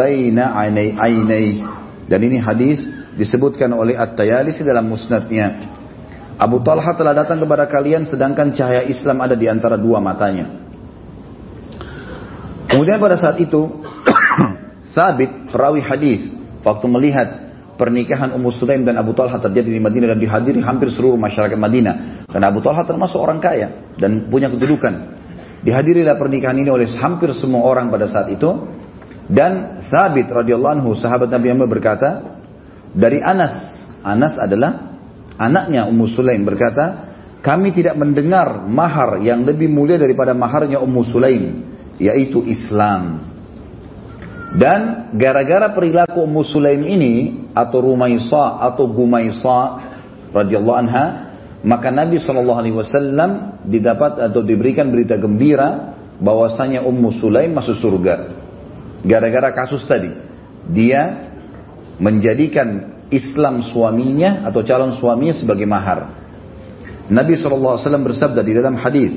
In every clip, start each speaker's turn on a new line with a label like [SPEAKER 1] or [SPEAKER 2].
[SPEAKER 1] baina ainai. Dan ini hadis disebutkan oleh At-Tayalisi dalam musnadnya. Abu Talha telah datang kepada kalian sedangkan cahaya Islam ada di antara dua matanya. Kemudian pada saat itu, Thabit, perawi hadis, waktu melihat pernikahan Ummu Sulaim dan Abu Talha terjadi di Madinah dan dihadiri hampir seluruh masyarakat Madinah. Karena Abu Talha termasuk orang kaya dan punya kedudukan. Dihadirilah pernikahan ini oleh hampir semua orang pada saat itu. Dan Thabit radhiyallahu anhu sahabat Nabi Muhammad berkata dari Anas. Anas adalah Anaknya Ummu Sulaim berkata, kami tidak mendengar mahar yang lebih mulia daripada maharnya Ummu Sulaim, yaitu Islam. Dan gara-gara perilaku Ummu Sulaim ini, atau Rumaisa atau Gumaisa radhiyallahu anha, maka Nabi SAW didapat atau diberikan berita gembira bahwasanya Ummu Sulaim masuk surga. Gara-gara kasus tadi, dia menjadikan Islam suaminya atau calon suaminya sebagai mahar. Nabi SAW bersabda di dalam hadis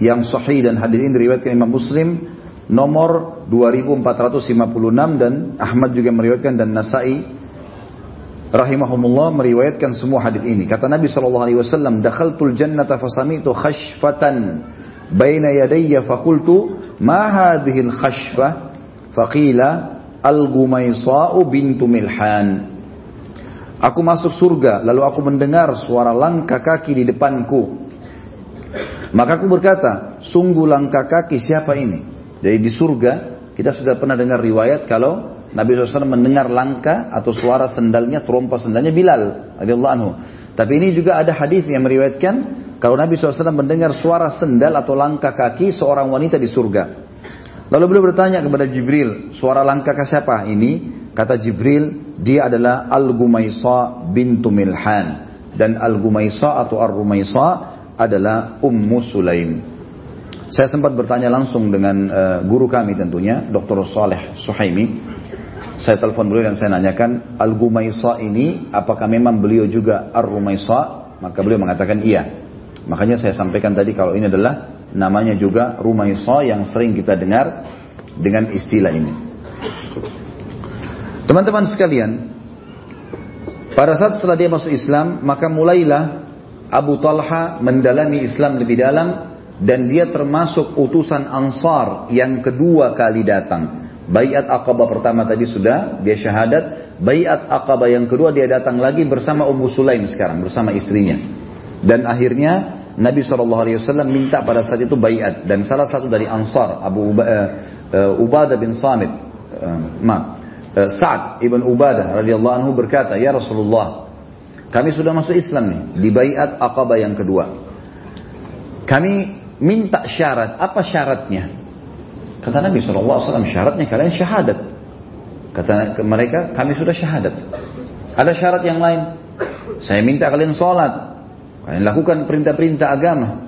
[SPEAKER 1] yang sahih dan hadis ini diriwayatkan Imam Muslim nomor 2456 dan Ahmad juga meriwayatkan dan Nasai rahimahumullah meriwayatkan semua hadis ini. Kata Nabi SAW, "Dakhaltul jannata fasami'tu khashfatan baina yadayya faqultu ma hadhihi al-khashfa?" Faqila al-Gumaisa'u bintu Milhan. Aku masuk surga, lalu aku mendengar suara langkah kaki di depanku. Maka aku berkata, sungguh langkah kaki siapa ini? Jadi di surga, kita sudah pernah dengar riwayat kalau Nabi SAW mendengar langkah atau suara sendalnya, trompa sendalnya Bilal anhu. Tapi ini juga ada hadis yang meriwayatkan kalau Nabi SAW mendengar suara sendal atau langkah kaki seorang wanita di surga. Lalu beliau bertanya kepada Jibril, suara langkah siapa ini? Kata Jibril, dia adalah Al-Gumaisa bintu Milhan. Dan Al-Gumaisa atau Ar-Rumaisa adalah Ummu Sulaim. Saya sempat bertanya langsung dengan uh, guru kami tentunya, Dr. Saleh Suhaimi. Saya telepon beliau dan saya nanyakan, Al-Gumaisa ini apakah memang beliau juga Ar-Rumaisa? Maka beliau mengatakan iya. Makanya saya sampaikan tadi kalau ini adalah namanya juga Rumaisa yang sering kita dengar dengan istilah ini. Teman-teman sekalian, pada saat setelah dia masuk Islam, maka mulailah Abu Talha mendalami Islam lebih dalam dan dia termasuk utusan Ansar yang kedua kali datang. Bayat Aqabah pertama tadi sudah, dia syahadat. Bayat Aqabah yang kedua dia datang lagi bersama Ummu Sulaim sekarang, bersama istrinya. Dan akhirnya Nabi SAW minta pada saat itu bayat. Dan salah satu dari Ansar, Abu Ubadah bin Samit, uh, ma, Eh, Sa'ad ibn Ubadah radhiyallahu anhu berkata, "Ya Rasulullah, kami sudah masuk Islam nih di baiat Aqabah yang kedua. Kami minta syarat, apa syaratnya?" Kata Nabi SAW, syaratnya kalian syahadat. Kata mereka, kami sudah syahadat. Ada syarat yang lain. Saya minta kalian sholat. Kalian lakukan perintah-perintah agama.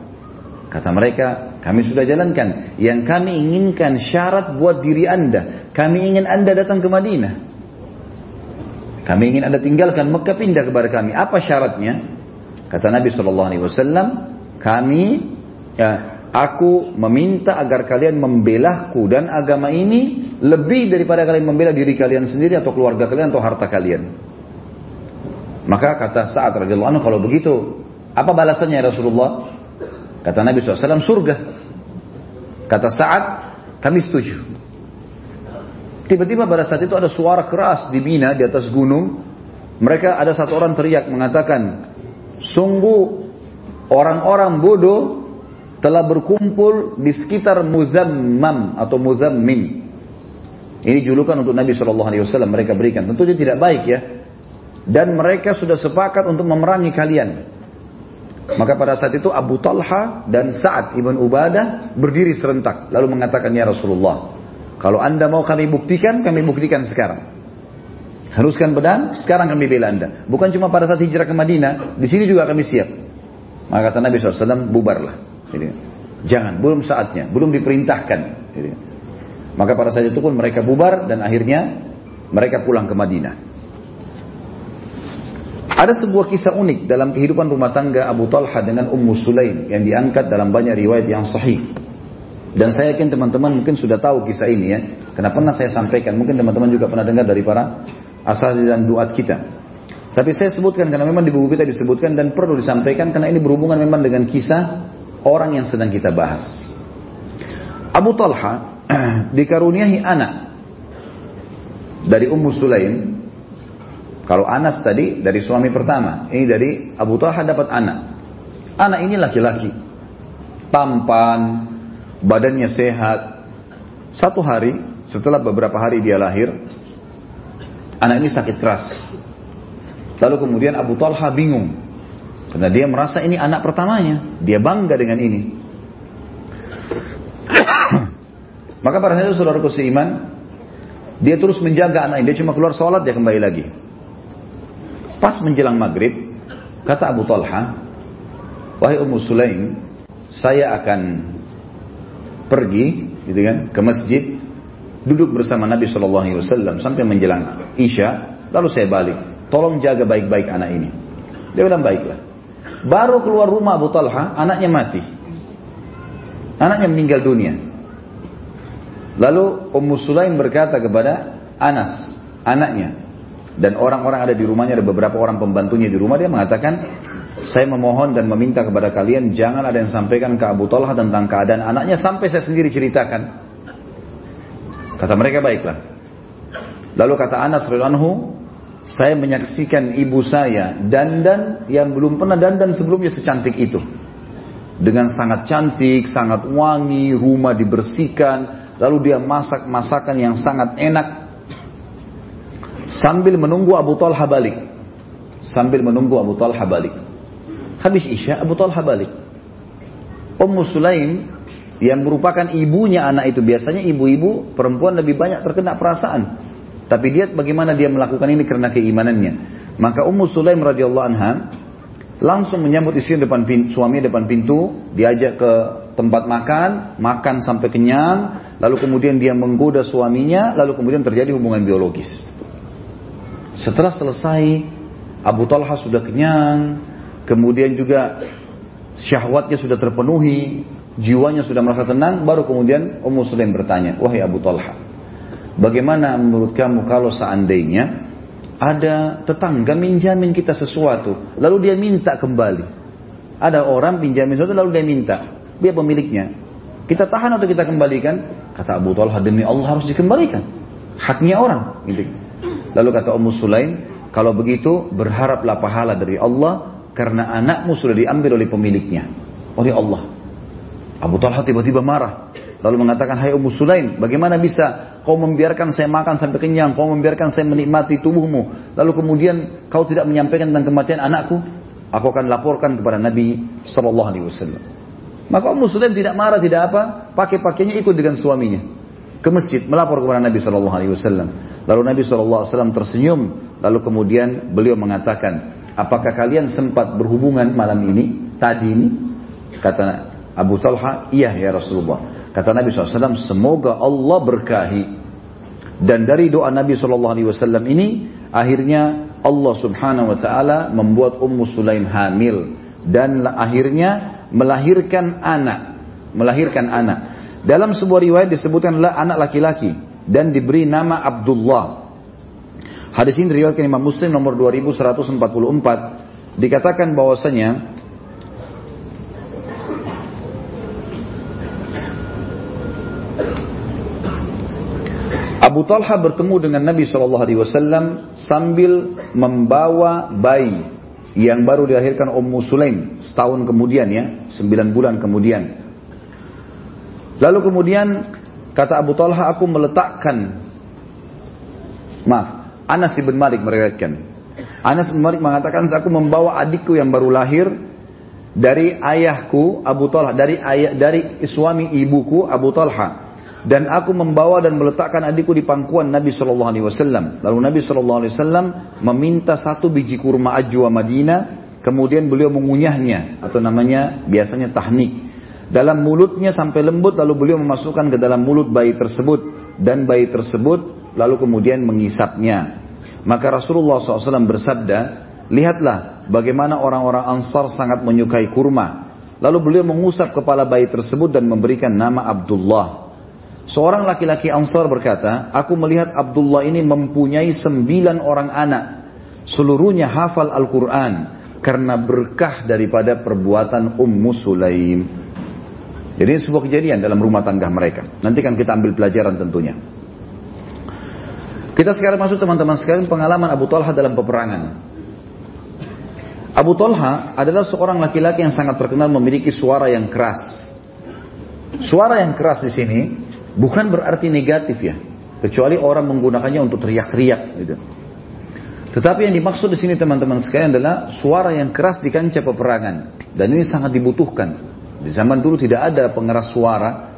[SPEAKER 1] Kata mereka, kami sudah jalankan. Yang kami inginkan syarat buat diri anda. Kami ingin anda datang ke Madinah. Kami ingin anda tinggalkan Mekah pindah kepada kami. Apa syaratnya? Kata Nabi SAW, kami, ya, aku meminta agar kalian membelahku dan agama ini lebih daripada kalian membela diri kalian sendiri atau keluarga kalian atau harta kalian. Maka kata saat radhiyallahu anhu kalau begitu, apa balasannya ya Rasulullah? Kata Nabi SAW, surga. Kata saat kami setuju. Tiba-tiba pada saat itu ada suara keras di Mina, di atas gunung. Mereka ada satu orang teriak mengatakan, sungguh orang-orang bodoh telah berkumpul di sekitar Muzammam atau Muzammin. Ini julukan untuk Nabi SAW mereka berikan. Tentunya tidak baik ya. Dan mereka sudah sepakat untuk memerangi kalian. Maka pada saat itu Abu Talha dan Sa'ad ibn Ubadah berdiri serentak. Lalu mengatakan, Ya Rasulullah, kalau anda mau kami buktikan, kami buktikan sekarang. Haruskan pedang, sekarang kami bela anda. Bukan cuma pada saat hijrah ke Madinah, di sini juga kami siap. Maka kata Nabi SAW, bubarlah. Jangan, belum saatnya, belum diperintahkan. Maka pada saat itu pun mereka bubar dan akhirnya mereka pulang ke Madinah. Ada sebuah kisah unik dalam kehidupan rumah tangga Abu Talha dengan Ummu Sulaim yang diangkat dalam banyak riwayat yang sahih. Dan saya yakin teman-teman mungkin sudah tahu kisah ini ya. Karena pernah saya sampaikan, mungkin teman-teman juga pernah dengar dari para asal dan duat kita. Tapi saya sebutkan karena memang di buku kita disebutkan dan perlu disampaikan karena ini berhubungan memang dengan kisah orang yang sedang kita bahas. Abu Talha dikaruniai anak dari Ummu Sulaim. Kalau Anas tadi dari suami pertama, ini dari Abu Talha dapat anak. Anak ini laki-laki, tampan, badannya sehat. Satu hari, setelah beberapa hari dia lahir, anak ini sakit keras. Lalu kemudian Abu Talha bingung. Karena dia merasa ini anak pertamanya. Dia bangga dengan ini. Maka para saudara saudaraku seiman, dia terus menjaga anak ini. Dia cuma keluar sholat, dia kembali lagi. Pas menjelang maghrib, kata Abu Talha, Wahai Ummu Sulaim, saya akan pergi gitu kan, ke masjid, duduk bersama Nabi Shallallahu Alaihi Wasallam sampai menjelang isya, lalu saya balik. Tolong jaga baik-baik anak ini. Dia bilang baiklah. Baru keluar rumah Abu Talha, anaknya mati. Anaknya meninggal dunia. Lalu Ummu Sulaim berkata kepada Anas, anaknya, dan orang-orang ada di rumahnya, ada beberapa orang pembantunya di rumah, dia mengatakan, saya memohon dan meminta kepada kalian jangan ada yang sampaikan ke Abu Talha tentang keadaan anaknya sampai saya sendiri ceritakan. Kata mereka baiklah. Lalu kata Anas radhiyallahu saya menyaksikan ibu saya dandan yang belum pernah dandan sebelumnya secantik itu. Dengan sangat cantik, sangat wangi, rumah dibersihkan, Lalu dia masak masakan yang sangat enak sambil menunggu Abu Talha balik. Sambil menunggu Abu Talha balik. Habis Isya Abu Talha balik. Ummu Sulaim yang merupakan ibunya anak itu biasanya ibu-ibu perempuan lebih banyak terkena perasaan. Tapi dia bagaimana dia melakukan ini karena keimanannya. Maka Ummu Sulaim radhiyallahu anha langsung menyambut istri depan pintu, suami depan pintu, diajak ke tempat makan, makan sampai kenyang, lalu kemudian dia menggoda suaminya, lalu kemudian terjadi hubungan biologis. Setelah selesai, Abu Talha sudah kenyang, kemudian juga syahwatnya sudah terpenuhi, jiwanya sudah merasa tenang, baru kemudian Ummu Sulaim bertanya, wahai Abu Talha, bagaimana menurut kamu kalau seandainya ada tetangga minjamin kita sesuatu, lalu dia minta kembali. Ada orang pinjamin sesuatu lalu dia minta dia pemiliknya. Kita tahan atau kita kembalikan? Kata Abu Talha demi Allah harus dikembalikan. Haknya orang. Gitu. Lalu kata Ummu Sulaim, kalau begitu berharaplah pahala dari Allah karena anakmu sudah diambil oleh pemiliknya. Oleh Allah. Abu Talha tiba-tiba marah. Lalu mengatakan, Hai Ummu Sulaim, bagaimana bisa kau membiarkan saya makan sampai kenyang, kau membiarkan saya menikmati tubuhmu, lalu kemudian kau tidak menyampaikan tentang kematian anakku? Aku akan laporkan kepada Nabi Sallallahu Alaihi Wasallam. Maka Ummu Sulaim tidak marah, tidak apa, pakai pakainya ikut dengan suaminya ke masjid melapor kepada Nabi Shallallahu Alaihi Wasallam. Lalu Nabi Shallallahu Alaihi Wasallam tersenyum, lalu kemudian beliau mengatakan, apakah kalian sempat berhubungan malam ini, tadi ini? Kata Abu Talha, iya ya Rasulullah. Kata Nabi SAW, semoga Allah berkahi. Dan dari doa Nabi SAW ini, akhirnya Allah Subhanahu Wa Taala membuat Ummu Sulaim hamil. Dan akhirnya melahirkan anak, melahirkan anak. Dalam sebuah riwayat disebutkanlah anak laki-laki dan diberi nama Abdullah. Hadis ini diriwayatkan Imam Muslim nomor 2144 dikatakan bahwasanya Abu Talha bertemu dengan Nabi Shallallahu Alaihi Wasallam sambil membawa bayi yang baru dilahirkan Ummu Sulaim setahun kemudian ya, sembilan bulan kemudian. Lalu kemudian kata Abu Talha aku meletakkan maaf Anas bin Malik meriwayatkan. Anas bin Malik mengatakan aku membawa adikku yang baru lahir dari ayahku Abu Talha dari ayah dari suami ibuku Abu Talha dan aku membawa dan meletakkan adikku di pangkuan Nabi Shallallahu Alaihi Wasallam. Lalu Nabi Shallallahu Alaihi Wasallam meminta satu biji kurma ajwa Madinah, kemudian beliau mengunyahnya atau namanya biasanya tahnik dalam mulutnya sampai lembut lalu beliau memasukkan ke dalam mulut bayi tersebut dan bayi tersebut lalu kemudian mengisapnya. Maka Rasulullah SAW bersabda, lihatlah bagaimana orang-orang Ansar sangat menyukai kurma. Lalu beliau mengusap kepala bayi tersebut dan memberikan nama Abdullah. Seorang laki-laki Ansar berkata, aku melihat Abdullah ini mempunyai sembilan orang anak. Seluruhnya hafal Al-Quran karena berkah daripada perbuatan Ummu Sulaim. Jadi ini sebuah kejadian dalam rumah tangga mereka. Nanti kan kita ambil pelajaran tentunya. Kita sekarang masuk teman-teman sekalian pengalaman Abu Talha dalam peperangan. Abu Talha adalah seorang laki-laki yang sangat terkenal memiliki suara yang keras. Suara yang keras di sini bukan berarti negatif ya, kecuali orang menggunakannya untuk teriak-teriak gitu. Tetapi yang dimaksud di sini teman-teman sekalian adalah suara yang keras di kancah peperangan dan ini sangat dibutuhkan. Di zaman dulu tidak ada pengeras suara,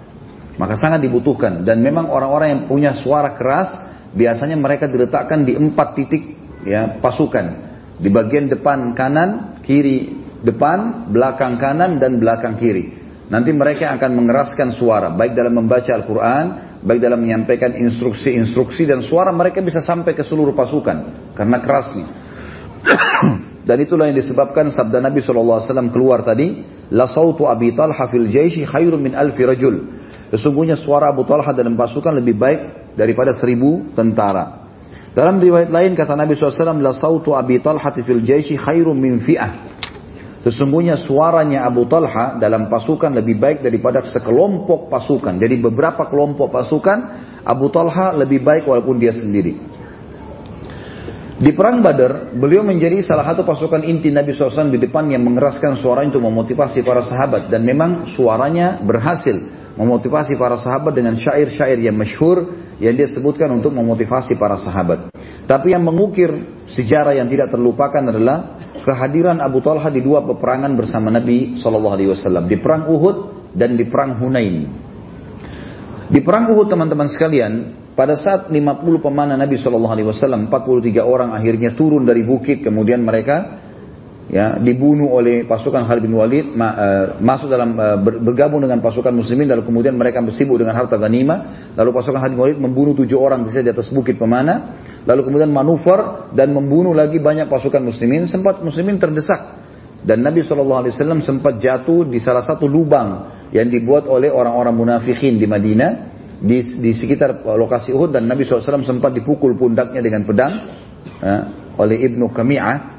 [SPEAKER 1] maka sangat dibutuhkan dan memang orang-orang yang punya suara keras biasanya mereka diletakkan di empat titik ya pasukan di bagian depan kanan, kiri depan, belakang kanan dan belakang kiri. Nanti mereka akan mengeraskan suara, baik dalam membaca Al-Quran, baik dalam menyampaikan instruksi-instruksi dan suara mereka bisa sampai ke seluruh pasukan karena kerasnya. Dan itulah yang disebabkan sabda Nabi SAW keluar tadi, La sautu Abi Talha fil jaishi khairun min alfi rajul. Sesungguhnya suara Abu Talha dalam pasukan lebih baik daripada seribu tentara. Dalam riwayat lain kata Nabi SAW, La sautu Abi Talha fil jaishi khairum min fi'ah. Sesungguhnya suaranya Abu Talha dalam pasukan lebih baik daripada sekelompok pasukan. Jadi beberapa kelompok pasukan, Abu Talha lebih baik walaupun dia sendiri. Di perang Badar, beliau menjadi salah satu pasukan inti Nabi SAW di depan yang mengeraskan suara untuk memotivasi para sahabat. Dan memang suaranya berhasil memotivasi para sahabat dengan syair-syair yang masyhur yang dia sebutkan untuk memotivasi para sahabat. Tapi yang mengukir sejarah yang tidak terlupakan adalah kehadiran Abu Talha di dua peperangan bersama Nabi Wasallam di perang Uhud dan di perang Hunain. Di perang Uhud teman-teman sekalian, pada saat 50 pemanah Nabi Shallallahu Alaihi Wasallam, 43 orang akhirnya turun dari bukit, kemudian mereka ya dibunuh oleh pasukan Khalid bin Walid ma, uh, masuk dalam uh, bergabung dengan pasukan muslimin lalu kemudian mereka bersibuk dengan harta ghanimah lalu pasukan Khalid bin Walid membunuh tujuh orang di atas bukit pemana lalu kemudian manuver dan membunuh lagi banyak pasukan muslimin. Sempat muslimin terdesak dan Nabi SAW sempat jatuh di salah satu lubang yang dibuat oleh orang-orang munafikin di Madinah di, di sekitar lokasi Uhud dan Nabi SAW sempat dipukul pundaknya dengan pedang ya, oleh Ibnu Kami'ah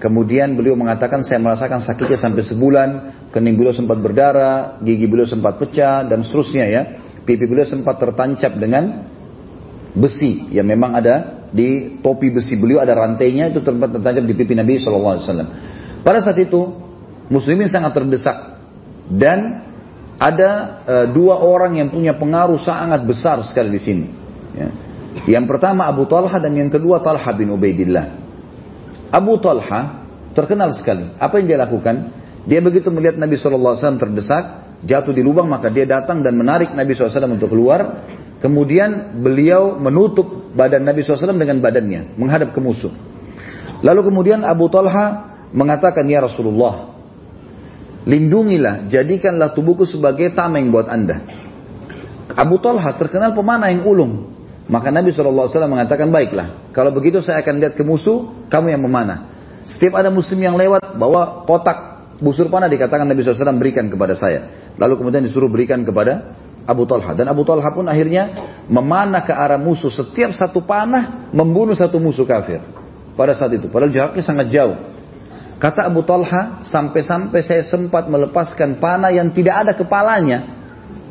[SPEAKER 1] Kemudian beliau mengatakan saya merasakan sakitnya sampai sebulan, kening beliau sempat berdarah, gigi beliau sempat pecah dan seterusnya ya. Pipi beliau sempat tertancap dengan besi yang memang ada di topi besi beliau ada rantainya itu tempat tertancap di pipi Nabi SAW. Pada saat itu muslimin sangat terdesak dan ada e, dua orang yang punya pengaruh sangat besar sekali di sini. Ya. Yang pertama Abu Talha dan yang kedua Talha bin Ubaidillah. Abu Talha terkenal sekali. Apa yang dia lakukan? Dia begitu melihat Nabi SAW terdesak, jatuh di lubang, maka dia datang dan menarik Nabi SAW untuk keluar. Kemudian beliau menutup badan Nabi SAW dengan badannya, menghadap ke musuh. Lalu kemudian Abu Talha mengatakan, Ya Rasulullah, lindungilah, jadikanlah tubuhku sebagai tameng buat anda. Abu Talha terkenal pemanah yang ulung. Maka Nabi SAW mengatakan, baiklah, kalau begitu saya akan lihat ke musuh, kamu yang memanah. Setiap ada muslim yang lewat, bawa kotak busur panah, dikatakan Nabi SAW berikan kepada saya. Lalu kemudian disuruh berikan kepada Abu Talha. Dan Abu Talha pun akhirnya memanah ke arah musuh. Setiap satu panah membunuh satu musuh kafir. Pada saat itu. Padahal jaraknya sangat jauh. Kata Abu Talha, sampai-sampai saya sempat melepaskan panah yang tidak ada kepalanya.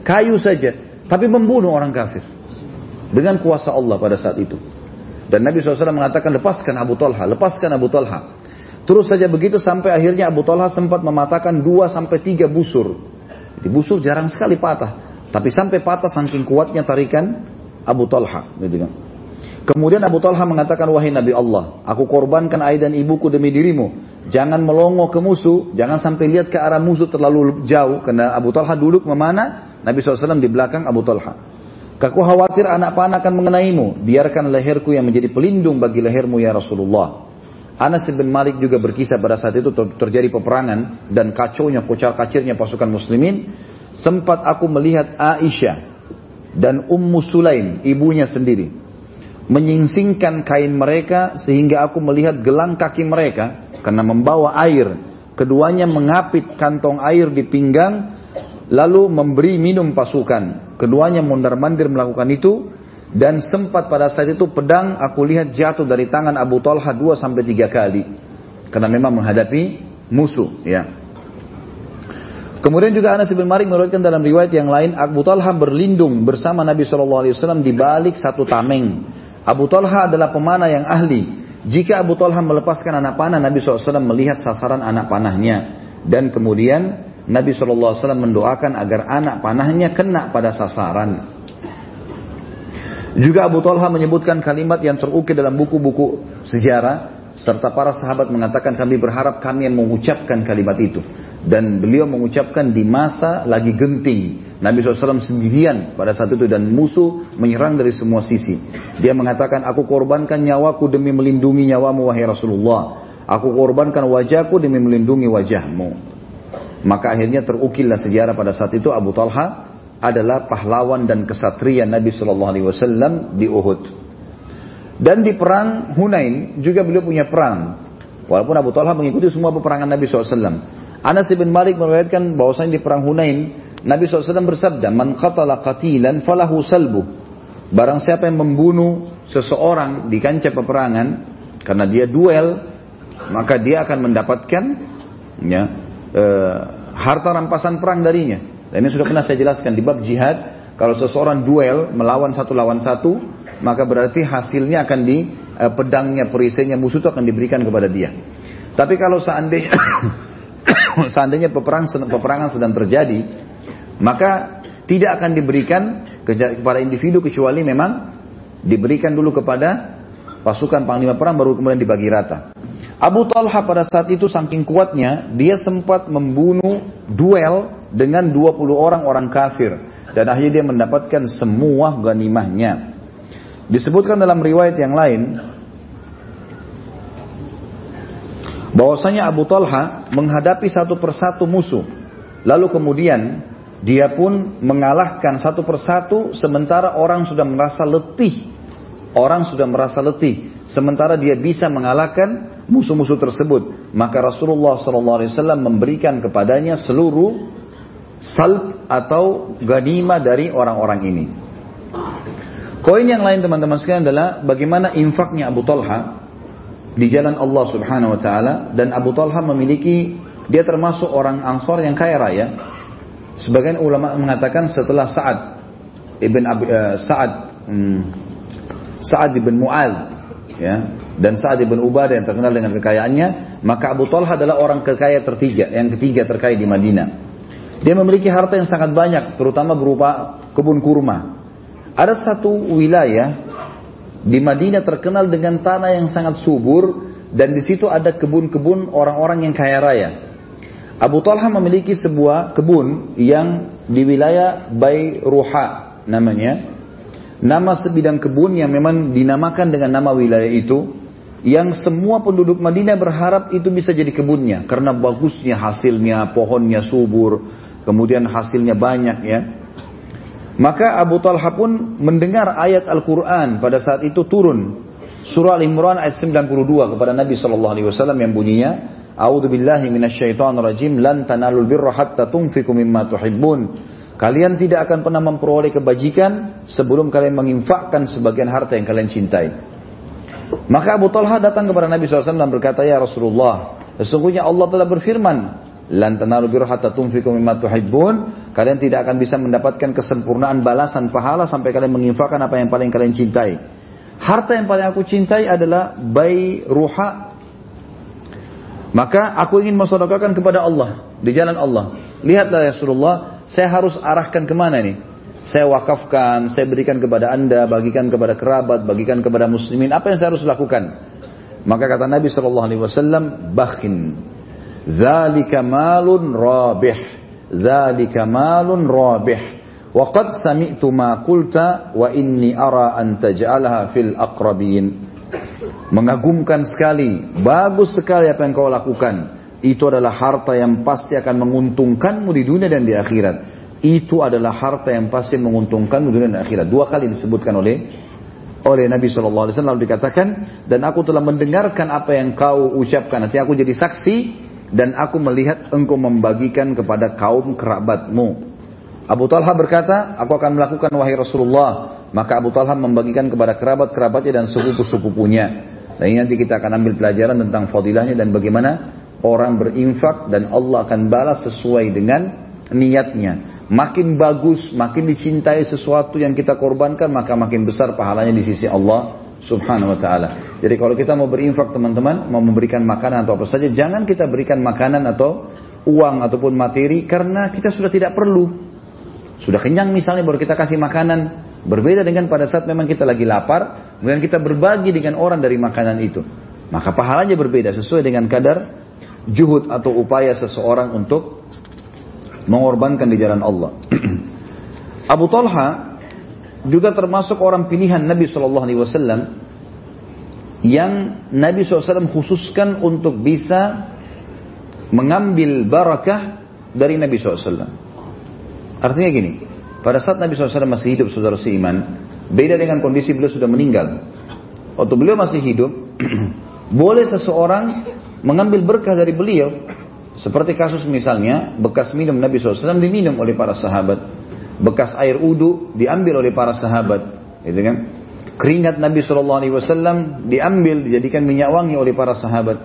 [SPEAKER 1] Kayu saja. Tapi membunuh orang kafir dengan kuasa Allah pada saat itu. Dan Nabi SAW mengatakan lepaskan Abu Talha, lepaskan Abu Talha. Terus saja begitu sampai akhirnya Abu Talha sempat mematahkan dua sampai tiga busur. Di busur jarang sekali patah. Tapi sampai patah saking kuatnya tarikan Abu Talha. Gitu kan. Kemudian Abu Talha mengatakan, wahai Nabi Allah, aku korbankan ayah dan ibuku demi dirimu. Jangan melongo ke musuh, jangan sampai lihat ke arah musuh terlalu jauh. Karena Abu Talha duduk memana, Nabi SAW di belakang Abu Talha. Aku khawatir anak panah akan mengenaimu. Biarkan leherku yang menjadi pelindung bagi lehermu ya Rasulullah. Anas bin Malik juga berkisah pada saat itu terjadi peperangan dan kacaunya, kocar kacirnya pasukan muslimin. Sempat aku melihat Aisyah dan Ummu Sulaim, ibunya sendiri. Menyingsingkan kain mereka sehingga aku melihat gelang kaki mereka karena membawa air. Keduanya mengapit kantong air di pinggang lalu memberi minum pasukan Keduanya mondar-mandir melakukan itu dan sempat pada saat itu pedang aku lihat jatuh dari tangan Abu Talha dua sampai tiga kali karena memang menghadapi musuh ya. Kemudian juga Anas bin Malik meriwayatkan dalam riwayat yang lain Abu Talha berlindung bersama Nabi SAW di balik satu tameng. Abu Talha adalah pemanah yang ahli. Jika Abu Talha melepaskan anak panah, Nabi SAW melihat sasaran anak panahnya. Dan kemudian Nabi SAW mendoakan agar anak panahnya kena pada sasaran. Juga Abu Talha menyebutkan kalimat yang terukir dalam buku-buku sejarah serta para sahabat mengatakan kami berharap kami yang mengucapkan kalimat itu dan beliau mengucapkan di masa lagi genting Nabi SAW sendirian pada saat itu dan musuh menyerang dari semua sisi. Dia mengatakan aku korbankan nyawaku demi melindungi nyawamu wahai Rasulullah. Aku korbankan wajahku demi melindungi wajahmu. Maka akhirnya terukirlah sejarah pada saat itu Abu Talha adalah pahlawan dan kesatria Nabi SAW di Uhud. Dan di perang Hunain juga beliau punya perang. Walaupun Abu Talha mengikuti semua peperangan Nabi SAW. Anas bin Malik meriwayatkan bahwasanya di perang Hunain Nabi SAW bersabda, "Man qatala qatilan falahu salbu." Barang siapa yang membunuh seseorang di kancah peperangan karena dia duel, maka dia akan mendapatkan ya, e, harta rampasan perang darinya. Dan ini sudah pernah saya jelaskan di bab jihad. Kalau seseorang duel melawan satu lawan satu, maka berarti hasilnya akan di e, pedangnya, perisainya musuh itu akan diberikan kepada dia. Tapi kalau seandainya seandainya peperangan, peperangan sedang terjadi, maka tidak akan diberikan kepada individu kecuali memang diberikan dulu kepada pasukan panglima perang baru kemudian dibagi rata. Abu Talha pada saat itu saking kuatnya, dia sempat membunuh duel dengan 20 orang orang kafir. Dan akhirnya dia mendapatkan semua ganimahnya. Disebutkan dalam riwayat yang lain, bahwasanya Abu Talha menghadapi satu persatu musuh. Lalu kemudian dia pun mengalahkan satu persatu sementara orang sudah merasa letih. Orang sudah merasa letih. Sementara dia bisa mengalahkan musuh-musuh tersebut. Maka Rasulullah SAW memberikan kepadanya seluruh salb atau ganima dari orang-orang ini. Koin yang lain teman-teman sekalian adalah bagaimana infaknya Abu Talha di jalan Allah Subhanahu wa taala dan Abu Talha memiliki dia termasuk orang Ansor yang kaya raya. Sebagian ulama mengatakan setelah Sa'ad ibn Abi, uh, Sa'ad hmm, Sa'ad ibn Mu'al ya dan Sa'ad ibn Ubadah yang terkenal dengan kekayaannya, maka Abu Talha adalah orang kekaya tertiga, yang ketiga terkaya di Madinah. Dia memiliki harta yang sangat banyak, terutama berupa kebun kurma. Ada satu wilayah di Madinah terkenal dengan tanah yang sangat subur dan di situ ada kebun-kebun orang-orang yang kaya raya. Abu Talha memiliki sebuah kebun yang di wilayah Bayruha namanya. Nama sebidang kebun yang memang dinamakan dengan nama wilayah itu yang semua penduduk Madinah berharap itu bisa jadi kebunnya karena bagusnya hasilnya, pohonnya subur, kemudian hasilnya banyak ya. Maka Abu Talha pun mendengar ayat Al-Quran pada saat itu turun. Surah Al-Imran ayat 92 kepada Nabi SAW yang bunyinya, A'udhu billahi minasyaitan rajim, lan tanalul birra hatta tunfiku mimma tuhibbun. Kalian tidak akan pernah memperoleh kebajikan sebelum kalian menginfakkan sebagian harta yang kalian cintai. Maka Abu Talha datang kepada Nabi SAW dan berkata, Ya Rasulullah, sesungguhnya Allah telah berfirman, Lan hatta tunfiqu. Kalian tidak akan bisa mendapatkan kesempurnaan balasan pahala sampai kalian menginfakkan apa yang paling kalian cintai. Harta yang paling aku cintai adalah bayi ruha. Maka aku ingin mensedekahkan kepada Allah di jalan Allah. Lihatlah ya Rasulullah, saya harus arahkan ke mana nih? Saya wakafkan, saya berikan kepada anda, bagikan kepada kerabat, bagikan kepada muslimin. Apa yang saya harus lakukan? Maka kata Nabi Wasallam, bakin Zalika malun rabih. Zalika malun rabih. Wa qad sami'tu ma qulta wa inni ara an taj'alaha fil aqrabin. Mengagumkan sekali, bagus sekali apa yang kau lakukan. Itu adalah harta yang pasti akan menguntungkanmu di dunia dan di akhirat. Itu adalah harta yang pasti menguntungkanmu di dunia dan akhirat. Dua kali disebutkan oleh oleh Nabi SAW lalu dikatakan dan aku telah mendengarkan apa yang kau ucapkan nanti aku jadi saksi dan aku melihat engkau membagikan kepada kaum kerabatmu. Abu Talha berkata, aku akan melakukan wahai Rasulullah. Maka Abu Talha membagikan kepada kerabat-kerabatnya dan sepupu-sepupunya. Dan ini nanti kita akan ambil pelajaran tentang fadilahnya dan bagaimana orang berinfak dan Allah akan balas sesuai dengan niatnya. Makin bagus, makin dicintai sesuatu yang kita korbankan, maka makin besar pahalanya di sisi Allah subhanahu wa ta'ala. Jadi kalau kita mau berinfak teman-teman, mau memberikan makanan atau apa saja, jangan kita berikan makanan atau uang ataupun materi karena kita sudah tidak perlu. Sudah kenyang misalnya baru kita kasih makanan. Berbeda dengan pada saat memang kita lagi lapar, kemudian kita berbagi dengan orang dari makanan itu. Maka pahalanya berbeda sesuai dengan kadar juhud atau upaya seseorang untuk mengorbankan di jalan Allah. Abu Talha juga termasuk orang pilihan Nabi Shallallahu Alaihi Wasallam yang Nabi SAW khususkan untuk bisa mengambil barakah dari Nabi SAW. Artinya gini, pada saat Nabi SAW masih hidup saudara seiman, beda dengan kondisi beliau sudah meninggal. Waktu beliau masih hidup, boleh seseorang mengambil berkah dari beliau. Seperti kasus misalnya, bekas minum Nabi SAW diminum oleh para sahabat. Bekas air udu diambil oleh para sahabat. Gitu kan? Keringat Nabi SAW diambil, dijadikan minyak wangi oleh para sahabat.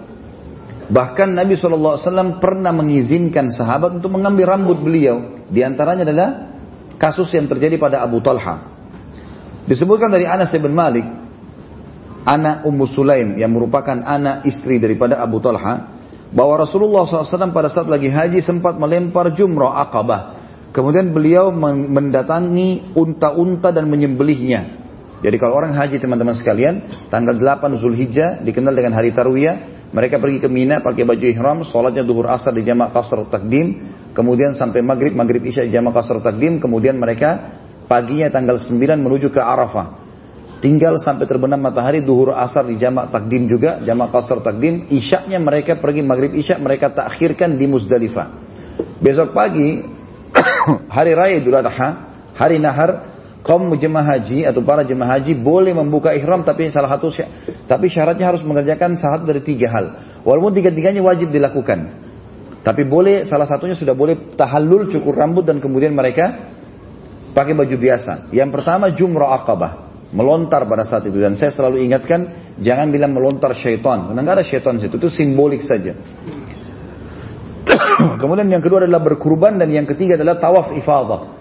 [SPEAKER 1] Bahkan Nabi SAW pernah mengizinkan sahabat untuk mengambil rambut beliau. Di antaranya adalah kasus yang terjadi pada Abu Talha. Disebutkan dari Anas bin Malik, anak Ummu Sulaim yang merupakan anak istri daripada Abu Talha, bahwa Rasulullah SAW pada saat lagi haji sempat melempar jumrah akabah. Kemudian beliau mendatangi unta-unta dan menyembelihnya. Jadi kalau orang haji teman-teman sekalian, tanggal 8 Zulhijjah dikenal dengan hari Tarwiyah, mereka pergi ke Mina pakai baju ihram, sholatnya duhur asar di jamak kasar takdim, kemudian sampai maghrib, maghrib isya di jamak kasar takdim, kemudian mereka paginya tanggal 9 menuju ke Arafah. Tinggal sampai terbenam matahari duhur asar di jamak takdim juga, jamak kasar takdim, isyaknya mereka pergi maghrib isya mereka takhirkan di Muzdalifah. Besok pagi, hari raya Idul Adha, hari nahar, kaum jemaah haji atau para jemaah haji boleh membuka ihram tapi salah satu tapi syaratnya harus mengerjakan salah dari tiga hal. Walaupun tiga-tiganya wajib dilakukan. Tapi boleh salah satunya sudah boleh tahallul cukur rambut dan kemudian mereka pakai baju biasa. Yang pertama jumrah akabah. Melontar pada saat itu. Dan saya selalu ingatkan, jangan bilang melontar syaitan. Karena nggak ada syaitan situ. Itu simbolik saja. Kemudian yang kedua adalah berkurban dan yang ketiga adalah tawaf ifadah.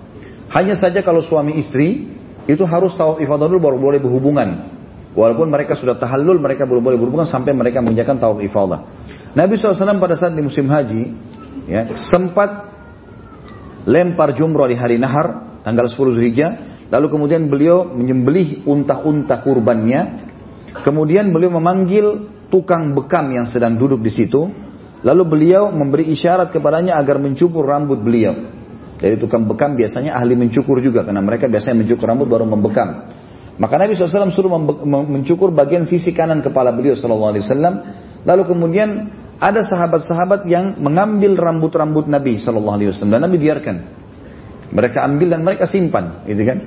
[SPEAKER 1] Hanya saja kalau suami istri itu harus tawaf ifadah dulu baru boleh berhubungan. Walaupun mereka sudah tahallul, mereka belum boleh berhubungan sampai mereka mengerjakan tawaf ifadah. Nabi SAW pada saat di musim haji, ya, sempat lempar jumrah di hari nahar, tanggal 10 Zulhijjah, lalu kemudian beliau menyembelih unta-unta kurbannya, kemudian beliau memanggil tukang bekam yang sedang duduk di situ, lalu beliau memberi isyarat kepadanya agar mencukur rambut beliau. Dari tukang bekam biasanya ahli mencukur juga karena mereka biasanya mencukur rambut baru membekam. Maka Nabi SAW suruh mencukur bagian sisi kanan kepala beliau SAW. Lalu kemudian ada sahabat-sahabat yang mengambil rambut-rambut Nabi SAW dan Nabi biarkan. Mereka ambil dan mereka simpan, gitu kan?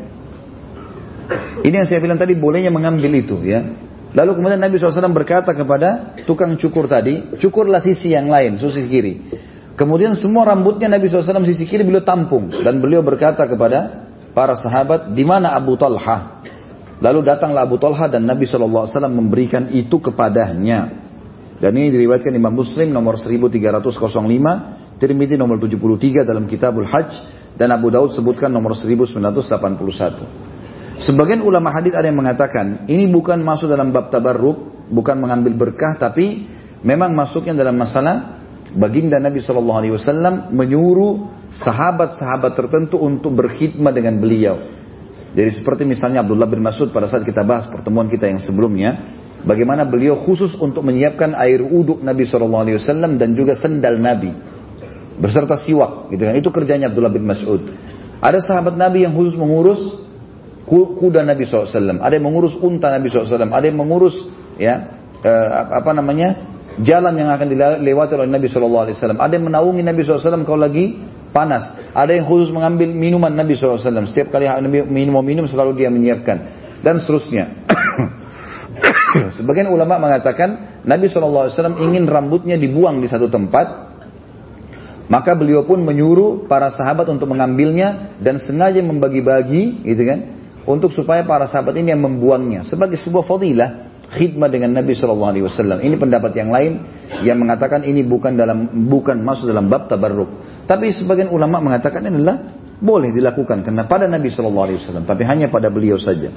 [SPEAKER 1] Ini yang saya bilang tadi bolehnya mengambil itu, ya. Lalu kemudian Nabi SAW berkata kepada tukang cukur tadi, cukurlah sisi yang lain, sisi kiri. Kemudian semua rambutnya Nabi SAW sisi kiri beliau tampung. Dan beliau berkata kepada para sahabat, di mana Abu Talha? Lalu datanglah Abu Talha dan Nabi SAW memberikan itu kepadanya. Dan ini diriwayatkan Imam Muslim nomor 1305, Tirmidzi nomor 73 dalam Kitabul Hajj, dan Abu Daud sebutkan nomor 1981. Sebagian ulama hadis ada yang mengatakan, ini bukan masuk dalam bab tabarruk, bukan mengambil berkah, tapi memang masuknya dalam masalah baginda Nabi Shallallahu Alaihi Wasallam menyuruh sahabat-sahabat tertentu untuk berkhidmat dengan beliau. Jadi seperti misalnya Abdullah bin Mas'ud pada saat kita bahas pertemuan kita yang sebelumnya, bagaimana beliau khusus untuk menyiapkan air uduk Nabi Shallallahu Alaihi Wasallam dan juga sendal Nabi beserta siwak, gitu kan? Itu kerjanya Abdullah bin Mas'ud. Ada sahabat Nabi yang khusus mengurus kuda Nabi SAW, ada yang mengurus unta Nabi SAW, ada yang mengurus ya eh, apa namanya jalan yang akan dilewati oleh Nabi Wasallam. Ada yang menaungi Nabi SAW kalau lagi panas. Ada yang khusus mengambil minuman Nabi SAW. Setiap kali Nabi minum minum selalu dia menyiapkan dan seterusnya. Sebagian ulama mengatakan Nabi SAW ingin rambutnya dibuang di satu tempat. Maka beliau pun menyuruh para sahabat untuk mengambilnya dan sengaja membagi-bagi, gitu kan, untuk supaya para sahabat ini yang membuangnya sebagai sebuah fadilah khidmat dengan Nabi Shallallahu Alaihi Wasallam. Ini pendapat yang lain yang mengatakan ini bukan dalam bukan masuk dalam bab tabarruk. Tapi sebagian ulama mengatakan ini adalah boleh dilakukan karena pada Nabi Shallallahu Alaihi Wasallam, tapi hanya pada beliau saja.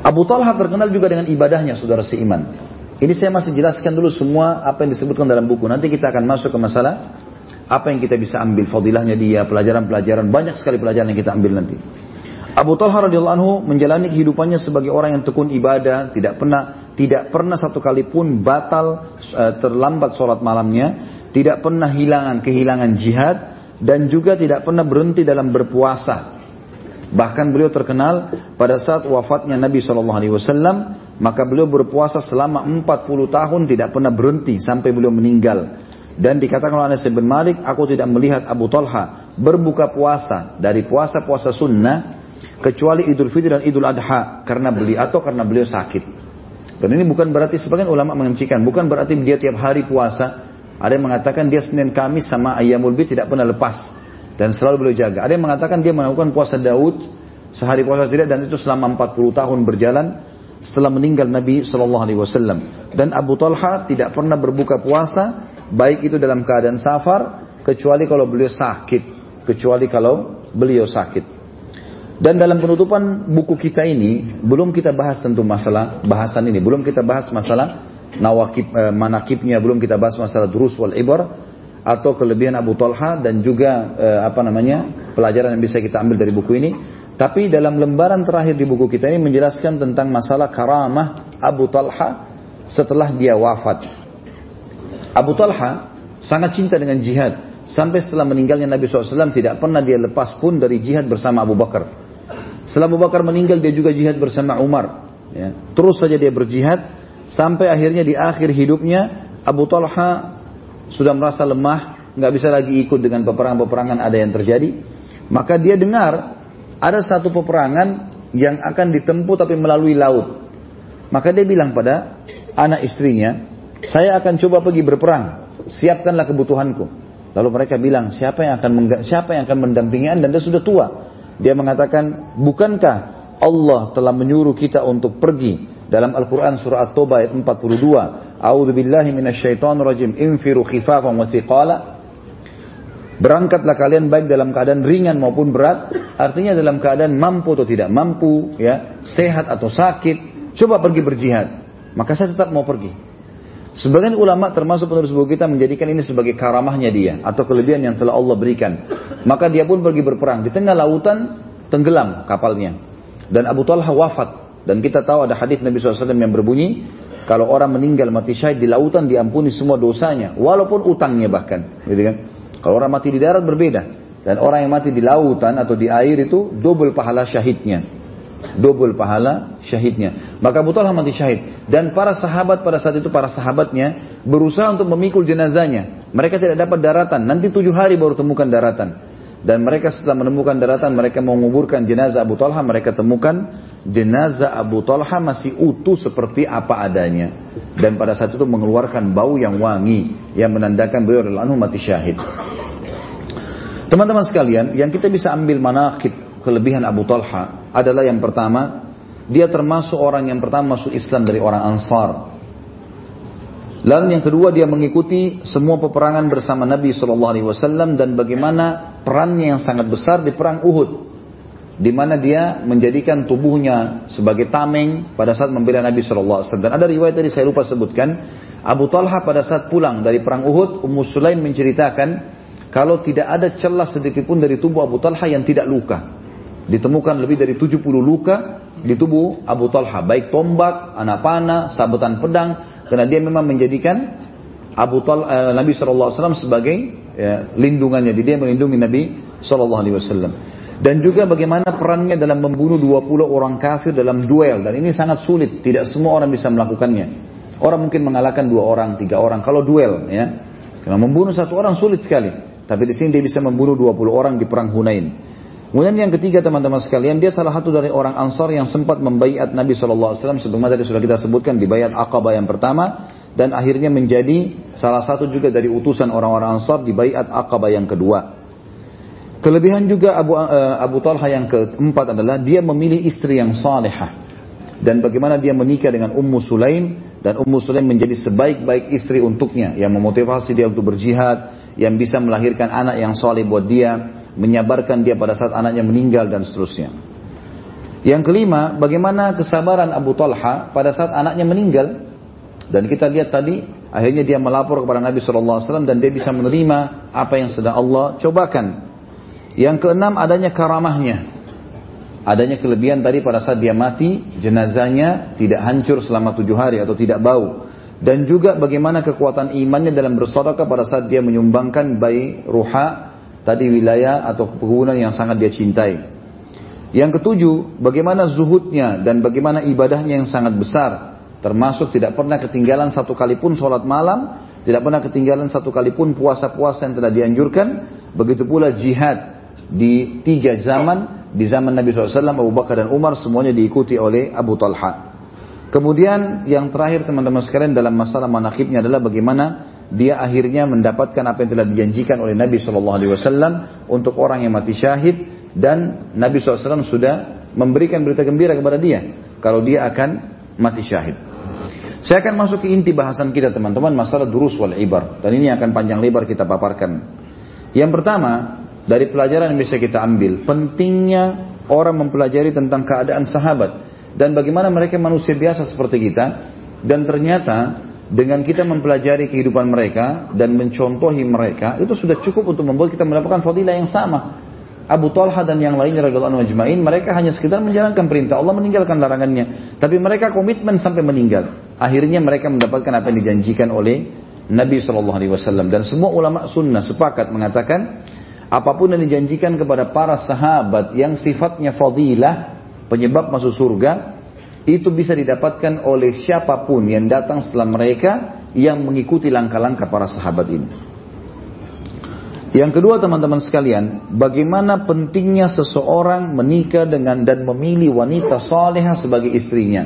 [SPEAKER 1] Abu Talha terkenal juga dengan ibadahnya, saudara seiman. Ini saya masih jelaskan dulu semua apa yang disebutkan dalam buku. Nanti kita akan masuk ke masalah apa yang kita bisa ambil fadilahnya dia, pelajaran-pelajaran banyak sekali pelajaran yang kita ambil nanti. Abu Talha radhiyallahu anhu menjalani kehidupannya sebagai orang yang tekun ibadah, tidak pernah tidak pernah satu kali pun batal uh, terlambat sholat malamnya, tidak pernah hilangan kehilangan jihad dan juga tidak pernah berhenti dalam berpuasa. Bahkan beliau terkenal pada saat wafatnya Nabi Shallallahu Alaihi Wasallam, maka beliau berpuasa selama 40 tahun tidak pernah berhenti sampai beliau meninggal. Dan dikatakan oleh Anas bin Malik, aku tidak melihat Abu Talha berbuka puasa dari puasa-puasa sunnah kecuali Idul Fitri dan Idul Adha karena beli atau karena beliau sakit. Dan ini bukan berarti sebagian ulama mengencikan, bukan berarti dia tiap hari puasa. Ada yang mengatakan dia Senin Kamis sama Ayyamul Bid tidak pernah lepas dan selalu beliau jaga. Ada yang mengatakan dia melakukan puasa Daud sehari puasa tidak dan itu selama 40 tahun berjalan setelah meninggal Nabi Shallallahu Alaihi Wasallam. Dan Abu Talha tidak pernah berbuka puasa baik itu dalam keadaan safar kecuali kalau beliau sakit, kecuali kalau beliau sakit. Dan dalam penutupan buku kita ini belum kita bahas tentu masalah bahasan ini, belum kita bahas masalah nawakib eh, manakibnya, belum kita bahas masalah durus wal ibar atau kelebihan Abu Talha dan juga eh, apa namanya pelajaran yang bisa kita ambil dari buku ini. Tapi dalam lembaran terakhir di buku kita ini menjelaskan tentang masalah karamah Abu Talha setelah dia wafat. Abu Talha sangat cinta dengan jihad. Sampai setelah meninggalnya Nabi SAW tidak pernah dia lepas pun dari jihad bersama Abu Bakar. Setelah Abu Bakar meninggal dia juga jihad bersama Umar. Ya. Terus saja dia berjihad sampai akhirnya di akhir hidupnya Abu Talha sudah merasa lemah, nggak bisa lagi ikut dengan peperangan-peperangan ada yang terjadi. Maka dia dengar ada satu peperangan yang akan ditempuh tapi melalui laut. Maka dia bilang pada anak istrinya, saya akan coba pergi berperang, siapkanlah kebutuhanku. Lalu mereka bilang, siapa yang akan siapa yang akan mendampingi anda? Anda sudah tua. Dia mengatakan, bukankah Allah telah menyuruh kita untuk pergi dalam Al-Quran surah At-Taubah ayat 42. A'udhu billahi minasyaitonir rajim. Infiru khifafan wa thiqala. Berangkatlah kalian baik dalam keadaan ringan maupun berat. Artinya dalam keadaan mampu atau tidak mampu, ya, sehat atau sakit. Coba pergi berjihad. Maka saya tetap mau pergi. Sebagian ulama termasuk penulis buku kita menjadikan ini sebagai karamahnya dia atau kelebihan yang telah Allah berikan. Maka dia pun pergi berperang di tengah lautan tenggelam kapalnya. Dan Abu Talha wafat dan kita tahu ada hadis Nabi SAW yang berbunyi kalau orang meninggal mati syahid di lautan diampuni semua dosanya walaupun utangnya bahkan, gitu kan? Kalau orang mati di darat berbeda dan orang yang mati di lautan atau di air itu double pahala syahidnya double pahala syahidnya. Maka Abu mati syahid. Dan para sahabat pada saat itu, para sahabatnya berusaha untuk memikul jenazahnya. Mereka tidak dapat daratan. Nanti tujuh hari baru temukan daratan. Dan mereka setelah menemukan daratan, mereka menguburkan jenazah Abu Talha. Mereka temukan jenazah Abu Talha masih utuh seperti apa adanya. Dan pada saat itu mengeluarkan bau yang wangi. Yang menandakan beliau adalah mati syahid. Teman-teman sekalian, yang kita bisa ambil manakib kelebihan Abu Talha adalah yang pertama, dia termasuk orang yang pertama masuk Islam dari orang Ansar. Lalu yang kedua dia mengikuti semua peperangan bersama Nabi Shallallahu Alaihi Wasallam dan bagaimana perannya yang sangat besar di perang Uhud, di mana dia menjadikan tubuhnya sebagai tameng pada saat membela Nabi Shallallahu Alaihi Wasallam. Dan ada riwayat tadi saya lupa sebutkan, Abu Talha pada saat pulang dari perang Uhud, Ummu Sulaim menceritakan kalau tidak ada celah sedikit pun dari tubuh Abu Talha yang tidak luka. Ditemukan lebih dari 70 luka di tubuh Abu Talha. Baik tombak, anak panah, sabetan pedang. Karena dia memang menjadikan Abu Talha, eh, Nabi SAW sebagai ya, lindungannya. Dia melindungi Nabi SAW. Dan juga bagaimana perannya dalam membunuh 20 orang kafir dalam duel. Dan ini sangat sulit. Tidak semua orang bisa melakukannya. Orang mungkin mengalahkan dua orang, tiga orang. Kalau duel, ya. Karena membunuh satu orang sulit sekali. Tapi di sini dia bisa membunuh 20 orang di perang Hunain. Kemudian yang ketiga teman-teman sekalian, dia salah satu dari orang Ansar yang sempat membaiat Nabi SAW sebagaimana tadi sudah kita sebutkan di bayat Aqabah yang pertama dan akhirnya menjadi salah satu juga dari utusan orang-orang Ansar di Baiat Aqabah yang kedua. Kelebihan juga Abu uh, Abu Talha yang keempat adalah dia memilih istri yang salehah dan bagaimana dia menikah dengan Ummu Sulaim dan Ummu Sulaim menjadi sebaik-baik istri untuknya. Yang memotivasi dia untuk berjihad, yang bisa melahirkan anak yang soleh buat dia, menyabarkan dia pada saat anaknya meninggal dan seterusnya. Yang kelima, bagaimana kesabaran Abu Talha pada saat anaknya meninggal dan kita lihat tadi, akhirnya dia melapor kepada Nabi SAW dan dia bisa menerima apa yang sedang Allah cobakan. Yang keenam adanya karamahnya. Adanya kelebihan tadi pada saat dia mati, jenazahnya tidak hancur selama tujuh hari atau tidak bau. Dan juga bagaimana kekuatan imannya dalam bersedekah pada saat dia menyumbangkan bayi ruha tadi wilayah atau perkebunan yang sangat dia cintai. Yang ketujuh, bagaimana zuhudnya dan bagaimana ibadahnya yang sangat besar Termasuk tidak pernah ketinggalan satu kali pun sholat malam, tidak pernah ketinggalan satu kali pun puasa-puasa yang telah dianjurkan. Begitu pula jihad di tiga zaman, di zaman Nabi SAW, Abu Bakar dan Umar semuanya diikuti oleh Abu Talha. Kemudian yang terakhir teman-teman sekalian dalam masalah manakibnya adalah bagaimana dia akhirnya mendapatkan apa yang telah dijanjikan oleh Nabi SAW untuk orang yang mati syahid dan Nabi SAW sudah memberikan berita gembira kepada dia kalau dia akan mati syahid. Saya akan masuk ke inti bahasan kita teman-teman masalah durus wal ibar dan ini akan panjang lebar kita paparkan. Yang pertama dari pelajaran yang bisa kita ambil pentingnya orang mempelajari tentang keadaan sahabat dan bagaimana mereka manusia biasa seperti kita dan ternyata dengan kita mempelajari kehidupan mereka dan mencontohi mereka itu sudah cukup untuk membuat kita mendapatkan fadilah yang sama. Abu Talha dan yang lainnya radhiyallahu ajma'in mereka hanya sekedar menjalankan perintah Allah meninggalkan larangannya. Tapi mereka komitmen sampai meninggal. Akhirnya mereka mendapatkan apa yang dijanjikan oleh Nabi Shallallahu alaihi wasallam. Dan semua ulama sunnah sepakat mengatakan apa pun yang dijanjikan kepada para sahabat yang sifatnya fadilah penyebab masuk surga itu bisa didapatkan oleh siapa pun yang datang setelah mereka yang mengikuti langkah-langkah para sahabat ini yang kedua teman-teman sekalian, bagaimana pentingnya seseorang menikah dengan dan memilih wanita salehah sebagai istrinya.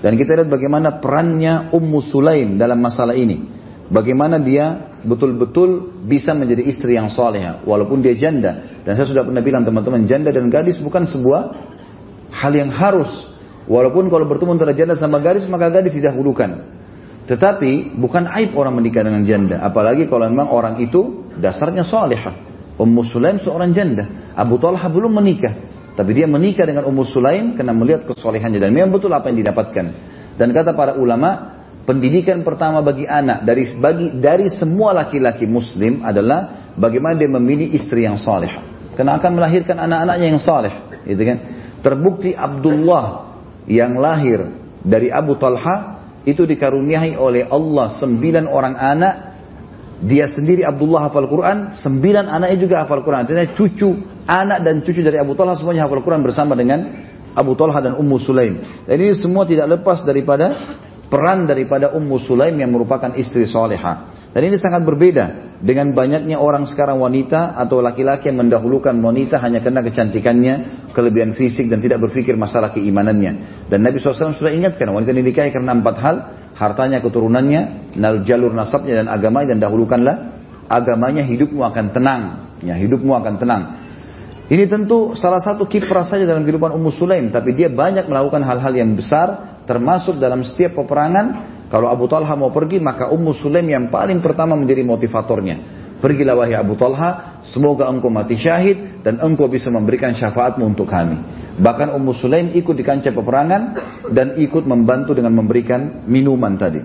[SPEAKER 1] Dan kita lihat bagaimana perannya Ummu Sulaim dalam masalah ini. Bagaimana dia betul-betul bisa menjadi istri yang salehah walaupun dia janda. Dan saya sudah pernah bilang teman-teman, janda dan gadis bukan sebuah hal yang harus. Walaupun kalau bertemu antara janda sama gadis maka gadis didahulukan. Tetapi bukan aib orang menikah dengan janda. Apalagi kalau memang orang itu dasarnya salihah. Ummu Sulaim seorang janda. Abu Talha belum menikah. Tapi dia menikah dengan Ummu Sulaim karena melihat kesolehannya. Dan memang betul apa yang didapatkan. Dan kata para ulama, pendidikan pertama bagi anak dari bagi dari semua laki-laki muslim adalah bagaimana dia memilih istri yang saleh. Karena akan melahirkan anak-anaknya yang saleh, gitu kan? Terbukti Abdullah yang lahir dari Abu Talha itu dikaruniai oleh Allah sembilan orang anak dia sendiri Abdullah hafal Quran, sembilan anaknya juga hafal Quran. Artinya cucu, anak dan cucu dari Abu Talha semuanya hafal Quran bersama dengan Abu Talha dan Ummu Sulaim. Dan ini semua tidak lepas daripada peran daripada Ummu Sulaim yang merupakan istri soleha. Dan ini sangat berbeda dengan banyaknya orang sekarang wanita atau laki-laki yang mendahulukan wanita hanya karena kecantikannya, kelebihan fisik dan tidak berpikir masalah keimanannya. Dan Nabi SAW sudah ingatkan wanita dinikahi karena empat hal, hartanya, keturunannya, jalur nasabnya dan agamanya dan dahulukanlah agamanya hidupmu akan tenang. Ya, hidupmu akan tenang. Ini tentu salah satu kiprah saja dalam kehidupan Ummu Sulaim, tapi dia banyak melakukan hal-hal yang besar, termasuk dalam setiap peperangan kalau Abu Talha mau pergi, maka Ummu Sulaim yang paling pertama menjadi motivatornya. Pergilah wahai Abu Talha, semoga engkau mati syahid dan engkau bisa memberikan syafaatmu untuk kami. Bahkan Ummu Sulaim ikut di kancah peperangan dan ikut membantu dengan memberikan minuman tadi.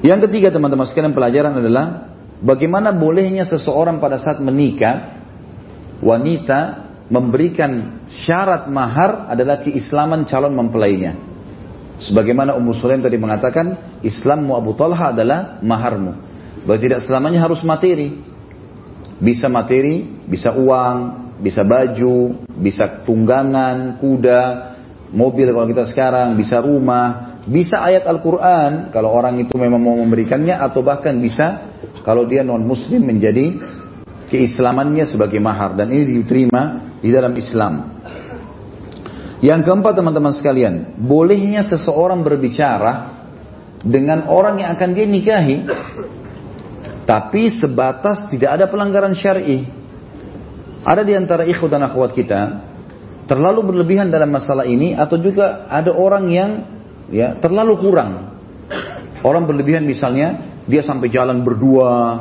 [SPEAKER 1] Yang ketiga teman-teman sekalian pelajaran adalah bagaimana bolehnya seseorang pada saat menikah wanita memberikan syarat mahar adalah keislaman calon mempelainya. Sebagaimana Ummu Sulaim tadi mengatakan, Islammu Abu Talha adalah maharmu. Bahwa tidak selamanya harus materi. Bisa materi, bisa uang, bisa baju, bisa tunggangan, kuda, mobil kalau kita sekarang, bisa rumah, bisa ayat Al-Quran kalau orang itu memang mau memberikannya atau bahkan bisa kalau dia non muslim menjadi keislamannya sebagai mahar dan ini diterima di dalam Islam. Yang keempat teman-teman sekalian, bolehnya seseorang berbicara dengan orang yang akan dia nikahi, tapi sebatas tidak ada pelanggaran syar'i. Ada di antara ikhwan dan akhwat kita terlalu berlebihan dalam masalah ini atau juga ada orang yang ya terlalu kurang. Orang berlebihan misalnya dia sampai jalan berdua,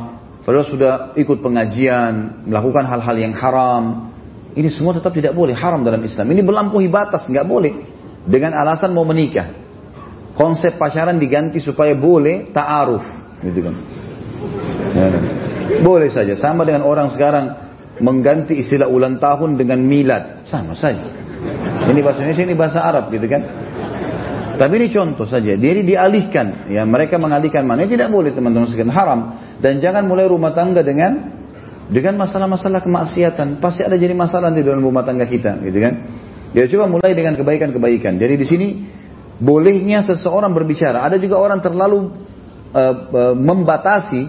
[SPEAKER 1] padahal sudah ikut pengajian, melakukan hal-hal yang haram. Ini semua tetap tidak boleh, haram dalam Islam. Ini melampaui batas, nggak boleh. Dengan alasan mau menikah. Konsep pacaran diganti supaya boleh ta'aruf. Gitu kan. Ya, boleh saja. Sama dengan orang sekarang mengganti istilah ulang tahun dengan milad. Sama saja. Ini bahasa Indonesia, ini bahasa Arab gitu kan. Tapi ini contoh saja. Jadi dialihkan. Ya, mereka mengalihkan mana? Tidak boleh teman-teman sekalian. Haram. Dan jangan mulai rumah tangga dengan dengan masalah-masalah kemaksiatan. Pasti ada jadi masalah di dalam rumah tangga kita, gitu kan? Ya coba mulai dengan kebaikan-kebaikan. Jadi di sini bolehnya seseorang berbicara. Ada juga orang terlalu uh, uh, membatasi.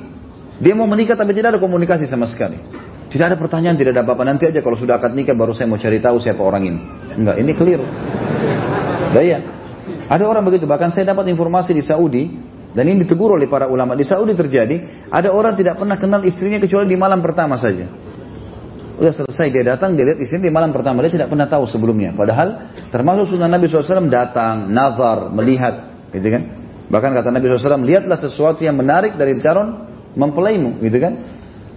[SPEAKER 1] Dia mau menikah tapi tidak ada komunikasi sama sekali. Tidak ada pertanyaan, tidak ada apa-apa. Nanti aja kalau sudah akad nikah baru saya mau cari tahu siapa orang ini. Enggak, ini clear. Daya. Ada orang begitu, bahkan saya dapat informasi di Saudi, dan ini ditegur oleh para ulama. Di Saudi terjadi, ada orang tidak pernah kenal istrinya kecuali di malam pertama saja. Udah selesai dia datang, dia lihat istrinya di malam pertama. Dia tidak pernah tahu sebelumnya. Padahal termasuk sunnah Nabi SAW datang, nazar, melihat. Gitu kan? Bahkan kata Nabi SAW, lihatlah sesuatu yang menarik dari calon mempelaimu. Gitu kan?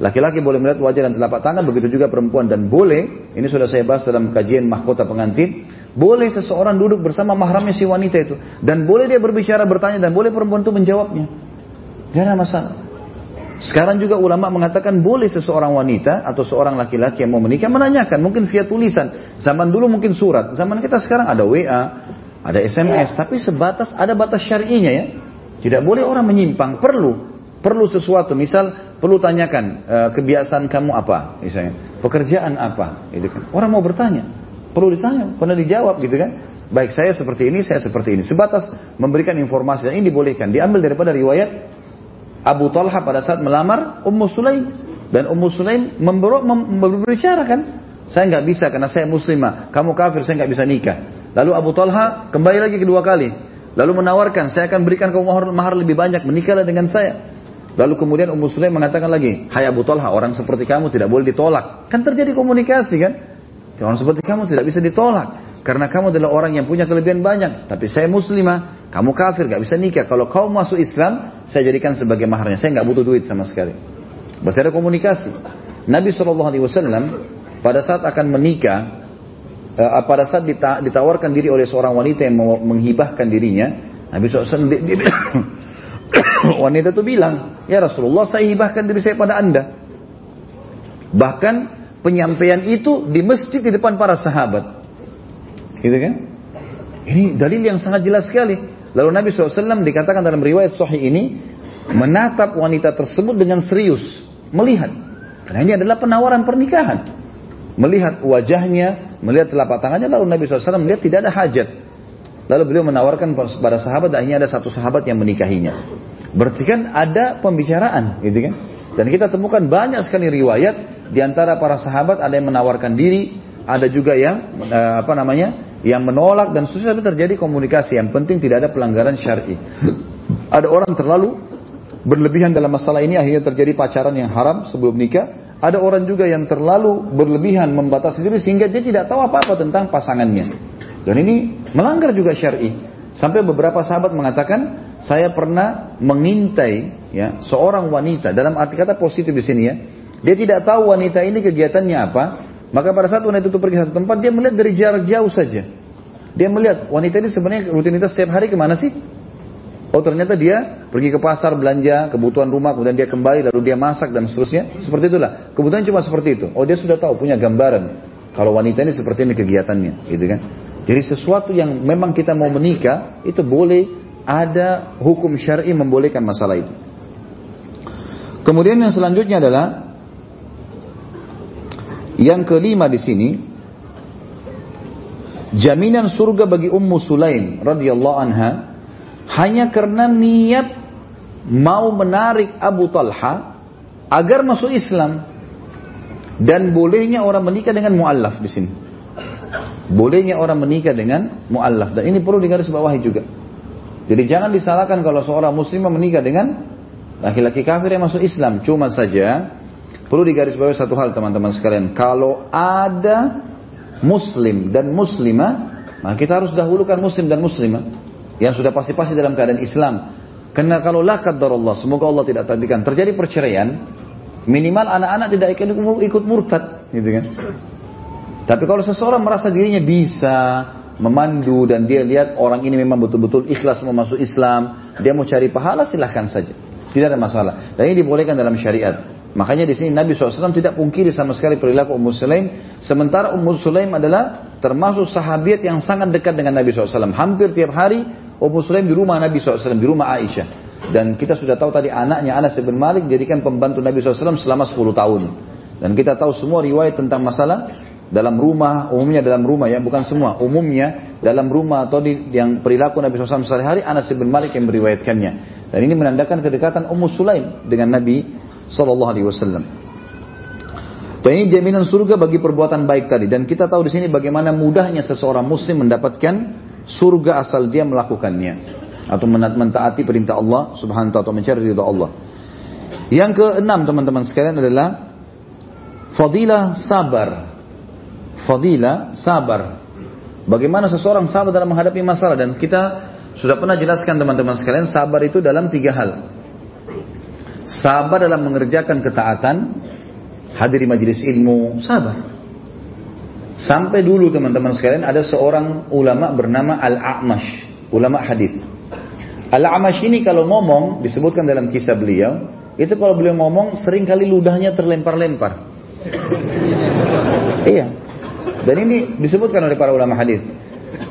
[SPEAKER 1] Laki-laki boleh melihat wajah dan telapak tangan, begitu juga perempuan. Dan boleh, ini sudah saya bahas dalam kajian mahkota pengantin, boleh seseorang duduk bersama mahramnya si wanita itu. Dan boleh dia berbicara, bertanya, dan boleh perempuan itu menjawabnya. Tidak ada masalah. Sekarang juga ulama mengatakan boleh seseorang wanita atau seorang laki-laki yang mau menikah menanyakan. Mungkin via tulisan. Zaman dulu mungkin surat. Zaman kita sekarang ada WA, ada SMS. Tapi sebatas, ada batas syar'inya ya. Tidak boleh orang menyimpang. Perlu. Perlu sesuatu. Misal perlu tanyakan e, kebiasaan kamu apa. Misalnya. Pekerjaan apa. Gitu kan. Orang mau bertanya. Perlu ditanya, pernah dijawab gitu kan. Baik saya seperti ini, saya seperti ini. Sebatas memberikan informasi dan ini dibolehkan. Diambil daripada riwayat Abu Talha pada saat melamar Ummu Sulaim dan Ummu Sulaim berbicara kan, saya nggak bisa karena saya muslimah, kamu kafir, saya nggak bisa nikah. Lalu Abu Talha kembali lagi kedua kali, lalu menawarkan, saya akan berikan kamu mahar, mahar lebih banyak, menikahlah dengan saya. Lalu kemudian Ummu Sulaim mengatakan lagi, Hai Abu Talha, orang seperti kamu tidak boleh ditolak. Kan terjadi komunikasi kan? Orang seperti kamu tidak bisa ditolak. Karena kamu adalah orang yang punya kelebihan banyak. Tapi saya muslimah, kamu kafir, gak bisa nikah. Kalau kau masuk Islam, saya jadikan sebagai maharnya. Saya nggak butuh duit sama sekali. Berarti ada komunikasi. Nabi SAW pada saat akan menikah, uh, pada saat ditawarkan diri oleh seorang wanita yang menghibahkan dirinya, Nabi SAW wanita itu bilang, ya Rasulullah saya hibahkan diri saya pada anda. Bahkan penyampaian itu di masjid di depan para sahabat. Gitu kan? Ini dalil yang sangat jelas sekali. Lalu Nabi SAW dikatakan dalam riwayat sahih ini menatap wanita tersebut dengan serius, melihat. Karena ini adalah penawaran pernikahan. Melihat wajahnya, melihat telapak tangannya, lalu Nabi SAW melihat tidak ada hajat. Lalu beliau menawarkan kepada sahabat, akhirnya ada satu sahabat yang menikahinya. Berarti kan ada pembicaraan, gitu kan? Dan kita temukan banyak sekali riwayat di antara para sahabat ada yang menawarkan diri, ada juga yang uh, apa namanya? yang menolak dan seterusnya terjadi komunikasi. Yang penting tidak ada pelanggaran syar'i. ada orang terlalu berlebihan dalam masalah ini akhirnya terjadi pacaran yang haram sebelum nikah. Ada orang juga yang terlalu berlebihan membatasi diri sehingga dia tidak tahu apa-apa tentang pasangannya. Dan ini melanggar juga syar'i. Sampai beberapa sahabat mengatakan, saya pernah mengintai ya seorang wanita dalam arti kata positif di sini ya dia tidak tahu wanita ini kegiatannya apa. Maka pada saat wanita itu pergi satu tempat, dia melihat dari jarak jauh saja. Dia melihat wanita ini sebenarnya rutinitas setiap hari ke mana sih? Oh ternyata dia pergi ke pasar belanja kebutuhan rumah, kemudian dia kembali lalu dia masak dan seterusnya. Seperti itulah. Kebutuhan cuma seperti itu. Oh dia sudah tahu punya gambaran. Kalau wanita ini seperti ini kegiatannya, gitu kan? Jadi sesuatu yang memang kita mau menikah itu boleh ada hukum syar'i membolehkan masalah itu. Kemudian yang selanjutnya adalah yang kelima di sini jaminan surga bagi Ummu Sulaim radhiyallahu anha hanya karena niat mau menarik Abu Talha agar masuk Islam dan bolehnya orang menikah dengan muallaf di sini. Bolehnya orang menikah dengan muallaf dan ini perlu digarisbawahi juga. Jadi jangan disalahkan kalau seorang muslimah menikah dengan laki-laki kafir yang masuk Islam. Cuma saja perlu digarisbawahi satu hal teman-teman sekalian. Kalau ada muslim dan muslimah, maka kita harus dahulukan muslim dan muslimah yang sudah pasti-pasti dalam keadaan Islam. Karena kalau la Allah, semoga Allah tidak takdirkan terjadi perceraian, minimal anak-anak tidak ikut murtad, gitu kan? Tapi kalau seseorang merasa dirinya bisa, memandu dan dia lihat orang ini memang betul-betul ikhlas mau masuk Islam, dia mau cari pahala silahkan saja. Tidak ada masalah. Dan ini dibolehkan dalam syariat. Makanya di sini Nabi SAW tidak pungkiri sama sekali perilaku Ummu Sulaim. Sementara Ummu Sulaim adalah termasuk sahabat yang sangat dekat dengan Nabi SAW. Hampir tiap hari Ummu Sulaim di rumah Nabi SAW, di rumah Aisyah. Dan kita sudah tahu tadi anaknya Anas bin Malik jadikan pembantu Nabi SAW selama 10 tahun. Dan kita tahu semua riwayat tentang masalah dalam rumah, umumnya dalam rumah ya, bukan semua, umumnya dalam rumah atau di, yang perilaku Nabi SAW sehari-hari Anas bin Malik yang meriwayatkannya. Dan ini menandakan kedekatan Ummu Sulaim dengan Nabi SAW. Dan ini jaminan surga bagi perbuatan baik tadi. Dan kita tahu di sini bagaimana mudahnya seseorang muslim mendapatkan surga asal dia melakukannya. Atau mentaati perintah Allah subhanahu wa ta'ala atau mencari ridha Allah. Yang keenam teman-teman sekalian adalah fadilah sabar fadilah sabar. Bagaimana seseorang sabar dalam menghadapi masalah dan kita sudah pernah jelaskan teman-teman sekalian sabar itu dalam tiga hal. Sabar dalam mengerjakan ketaatan, hadiri majelis ilmu, sabar. Sampai dulu teman-teman sekalian ada seorang ulama bernama Al-A'mash, ulama hadis. Al-A'mash ini kalau ngomong disebutkan dalam kisah beliau, itu kalau beliau ngomong sering kali ludahnya terlempar-lempar. iya, dan ini disebutkan oleh para ulama hadis.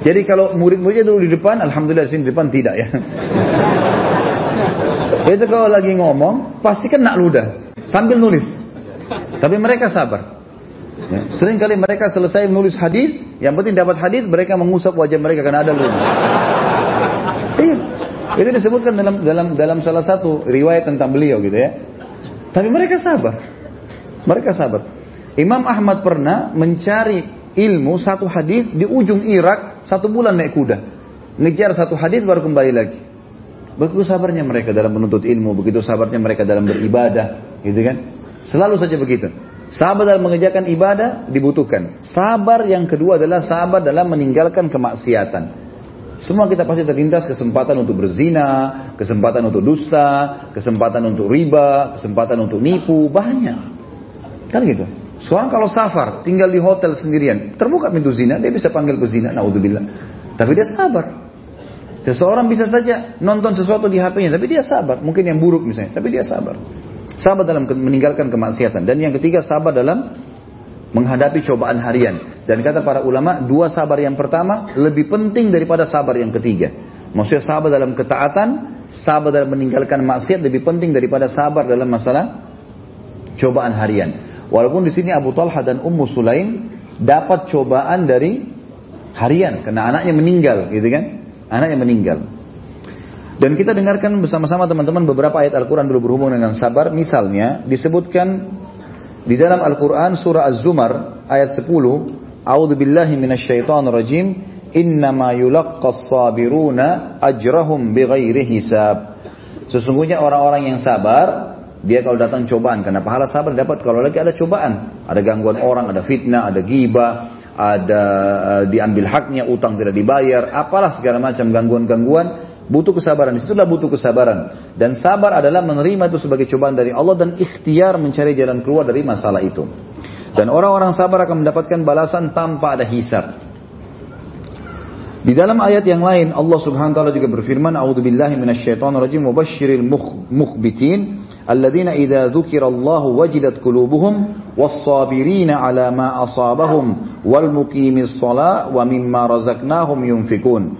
[SPEAKER 1] Jadi kalau murid-muridnya dulu di depan, alhamdulillah di sini di depan tidak ya. Itu kalau lagi ngomong, pasti kena ludah sambil nulis. Tapi mereka sabar. Ya. Sering kali mereka selesai menulis hadis, yang penting dapat hadis, mereka mengusap wajah mereka karena ada ludah. Iya. Itu disebutkan dalam dalam dalam salah satu riwayat tentang beliau gitu ya. Tapi mereka sabar. Mereka sabar. Imam Ahmad pernah mencari ilmu satu hadis di ujung Irak satu bulan naik kuda. Ngejar satu hadis baru kembali lagi. Begitu sabarnya mereka dalam menuntut ilmu, begitu sabarnya mereka dalam beribadah, gitu kan? Selalu saja begitu. Sabar dalam mengerjakan ibadah dibutuhkan. Sabar yang kedua adalah sabar dalam meninggalkan kemaksiatan. Semua kita pasti terlintas kesempatan untuk berzina, kesempatan untuk dusta, kesempatan untuk riba, kesempatan untuk nipu, banyak. Kan gitu. Seorang kalau safar, tinggal di hotel sendirian, terbuka pintu zina, dia bisa panggil pezina, naudzubillah. Tapi dia sabar. Seseorang bisa saja nonton sesuatu di HP-nya, tapi dia sabar. Mungkin yang buruk misalnya, tapi dia sabar. Sabar dalam meninggalkan kemaksiatan. Dan yang ketiga, sabar dalam menghadapi cobaan harian. Dan kata para ulama, dua sabar yang pertama lebih penting daripada sabar yang ketiga. Maksudnya sabar dalam ketaatan, sabar dalam meninggalkan maksiat lebih penting daripada sabar dalam masalah cobaan harian. Walaupun di sini Abu Talha dan Ummu Sulaim dapat cobaan dari harian karena anaknya meninggal, gitu kan? Anaknya meninggal. Dan kita dengarkan bersama-sama teman-teman beberapa ayat Al-Quran dulu berhubung dengan sabar. Misalnya disebutkan di dalam Al-Quran surah Az-Zumar ayat 10. A'udhu billahi minasyaitonir rajim. Innama yulaqqas sabiruna ajrahum bighairi hisab. Sesungguhnya orang-orang yang sabar dia kalau datang cobaan, karena pahala sabar dapat kalau lagi ada cobaan. Ada gangguan orang, ada fitnah, ada gibah, ada uh, diambil haknya, utang tidak dibayar, apalah segala macam gangguan-gangguan, butuh kesabaran. Di situlah butuh kesabaran. Dan sabar adalah menerima itu sebagai cobaan dari Allah dan ikhtiar mencari jalan keluar dari masalah itu. Dan orang-orang sabar akan mendapatkan balasan tanpa ada hisab. Di dalam ayat yang lain Allah Subhanahu wa taala juga berfirman, "A'udzubillahi minasyaitonirrajim wa basyiril mukhbitin alladzina idza dzukirallahu wajidat qulubuhum was-sabirina ala ma asabahum wal muqimis shalah wa mimma razaqnahum yunfikun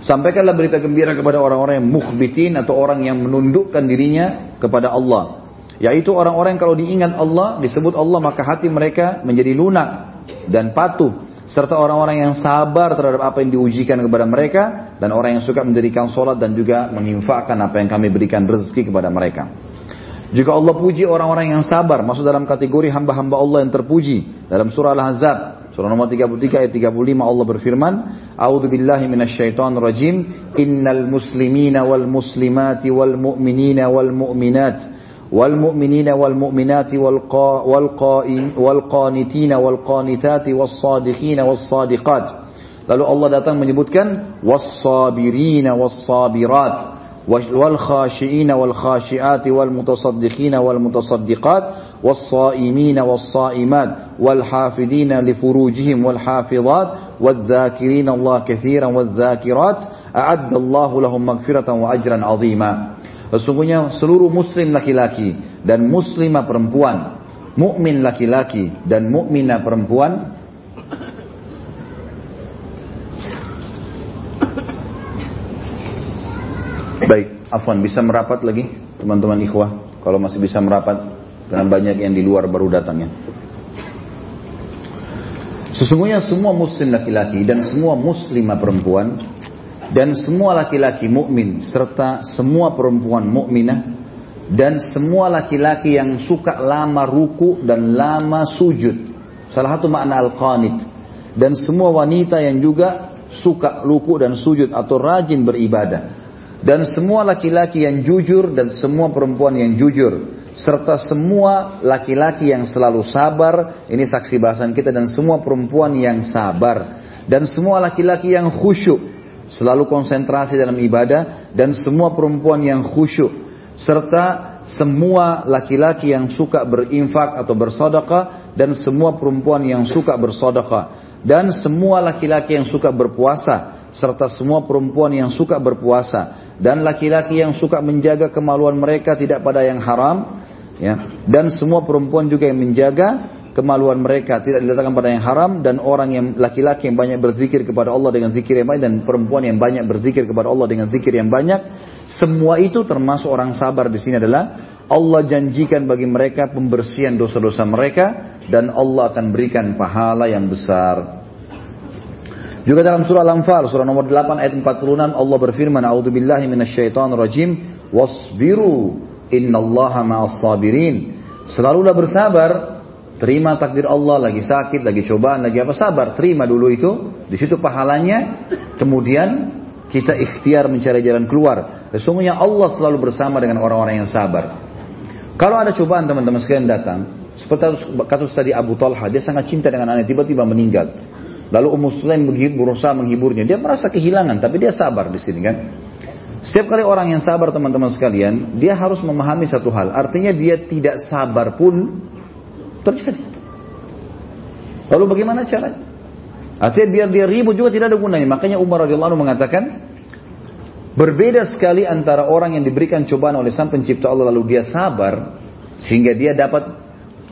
[SPEAKER 1] Sampaikanlah berita gembira kepada orang-orang yang mukhbitin atau orang yang menundukkan dirinya kepada Allah. Yaitu orang-orang yang kalau diingat Allah, disebut Allah, maka hati mereka menjadi lunak dan patuh serta orang-orang yang sabar terhadap apa yang diujikan kepada mereka dan orang yang suka mendirikan sholat dan juga menginfakkan apa yang kami berikan rezeki kepada mereka. Jika Allah puji orang-orang yang sabar, masuk dalam kategori hamba-hamba Allah yang terpuji dalam surah Al-Ahzab, Surah nomor 33 ayat 35 Allah berfirman, A'udzu billahi minasyaitonir rajim. Innal muslimina wal muslimati wal mu'minina wal mu'minat والمؤمنين والمؤمنات والقا والقائم والقانتين والقانتات والصادقين والصادقات. Lalu Allah datang menyebutkan was-sabirina والصابرين والصابرات والخاشئين والخاشئات والمتصدقين والمتصدقات والصائمين والصائمات والحافظين لفروجهم والحافظات والذاكرين الله كثيرا والذاكرات أعد الله لهم مغفرة وأجرا عظيما. Sesungguhnya seluruh muslim laki-laki dan muslimah perempuan, mukmin laki-laki dan mukminah perempuan Baik, Afwan bisa merapat lagi teman-teman ikhwah kalau masih bisa merapat dengan banyak yang di luar baru datangnya. Sesungguhnya semua muslim laki-laki dan semua muslimah perempuan dan semua laki-laki mukmin serta semua perempuan mukminah dan semua laki-laki yang suka lama ruku dan lama sujud. Salah satu makna al-qanit. Dan semua wanita yang juga suka ruku dan sujud atau rajin beribadah. Dan semua laki-laki yang jujur dan semua perempuan yang jujur. Serta semua laki-laki yang selalu sabar. Ini saksi bahasan kita. Dan semua perempuan yang sabar. Dan semua laki-laki yang khusyuk selalu konsentrasi dalam ibadah dan semua perempuan yang khusyuk serta semua laki-laki yang suka berinfak atau bersodakah dan semua perempuan yang suka bersodakah dan semua laki-laki yang suka berpuasa serta semua perempuan yang suka berpuasa dan laki-laki yang suka menjaga kemaluan mereka tidak pada yang haram ya dan semua perempuan juga yang menjaga kemaluan mereka tidak diletakkan pada yang haram dan orang yang laki-laki yang banyak berzikir kepada Allah dengan zikir yang banyak dan perempuan yang banyak berzikir kepada Allah dengan zikir yang banyak semua itu termasuk orang sabar di sini adalah Allah janjikan bagi mereka pembersihan dosa-dosa mereka dan Allah akan berikan pahala yang besar. Juga dalam surah Al-Anfal surah nomor 8 ayat 46 Allah berfirman A'udzubillahi minasyaitonir rajim wasbiru innallaha ma'as sabirin. Selalulah bersabar, terima takdir Allah lagi sakit, lagi cobaan, lagi apa sabar, terima dulu itu. Di situ pahalanya. Kemudian kita ikhtiar mencari jalan keluar. Sesungguhnya Allah selalu bersama dengan orang-orang yang sabar. Kalau ada cobaan teman-teman sekalian datang, seperti kasus tadi Abu Talha, dia sangat cinta dengan anak, tiba-tiba meninggal. Lalu Ummu Sulaim berusaha menghiburnya. Dia merasa kehilangan, tapi dia sabar di sini kan. Setiap kali orang yang sabar teman-teman sekalian, dia harus memahami satu hal. Artinya dia tidak sabar pun terjadi. Lalu bagaimana caranya? Artinya biar dia ribut juga tidak ada gunanya. Makanya Umar radhiyallahu anhu mengatakan, berbeda sekali antara orang yang diberikan cobaan oleh Sang Pencipta Allah lalu dia sabar sehingga dia dapat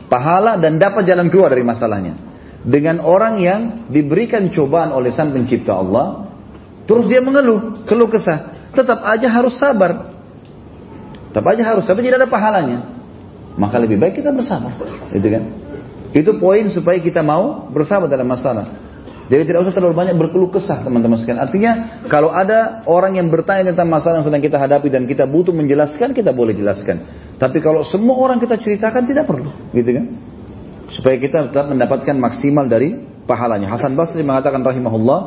[SPEAKER 1] pahala dan dapat jalan keluar dari masalahnya dengan orang yang diberikan cobaan oleh sang pencipta Allah, terus dia mengeluh, keluh kesah, tetap aja harus sabar. Tetap aja harus, tapi tidak ada pahalanya. Maka lebih baik kita bersabar, gitu kan? Itu poin supaya kita mau bersabar dalam masalah. Jadi tidak usah terlalu banyak berkeluh kesah teman-teman sekalian. Artinya kalau ada orang yang bertanya tentang masalah yang sedang kita hadapi dan kita butuh menjelaskan, kita boleh jelaskan. Tapi kalau semua orang kita ceritakan tidak perlu, gitu kan? supaya kita tetap mendapatkan maksimal dari pahalanya. Hasan Basri mengatakan rahimahullah,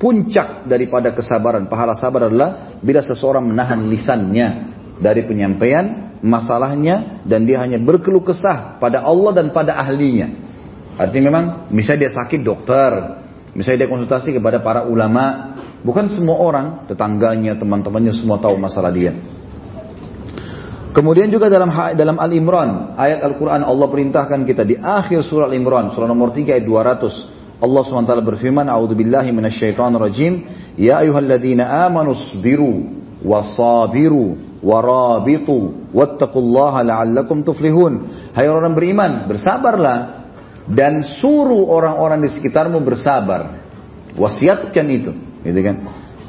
[SPEAKER 1] puncak daripada kesabaran, pahala sabar adalah bila seseorang menahan lisannya dari penyampaian masalahnya dan dia hanya berkeluh kesah pada Allah dan pada ahlinya. Artinya memang misalnya dia sakit dokter, misalnya dia konsultasi kepada para ulama, bukan semua orang, tetangganya, teman-temannya semua tahu masalah dia. Kemudian juga dalam dalam Al Imran ayat Al Quran Allah perintahkan kita di akhir surah Al Imran surah nomor 3 ayat 200 Allah SWT berfirman A'udzu billahi minasyaitonir rajim. Ya ayyuhalladzina amanu sabiru. wasabiru warabitu wattaqullaha la'allakum tuflihun hai orang beriman bersabarlah dan suruh orang-orang di sekitarmu bersabar wasiatkan itu gitu kan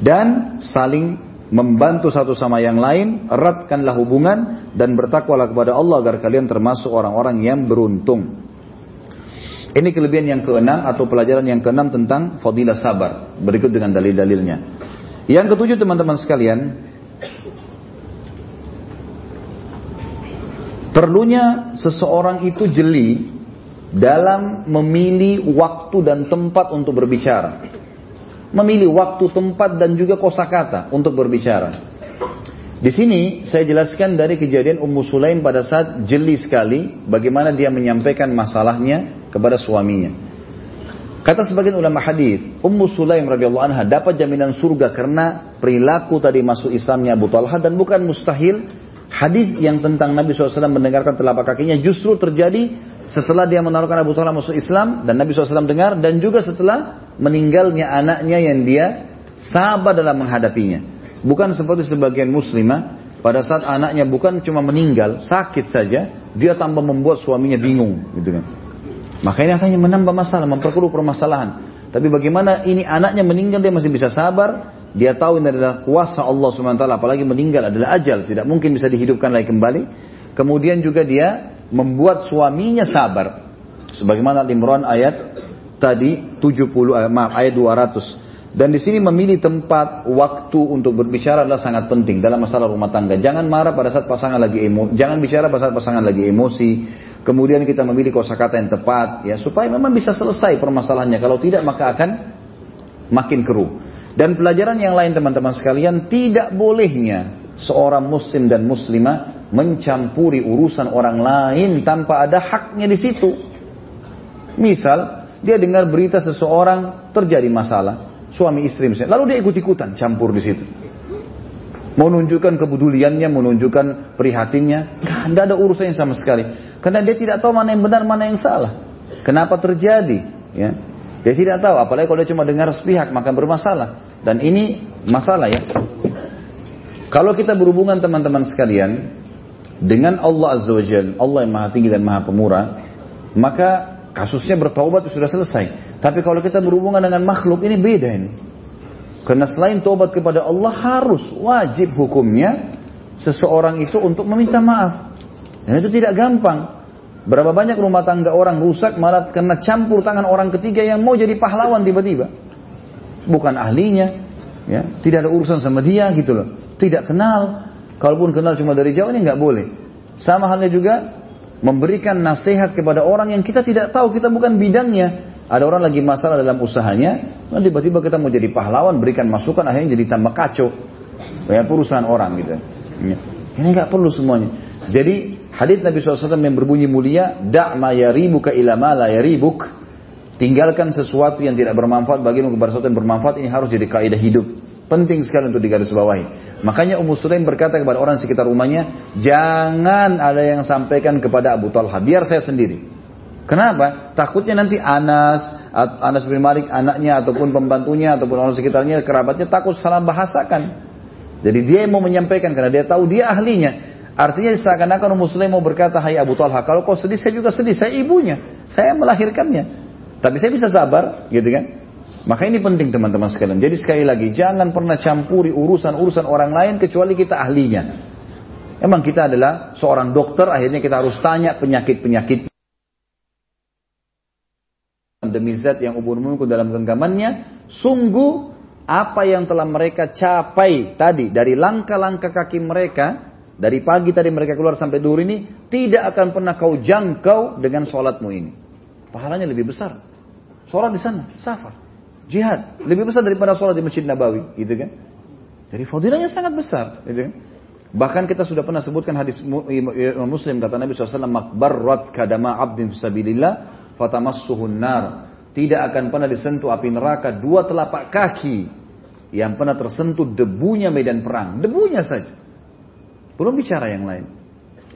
[SPEAKER 1] dan saling membantu satu sama yang lain, eratkanlah hubungan dan bertakwalah kepada Allah agar kalian termasuk orang-orang yang beruntung. Ini kelebihan yang keenam atau pelajaran yang keenam tentang fadilah sabar. Berikut dengan dalil-dalilnya. Yang ketujuh teman-teman sekalian, perlunya seseorang itu jeli dalam memilih waktu dan tempat untuk berbicara. Memilih waktu, tempat dan juga kosakata untuk berbicara. Di sini saya jelaskan dari kejadian Ummu Sulaim pada saat jeli sekali bagaimana dia menyampaikan masalahnya kepada suaminya. Kata sebagian ulama hadis, Ummu Sulaim radhiyallahu anha dapat jaminan surga karena perilaku tadi masuk Islamnya Abu Talha dan bukan mustahil hadis yang tentang Nabi SAW mendengarkan telapak kakinya justru terjadi setelah dia menaruhkan Abu Talha masuk Islam dan Nabi SAW dengar dan juga setelah meninggalnya anaknya yang dia sabar dalam menghadapinya. Bukan seperti sebagian muslimah pada saat anaknya bukan cuma meninggal, sakit saja, dia tambah membuat suaminya bingung, gitu kan. Maka ini akan menambah masalah, memperkeruh permasalahan. Tapi bagaimana ini anaknya meninggal dia masih bisa sabar, dia tahu ini adalah kuasa Allah SWT, apalagi meninggal adalah ajal, tidak mungkin bisa dihidupkan lagi kembali. Kemudian juga dia membuat suaminya sabar. Sebagaimana Imran ayat tadi 70 eh, maaf ayat 200 dan di sini memilih tempat, waktu untuk berbicara adalah sangat penting dalam masalah rumah tangga. Jangan marah pada saat pasangan lagi emosi, jangan bicara pada saat pasangan lagi emosi. Kemudian kita memilih kosakata yang tepat, ya supaya memang bisa selesai permasalahannya. Kalau tidak maka akan makin keruh. Dan pelajaran yang lain teman-teman sekalian, tidak bolehnya seorang muslim dan muslimah mencampuri urusan orang lain tanpa ada haknya di situ. Misal, dia dengar berita seseorang terjadi masalah, suami istri misalnya. Lalu dia ikut-ikutan campur di situ. Menunjukkan kepeduliannya, menunjukkan prihatinnya. Tidak ada urusannya sama sekali. Karena dia tidak tahu mana yang benar, mana yang salah. Kenapa terjadi? Ya. Dia tidak tahu, apalagi kalau dia cuma dengar sepihak, maka bermasalah. Dan ini masalah ya. Kalau kita berhubungan teman-teman sekalian, dengan Allah Azza wa Allah yang maha tinggi dan maha pemurah, maka kasusnya bertaubat sudah selesai. Tapi kalau kita berhubungan dengan makhluk ini beda ini. Karena selain taubat kepada Allah harus wajib hukumnya seseorang itu untuk meminta maaf. Dan itu tidak gampang. Berapa banyak rumah tangga orang rusak malah karena campur tangan orang ketiga yang mau jadi pahlawan tiba-tiba. Bukan ahlinya, ya, tidak ada urusan sama dia gitu loh. Tidak kenal, kalaupun kenal cuma dari jauh ini nggak boleh. Sama halnya juga memberikan nasihat kepada orang yang kita tidak tahu, kita bukan bidangnya. Ada orang lagi masalah dalam usahanya, tiba-tiba kita mau jadi pahlawan, berikan masukan, akhirnya jadi tambah kacau. Ya, perusahaan orang gitu. Ini nggak perlu semuanya. Jadi hadits Nabi SAW yang berbunyi mulia, da'ma yaribuka ila ma la yaribuk. Tinggalkan sesuatu yang tidak bermanfaat bagimu kepada sesuatu yang bermanfaat ini harus jadi kaidah hidup. Penting sekali untuk digarisbawahi. Makanya Ummu Sulaim berkata kepada orang sekitar rumahnya, jangan ada yang sampaikan kepada Abu Talha, biar saya sendiri. Kenapa? Takutnya nanti Anas, Anas bin Malik anaknya ataupun pembantunya ataupun orang sekitarnya kerabatnya takut salah bahasakan. Jadi dia yang mau menyampaikan karena dia tahu dia ahlinya. Artinya seakan-akan Ummu Sulaim mau berkata, Hai Abu Talha, kalau kau sedih saya juga sedih, saya ibunya, saya melahirkannya. Tapi saya bisa sabar, gitu kan? Maka ini penting teman-teman sekalian. Jadi sekali lagi, jangan pernah campuri urusan-urusan orang lain kecuali kita ahlinya. Emang kita adalah seorang dokter, akhirnya kita harus tanya penyakit-penyakit. Demi zat yang ubur-ubur dalam genggamannya, sungguh apa yang telah mereka capai tadi dari langkah-langkah kaki mereka, dari pagi tadi mereka keluar sampai duhur ini, tidak akan pernah kau jangkau dengan sholatmu ini. Pahalanya lebih besar. Sholat di sana, safar. Jihad lebih besar daripada sholat di Masjid Nabawi, gitu kan? Jadi fadilahnya sangat besar, gitu kan? Bahkan kita sudah pernah sebutkan hadis Muslim kata Nabi SAW, makbarrat kadama abdin fisabilillah fatamassuhun nar. Tidak akan pernah disentuh api neraka dua telapak kaki yang pernah tersentuh debunya medan perang. Debunya saja. Belum bicara yang lain.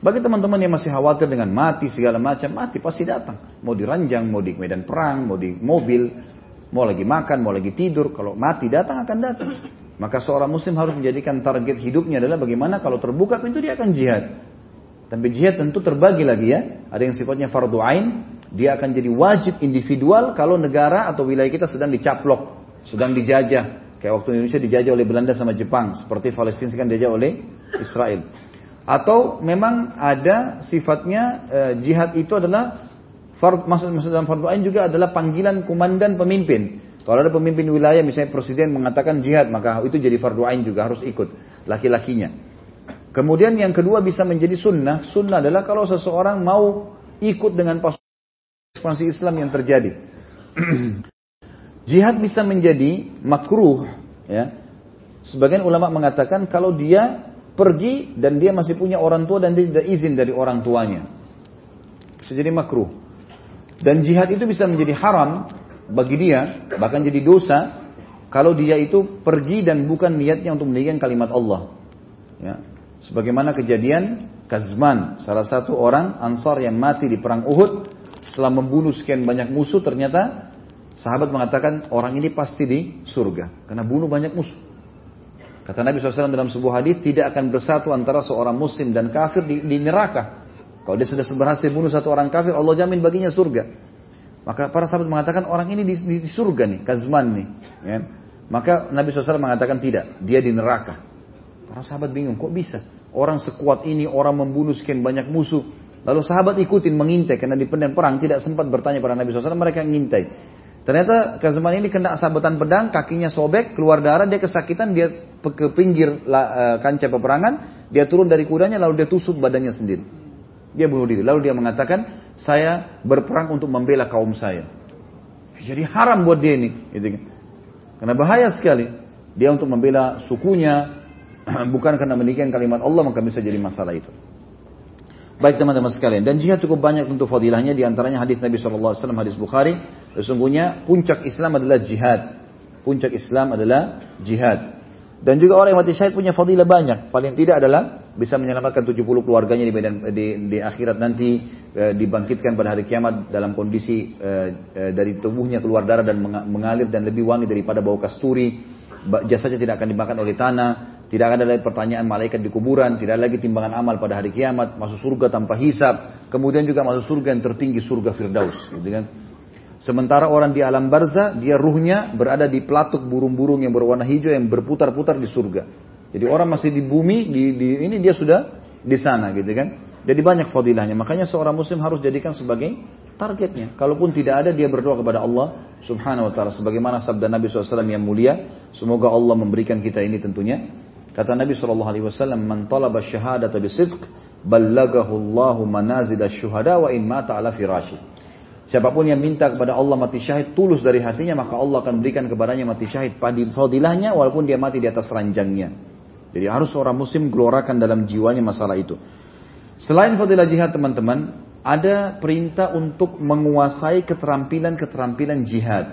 [SPEAKER 1] Bagi teman-teman yang masih khawatir dengan mati segala macam, mati pasti datang. Mau diranjang, mau di medan perang, mau di mobil, Mau lagi makan, mau lagi tidur, kalau mati datang akan datang. Maka seorang muslim harus menjadikan target hidupnya adalah bagaimana kalau terbuka pintu dia akan jihad. Tapi jihad tentu terbagi lagi ya. Ada yang sifatnya fardu ain, dia akan jadi wajib individual kalau negara atau wilayah kita sedang dicaplok, sedang dijajah. Kayak waktu Indonesia dijajah oleh Belanda sama Jepang, seperti Palestina sekarang dijajah oleh Israel. Atau memang ada sifatnya eh, jihad itu adalah Fard, maksud, maksud dalam fardu ain juga adalah panggilan komandan pemimpin. Kalau ada pemimpin wilayah misalnya presiden mengatakan jihad maka itu jadi fardu ain juga harus ikut laki-lakinya. Kemudian yang kedua bisa menjadi sunnah. Sunnah adalah kalau seseorang mau ikut dengan ekspansi Islam yang terjadi. Jihad bisa menjadi makruh, ya. Sebagian ulama mengatakan kalau dia pergi dan dia masih punya orang tua dan dia tidak izin dari orang tuanya. Bisa jadi makruh. Dan jihad itu bisa menjadi haram bagi dia, bahkan jadi dosa kalau dia itu pergi dan bukan niatnya untuk meninggikan kalimat Allah. Ya. Sebagaimana kejadian Kazman, salah satu orang Ansar yang mati di perang Uhud setelah membunuh sekian banyak musuh ternyata sahabat mengatakan orang ini pasti di surga karena bunuh banyak musuh. Kata Nabi SAW dalam sebuah hadis tidak akan bersatu antara seorang muslim dan kafir di, di neraka. Kalau dia sudah berhasil bunuh satu orang kafir, Allah jamin baginya surga. Maka para sahabat mengatakan orang ini di, di, di surga nih, Kazman nih. Ya. Maka Nabi SAW mengatakan tidak, dia di neraka. Para sahabat bingung, kok bisa? Orang sekuat ini, orang membunuh sekian banyak musuh. Lalu sahabat ikutin mengintai, karena di perang tidak sempat bertanya pada Nabi SAW, mereka mengintai. Ternyata Kazman ini kena sabetan pedang, kakinya sobek, keluar darah, dia kesakitan, dia ke pinggir uh, kancah peperangan, dia turun dari kudanya, lalu dia tusuk badannya sendiri. Dia bunuh diri. Lalu dia mengatakan, saya berperang untuk membela kaum saya. Jadi haram buat dia ini. Gitu kan. Karena bahaya sekali. Dia untuk membela sukunya, bukan karena meninggikan kalimat Allah, maka bisa jadi masalah itu. Baik teman-teman sekalian. Dan jihad cukup banyak untuk fadilahnya. Di antaranya hadis Nabi SAW, hadis Bukhari. Sesungguhnya puncak Islam adalah jihad. Puncak Islam adalah jihad. Dan juga orang yang mati syahid punya fadilah banyak. Paling tidak adalah bisa menyelamatkan 70 keluarganya di medan di, di akhirat nanti e, dibangkitkan pada hari kiamat dalam kondisi e, e, dari tubuhnya keluar darah dan mengalir dan lebih wangi daripada bau kasturi jasanya tidak akan dimakan oleh tanah tidak ada lagi pertanyaan malaikat di kuburan tidak lagi timbangan amal pada hari kiamat masuk surga tanpa hisap kemudian juga masuk surga yang tertinggi surga firdaus gitu kan Sementara orang di alam barza, dia ruhnya berada di pelatuk burung-burung yang berwarna hijau yang berputar-putar di surga. Jadi orang masih di bumi, di, di ini dia sudah di sana gitu kan. Jadi banyak fadilahnya. Makanya seorang muslim harus jadikan sebagai targetnya. Kalaupun tidak ada, dia berdoa kepada Allah subhanahu wa ta'ala. Sebagaimana sabda Nabi SAW yang mulia. Semoga Allah memberikan kita ini tentunya. Kata Nabi SAW, Man talaba syahadata bisidq, ballagahu Allahu manazil syuhada wa in mata ala firashi. Siapa pun yang minta kepada Allah mati syahid tulus dari hatinya maka Allah akan berikan kepadanya mati syahid fadilahnya walaupun dia mati di atas ranjangnya. Jadi harus orang muslim gelorakan dalam jiwanya masalah itu. Selain fadilah jihad teman-teman, ada perintah untuk menguasai keterampilan-keterampilan jihad.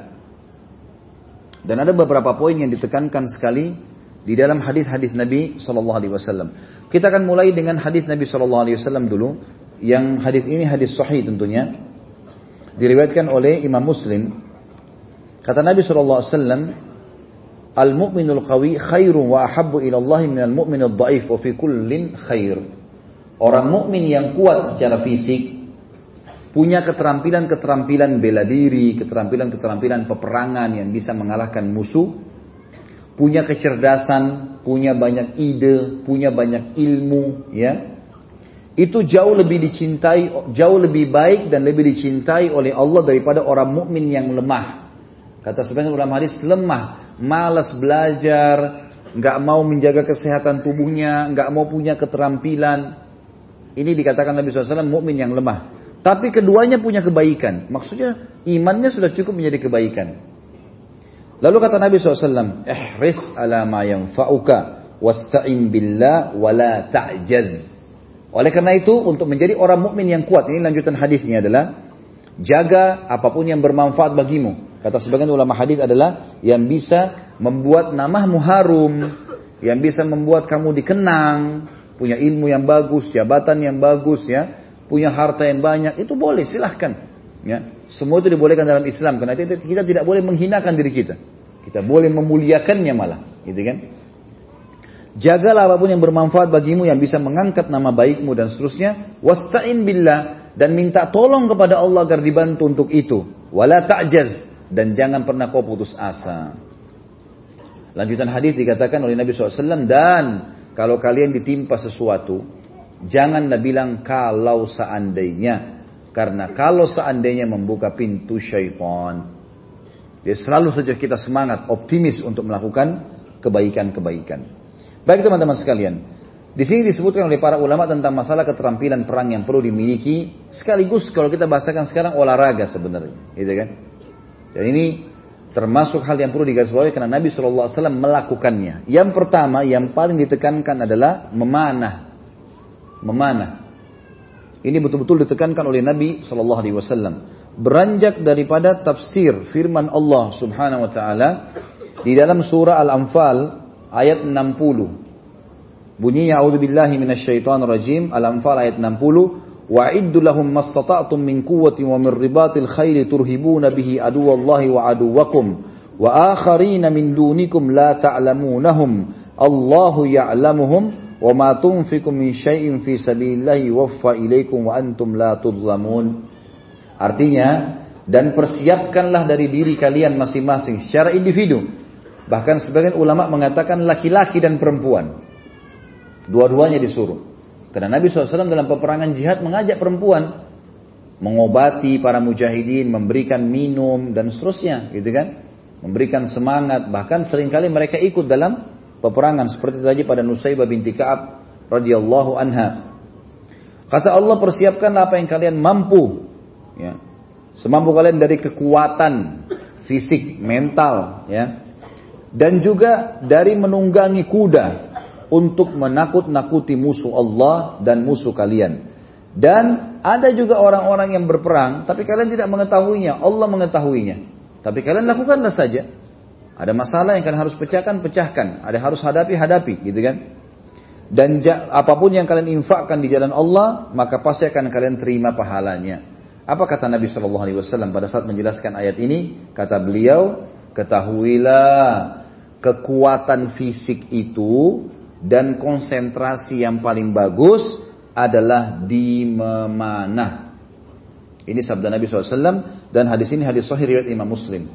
[SPEAKER 1] Dan ada beberapa poin yang ditekankan sekali di dalam hadis-hadis Nabi Shallallahu Alaihi Wasallam. Kita akan mulai dengan hadis Nabi Shallallahu Alaihi Wasallam dulu. Yang hadis ini hadis sahih tentunya diriwayatkan oleh Imam Muslim kata Nabi SAW Al-mu'minul qawi khairun wa ahabbu ila Allah min al-mu'minul dhaif wa fi kullin khair. Orang mukmin yang kuat secara fisik punya keterampilan-keterampilan bela diri, keterampilan-keterampilan peperangan yang bisa mengalahkan musuh, punya kecerdasan, punya banyak ide, punya banyak ilmu, ya itu jauh lebih dicintai, jauh lebih baik dan lebih dicintai oleh Allah daripada orang mukmin yang lemah. Kata sebagian ulama hadis lemah, malas belajar, nggak mau menjaga kesehatan tubuhnya, nggak mau punya keterampilan. Ini dikatakan Nabi SAW mukmin yang lemah. Tapi keduanya punya kebaikan. Maksudnya imannya sudah cukup menjadi kebaikan. Lalu kata Nabi SAW, ihris ala ma yanfa'uka wasta'in billah wa la ta'jaz. Oleh karena itu, untuk menjadi orang mukmin yang kuat, ini lanjutan hadisnya adalah jaga apa pun yang bermanfaat bagimu. Kata sebagian ulama hadis adalah yang bisa membuat namamu harum, yang bisa membuat kamu dikenang, punya ilmu yang bagus, jabatan yang bagus, ya, punya harta yang banyak, itu boleh, silahkan. Ya, semua itu dibolehkan dalam Islam karena itu kita tidak boleh menghinakan diri kita. Kita boleh memuliakannya malah, gitu kan? Jagalah apa pun yang bermanfaat bagimu yang bisa mengangkat nama baikmu dan seterusnya. Wasta'in billah dan minta tolong kepada Allah agar dibantu untuk itu. Wala ta'jaz dan jangan pernah kau putus asa. Lanjutan hadis dikatakan oleh Nabi SAW dan kalau kalian ditimpa sesuatu, janganlah bilang kalau seandainya. Karena kalau seandainya membuka pintu syaitan. Dia selalu saja kita semangat, optimis untuk melakukan kebaikan-kebaikan. Baik teman-teman sekalian, Di sini disebutkan oleh para ulama tentang masalah keterampilan perang yang perlu dimiliki sekaligus kalau kita bahasakan sekarang olahraga sebenarnya, gitu kan? Dan ini termasuk hal yang perlu digarisbawahi karena Nabi SAW melakukannya. Yang pertama, yang paling ditekankan adalah memanah, memanah. Ini betul-betul ditekankan oleh Nabi SAW. Beranjak daripada tafsir firman Allah Subhanahu Wa Taala di dalam surah Al-Anfal ayat 60. Bunyinya a'udzubillahi minasyaitonir rajim Al-Anfal ayat 60 Wa'iddu lahum mastata'tum min quwwatin wa min ribatil khayli turhibuna bihi aduwallahi wa aduwakum wa akharina min dunikum la ta'lamunahum Allahu ya'lamuhum ma tunfikum min syai'in fi sabilillahi waffa ilaikum wa antum la tudlamun Artinya dan persiapkanlah dari diri kalian masing-masing secara individu bahkan sebagian ulama mengatakan laki-laki dan perempuan Dua-duanya disuruh. Karena Nabi SAW dalam peperangan jihad mengajak perempuan mengobati para mujahidin, memberikan minum dan seterusnya, gitu kan? Memberikan semangat, bahkan sering kali mereka ikut dalam peperangan seperti tadi pada Nusaybah binti Ka'ab radhiyallahu anha. Kata Allah persiapkanlah apa yang kalian mampu, ya. Semampu kalian dari kekuatan fisik, mental, ya. Dan juga dari menunggangi kuda, untuk menakut-nakuti musuh Allah dan musuh kalian. Dan ada juga orang-orang yang berperang, tapi kalian tidak mengetahuinya. Allah mengetahuinya. Tapi kalian lakukanlah saja. Ada masalah yang kalian harus pecahkan, pecahkan. Ada harus hadapi, hadapi, gitu kan? Dan apa pun yang kalian infakkan di jalan Allah, maka pasti akan kalian terima pahalanya. Apa kata Nabi Shallallahu Alaihi Wasallam pada saat menjelaskan ayat ini? Kata beliau, ketahuilah kekuatan fisik itu dan konsentrasi yang paling bagus adalah di memanah. Ini sabda Nabi SAW dan hadis ini hadis sahih riwayat Imam Muslim.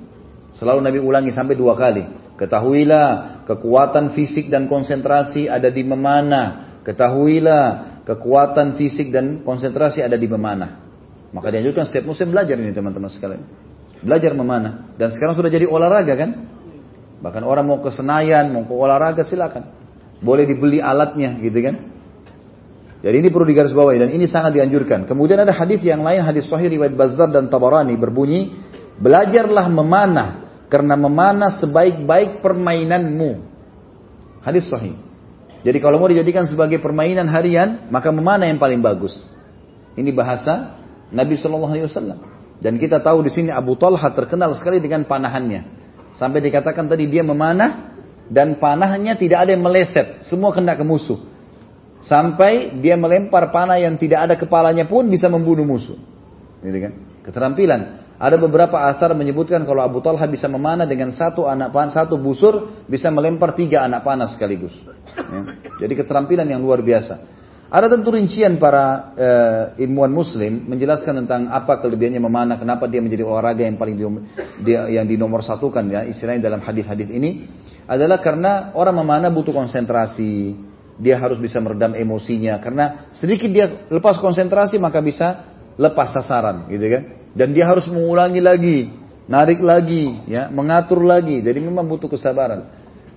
[SPEAKER 1] Selalu Nabi ulangi sampai dua kali. Ketahuilah kekuatan fisik dan konsentrasi ada di memanah. Ketahuilah kekuatan fisik dan konsentrasi ada di memanah. Maka dianjurkan setiap muslim belajar ini teman-teman sekalian. Belajar memanah. Dan sekarang sudah jadi olahraga kan? Bahkan orang mau ke Senayan, mau ke olahraga silakan. Boleh dibeli alatnya gitu kan. Jadi ini perlu digarisbawahi dan ini sangat dianjurkan. Kemudian ada hadis yang lain, hadis sahih riwayat Bazzar dan Tabarani berbunyi, belajarlah memanah karena memanah sebaik-baik permainanmu. Hadis sahih. Jadi kalau mau dijadikan sebagai permainan harian, maka memanah yang paling bagus. Ini bahasa Nabi Shallallahu Alaihi Wasallam. Dan kita tahu di sini Abu Talha terkenal sekali dengan panahannya. Sampai dikatakan tadi dia memanah dan panahnya tidak ada yang meleset, semua kena ke musuh. Sampai dia melempar panah yang tidak ada kepalanya pun bisa membunuh musuh. Gitu kan? Keterampilan. Ada beberapa asar menyebutkan kalau Abu Talha bisa memanah dengan satu anak panah, satu busur bisa melempar tiga anak panah sekaligus. Ya. Jadi keterampilan yang luar biasa. Ada tentu rincian para uh, ilmuwan muslim menjelaskan tentang apa kelebihannya memanah, kenapa dia menjadi olahraga yang paling di, dia, yang dinomor satukan ya istilahnya dalam hadis-hadis ini adalah karena orang memanah butuh konsentrasi, dia harus bisa meredam emosinya karena sedikit dia lepas konsentrasi maka bisa lepas sasaran gitu kan dan dia harus mengulangi lagi, narik lagi ya, mengatur lagi. Jadi memang butuh kesabaran.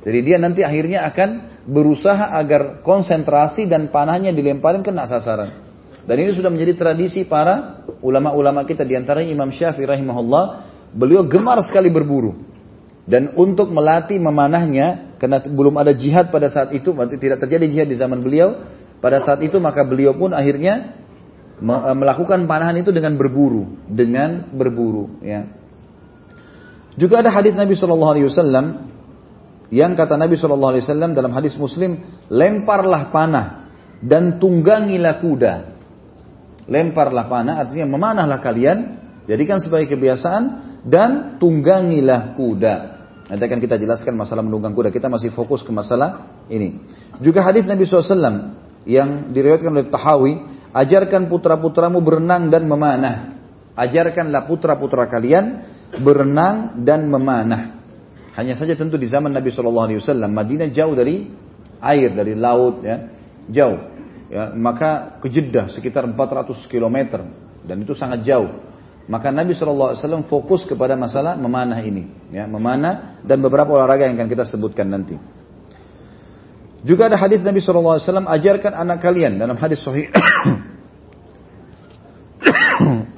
[SPEAKER 1] Jadi dia nanti akhirnya akan berusaha agar konsentrasi dan panahnya dilemparin kena sasaran. Dan ini sudah menjadi tradisi para ulama-ulama kita di antaranya Imam Syafi'i rahimahullah, beliau gemar sekali berburu. Dan untuk melatih memanahnya, karena belum ada jihad pada saat itu, tidak terjadi jihad di zaman beliau, pada saat itu maka beliau pun akhirnya melakukan panahan itu dengan berburu, dengan berburu. Ya. Juga ada hadis Nabi Shallallahu Alaihi Wasallam yang kata Nabi Shallallahu Alaihi Wasallam dalam hadis Muslim, lemparlah panah dan tunggangilah kuda. Lemparlah panah artinya memanahlah kalian, jadikan sebagai kebiasaan dan tunggangilah kuda. Nanti akan kita jelaskan masalah menunggang kuda. Kita masih fokus ke masalah ini. Juga hadis Nabi SAW yang diriwayatkan oleh Tahawi, ajarkan putra-putramu berenang dan memanah. Ajarkanlah putra-putra kalian berenang dan memanah. Hanya saja tentu di zaman Nabi Shallallahu Alaihi Wasallam Madinah jauh dari air, dari laut, ya, jauh. Ya, maka ke Jeddah sekitar 400 km dan itu sangat jauh. Maka Nabi Shallallahu Alaihi Wasallam fokus kepada masalah memanah ini, ya, memanah dan beberapa olahraga yang akan kita sebutkan nanti. Juga ada hadis Nabi SAW, ajarkan anak kalian dalam hadis sahih.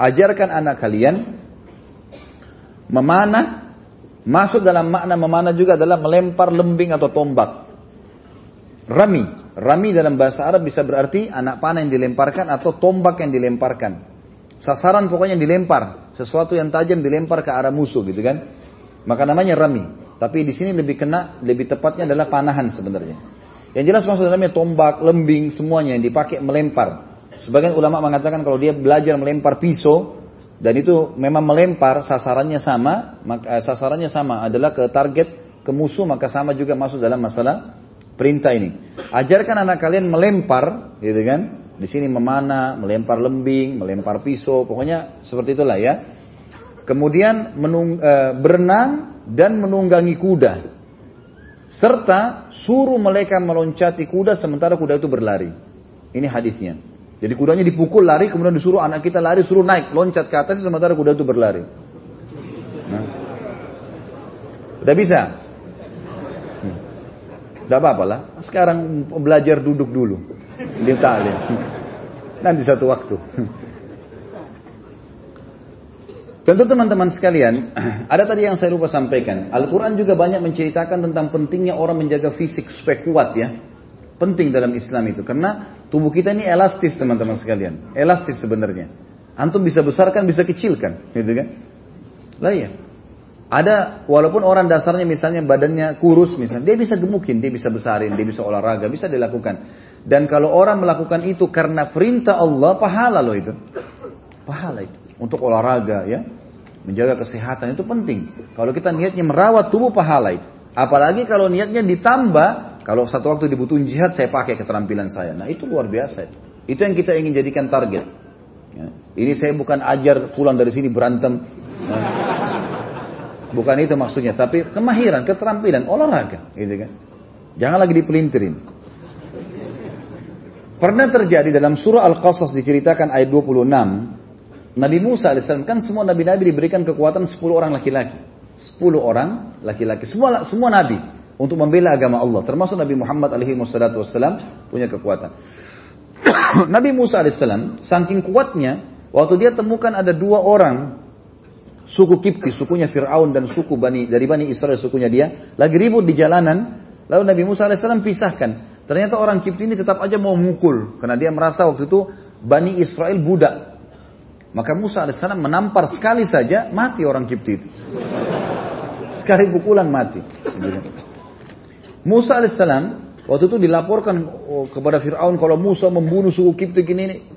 [SPEAKER 1] ajarkan anak kalian memanah, masuk dalam makna memanah juga adalah melempar lembing atau tombak. Rami, rami dalam bahasa Arab bisa berarti anak panah yang dilemparkan atau tombak yang dilemparkan. Sasaran pokoknya dilempar, sesuatu yang tajam dilempar ke arah musuh gitu kan. Maka namanya rami. Tapi di sini lebih kena, lebih tepatnya adalah panahan sebenarnya. Yang jelas maksud dalamnya tombak, lembing, semuanya yang dipakai melempar. Sebagian ulama mengatakan kalau dia belajar melempar pisau dan itu memang melempar sasarannya sama, maka eh, sasarannya sama adalah ke target ke musuh maka sama juga masuk dalam masalah perintah ini. Ajarkan anak kalian melempar, gitu kan? Di sini memanah, melempar lembing, melempar pisau, pokoknya seperti itulah ya. Kemudian menung, e, berenang dan menunggangi kuda serta suruh mereka meloncati kuda sementara kuda itu berlari. Ini hadisnya. Jadi kudanya dipukul lari, kemudian disuruh anak kita lari, suruh naik, loncat ke atas sementara kuda itu berlari. Nah. Udah bisa? Hmm. Apa-apa lah. Sekarang belajar duduk dulu. Di. Nanti satu waktu. Tentu teman-teman sekalian, ada tadi yang saya lupa sampaikan. Al-Quran juga banyak menceritakan tentang pentingnya orang menjaga fisik supaya kuat ya. Penting dalam Islam itu. Karena tubuh kita ini elastis teman-teman sekalian. Elastis sebenarnya. Antum bisa besarkan, bisa kecilkan. Gitu kan? Lah ya. Ada, walaupun orang dasarnya misalnya badannya kurus misalnya. Dia bisa gemukin, dia bisa besarin, dia bisa olahraga, bisa dilakukan. Dan kalau orang melakukan itu karena perintah Allah, pahala loh itu. Pahala itu untuk olahraga ya, menjaga kesehatan itu penting. Kalau kita niatnya merawat tubuh pahala itu. Apalagi kalau niatnya ditambah, kalau satu waktu dibutuhin jihad saya pakai keterampilan saya. Nah itu luar biasa itu. Itu yang kita ingin jadikan target. Ya. Ini saya bukan ajar pulang dari sini berantem. Nah, bukan itu maksudnya, tapi kemahiran, keterampilan, olahraga, gitu kan. Jangan lagi dipelintirin. Pernah terjadi dalam surah Al-Qasas diceritakan ayat 26, Nabi Musa AS kan semua nabi-nabi diberikan kekuatan 10 orang laki-laki. 10 orang laki-laki. Semua semua nabi untuk membela agama Allah. Termasuk Nabi Muhammad alaihi wassalam punya kekuatan. nabi Musa AS saking kuatnya waktu dia temukan ada dua orang suku Kipti, sukunya Fir'aun dan suku Bani dari Bani Israel sukunya dia lagi ribut di jalanan. Lalu Nabi Musa AS pisahkan. Ternyata orang Kipti ini tetap aja mau mukul karena dia merasa waktu itu Bani Israel budak maka Musa AS menampar sekali saja, mati orang Kipti itu. Sekali pukulan mati. Musa AS waktu itu dilaporkan oh, kepada Fir'aun kalau Musa membunuh suku Kipti ini.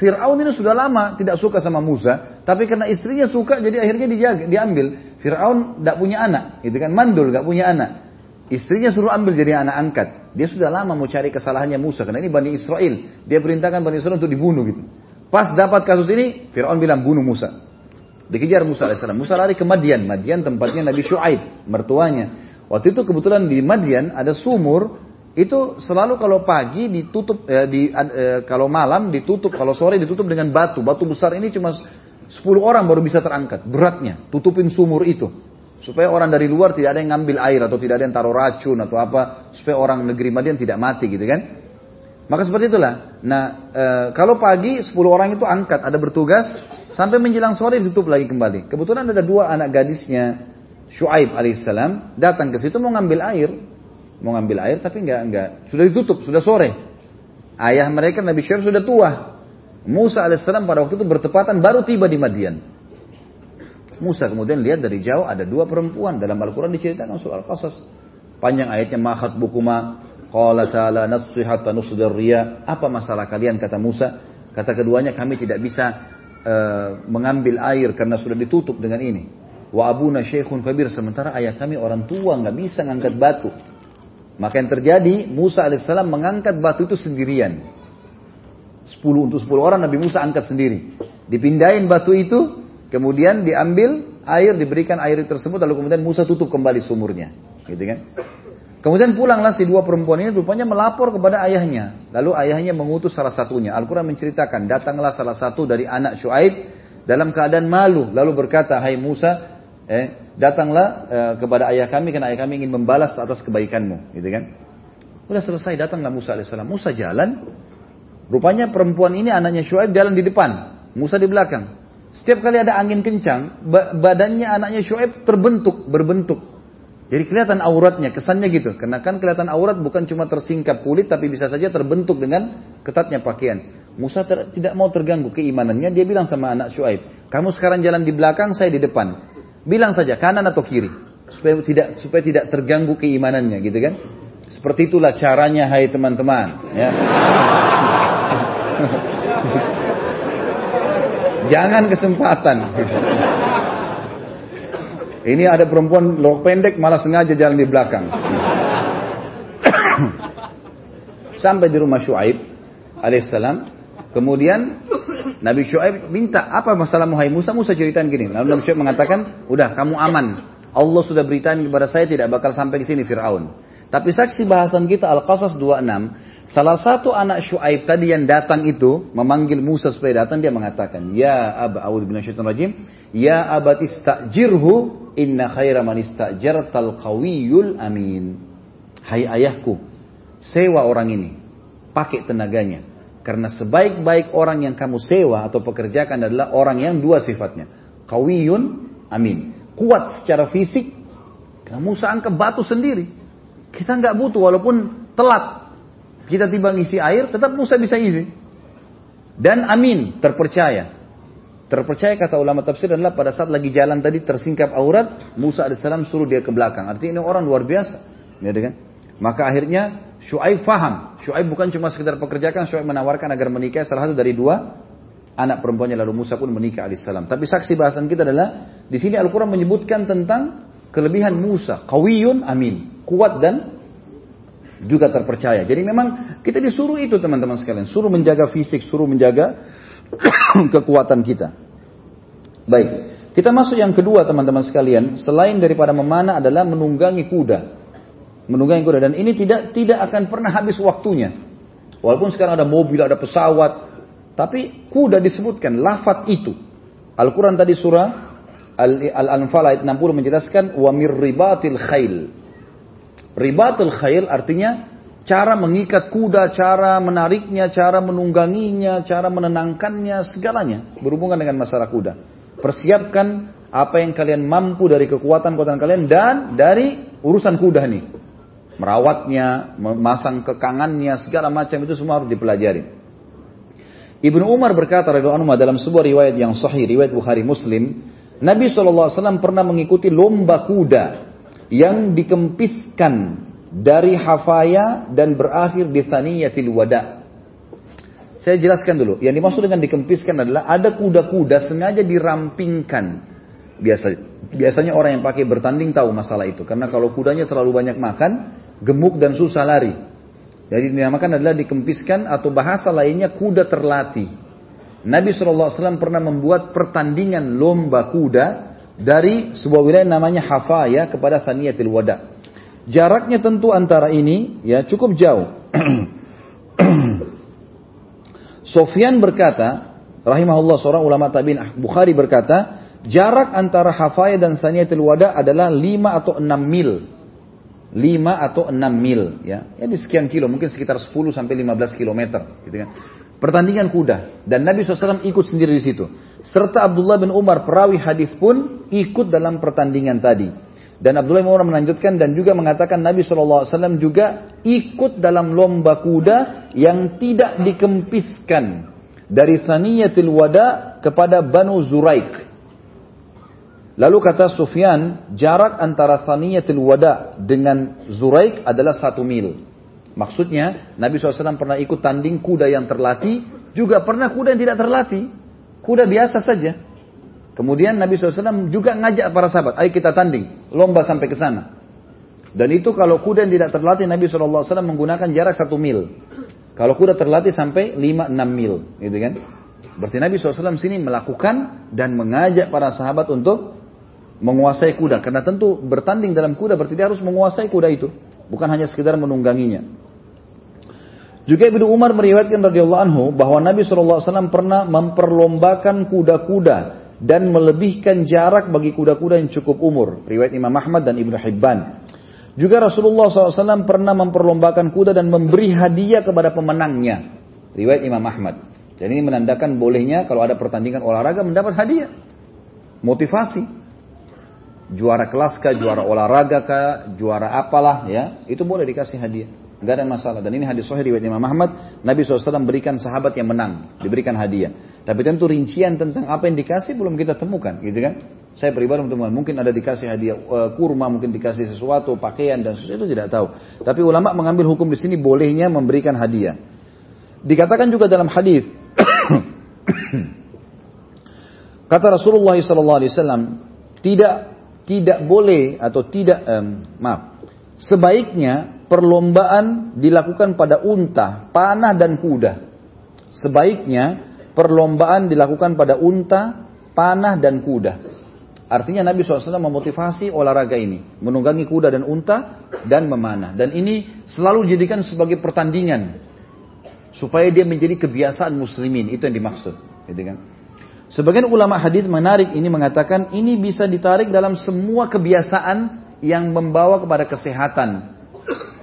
[SPEAKER 1] Fir'aun ini sudah lama tidak suka sama Musa, tapi karena istrinya suka jadi akhirnya dijaga, diambil. Fir'aun tidak punya anak, itu kan mandul, tidak punya anak. Istrinya suruh ambil jadi anak angkat. Dia sudah lama mau cari kesalahannya Musa karena ini Bani Israel. Dia perintahkan Bani Israel untuk dibunuh gitu. Pas dapat kasus ini, Fir'aun bilang bunuh Musa. Dikejar Musa AS. Musa lari ke Madian. Madian tempatnya Nabi Shu'aib, mertuanya. Waktu itu kebetulan di Madian ada sumur, itu selalu kalau pagi ditutup, eh, di, eh, kalau malam ditutup, kalau sore ditutup dengan batu. Batu besar ini cuma 10 orang baru bisa terangkat. Beratnya, tutupin sumur itu. Supaya orang dari luar tidak ada yang ngambil air atau tidak ada yang taruh racun atau apa. Supaya orang negeri Madian tidak mati gitu kan. Maka seperti itulah. Nah, e, kalau pagi 10 orang itu angkat, ada bertugas, sampai menjelang sore ditutup lagi kembali. Kebetulan ada dua anak gadisnya Shu'aib alaihissalam datang ke situ mau ngambil air, mau ngambil air tapi enggak enggak sudah ditutup, sudah sore. Ayah mereka Nabi Syuaib sudah tua. Musa alaihissalam pada waktu itu bertepatan baru tiba di Madian. Musa kemudian lihat dari jauh ada dua perempuan dalam Al-Quran diceritakan surah Al-Qasas. Panjang ayatnya mahat bukuma Qala ta'ala nasfi hatta riya. Apa masalah kalian kata Musa? Kata keduanya kami tidak bisa uh, mengambil air karena sudah ditutup dengan ini. Wa abuna syekhun kabir sementara ayah kami orang tua nggak bisa ngangkat batu. Maka yang terjadi Musa alaihissalam mengangkat batu itu sendirian. Sepuluh untuk sepuluh orang Nabi Musa angkat sendiri. Dipindahin batu itu, kemudian diambil air, diberikan air tersebut, lalu kemudian Musa tutup kembali sumurnya. Gitu kan? Kemudian pulanglah si dua perempuan ini rupanya melapor kepada ayahnya. Lalu ayahnya mengutus salah satunya. Al-Quran menceritakan, datanglah salah satu dari anak Shu'aib dalam keadaan malu. Lalu berkata, hai Musa, eh, datanglah eh, kepada ayah kami karena ayah kami ingin membalas atas kebaikanmu. Gitu kan? Udah selesai datanglah Musa alaihissalam. Musa jalan. Rupanya perempuan ini anaknya Syuaib jalan di depan. Musa di belakang. Setiap kali ada angin kencang, badannya anaknya Syuaib terbentuk, berbentuk. Jadi kelihatan auratnya, kesannya gitu. Karena kan kelihatan aurat bukan cuma tersingkap kulit, tapi bisa saja terbentuk dengan ketatnya pakaian. Musa ter, tidak mau terganggu keimanannya, dia bilang sama anak Syuaib, kamu sekarang jalan di belakang, saya di depan. Bilang saja kanan atau kiri, supaya tidak supaya tidak terganggu keimanannya, gitu kan? Seperti itulah caranya hai teman-teman. Ya. Jangan kesempatan. Ini ada perempuan rok pendek malah sengaja jalan di belakang. Sampai di rumah Shu'aib alaihissalam. Kemudian Nabi Shu'aib minta apa masalah Muhammad Musa? Musa ceritain gini. Lalu Nabi Shu'aib mengatakan, udah kamu aman. Allah sudah beritahu kepada saya tidak bakal sampai ke sini Fir'aun. Tapi saksi bahasan kita Al-Qasas 26, salah satu anak Syuaib tadi yang datang itu memanggil Musa supaya datang dia mengatakan, "Ya Aba A'udzu billahi rajim, ya abati istajirhu inna khaira man istajartal qawiyul amin." Hai ayahku, sewa orang ini, pakai tenaganya. Karena sebaik-baik orang yang kamu sewa atau pekerjakan adalah orang yang dua sifatnya. Qawiyun amin. Kuat secara fisik, kamu Musa angkat batu sendiri. Kita nggak butuh walaupun telat. Kita tiba ngisi air, tetap Musa bisa isi. Dan amin, terpercaya. Terpercaya kata ulama tafsir adalah pada saat lagi jalan tadi tersingkap aurat, Musa AS suruh dia ke belakang. Artinya ini orang luar biasa. Ya, kan? Maka akhirnya Shu'aib faham. Shu'aib bukan cuma sekedar pekerjakan, Shu'aib menawarkan agar menikah salah satu dari dua anak perempuannya lalu Musa pun menikah alaihissalam. Tapi saksi bahasan kita adalah di sini Al-Quran menyebutkan tentang kelebihan Musa, kawiyun amin, kuat dan juga terpercaya. Jadi memang kita disuruh itu teman-teman sekalian, suruh menjaga fisik, suruh menjaga kekuatan kita. Baik, kita masuk yang kedua teman-teman sekalian, selain daripada memanah adalah menunggangi kuda. Menunggangi kuda dan ini tidak tidak akan pernah habis waktunya. Walaupun sekarang ada mobil, ada pesawat, tapi kuda disebutkan lafat itu. Al-Quran tadi surah Al-Anfal ayat 60 menjelaskan wa mirribatil khail. Ribatul khail artinya cara mengikat kuda, cara menariknya, cara menungganginya, cara menenangkannya, segalanya berhubungan dengan masalah kuda. Persiapkan apa yang kalian mampu dari kekuatan-kekuatan kalian dan dari urusan kuda nih. Merawatnya, memasang kekangannya, segala macam itu semua harus dipelajari. Ibnu Umar berkata radhiyallahu dalam sebuah riwayat yang sahih, riwayat Bukhari Muslim, Nabi SAW pernah mengikuti lomba kuda yang dikempiskan dari hafaya dan berakhir di thaniyatil wada. Saya jelaskan dulu. Yang dimaksud dengan dikempiskan adalah ada kuda-kuda sengaja dirampingkan. Biasa, biasanya orang yang pakai bertanding tahu masalah itu. Karena kalau kudanya terlalu banyak makan, gemuk dan susah lari. Jadi dinamakan adalah dikempiskan atau bahasa lainnya kuda terlatih. Nabi SAW pernah membuat pertandingan lomba kuda dari sebuah wilayah namanya Hafaya kepada Thaniyatil Wada. Jaraknya tentu antara ini ya cukup jauh. Sofyan berkata, rahimahullah seorang ulama tabi'in Bukhari berkata, jarak antara Hafaya dan Thaniyatil Wada adalah 5 atau 6 mil. 5 atau 6 mil ya. Ya di sekian kilo, mungkin sekitar 10 sampai 15 kilometer gitu kan. Pertandingan kuda. Dan Nabi SAW ikut sendiri di situ. Serta Abdullah bin Umar perawi hadis pun ikut dalam pertandingan tadi. Dan Abdullah bin Umar melanjutkan dan juga mengatakan Nabi SAW juga ikut dalam lomba kuda yang tidak dikempiskan. Dari Thaniyatil Wada kepada Banu Zuraik. Lalu kata Sufyan, jarak antara Thaniyatil Wada dengan Zuraik adalah satu mil. Maksudnya Nabi SAW pernah ikut tanding kuda yang terlatih, juga pernah kuda yang tidak terlatih. Kuda biasa saja. Kemudian Nabi SAW juga ngajak para sahabat, ayo kita tanding, lomba sampai ke sana. Dan itu kalau kuda yang tidak terlatih Nabi SAW menggunakan jarak satu mil. Kalau kuda terlatih sampai 5-6 mil, gitu kan? Berarti Nabi SAW sini melakukan dan mengajak para sahabat untuk menguasai kuda. Karena tentu bertanding dalam kuda berarti dia harus menguasai kuda itu. Bukan hanya sekedar menungganginya. Juga Ibnu Umar meriwayatkan radhiyallahu anhu bahwa Nabi SAW pernah memperlombakan kuda-kuda dan melebihkan jarak bagi kuda-kuda yang cukup umur. Riwayat Imam Ahmad dan Ibnu Hibban. Juga Rasulullah SAW pernah memperlombakan kuda dan memberi hadiah kepada pemenangnya. Riwayat Imam Ahmad. Jadi ini menandakan bolehnya kalau ada pertandingan olahraga mendapat hadiah. Motivasi. Juara kelas kah, juara olahraga kah, juara apalah ya. Itu boleh dikasih hadiah. Gak ada masalah. Dan ini hadis sahih riwayat Imam Ahmad. Nabi SAW berikan sahabat yang menang. Diberikan hadiah. Tapi tentu rincian tentang apa yang dikasih belum kita temukan. Gitu kan. Saya pribadi teman mungkin ada dikasih hadiah uh, kurma, mungkin dikasih sesuatu, pakaian dan sesuatu itu tidak tahu. Tapi ulama mengambil hukum di sini bolehnya memberikan hadiah. Dikatakan juga dalam hadis kata Rasulullah SAW tidak tidak boleh atau tidak um, maaf sebaiknya perlombaan dilakukan pada unta, panah dan kuda. Sebaiknya perlombaan dilakukan pada unta, panah dan kuda. Artinya Nabi SAW memotivasi olahraga ini. Menunggangi kuda dan unta dan memanah. Dan ini selalu dijadikan sebagai pertandingan. Supaya dia menjadi kebiasaan muslimin. Itu yang dimaksud. Gitu kan? Sebagian ulama hadis menarik ini mengatakan ini bisa ditarik dalam semua kebiasaan yang membawa kepada kesehatan.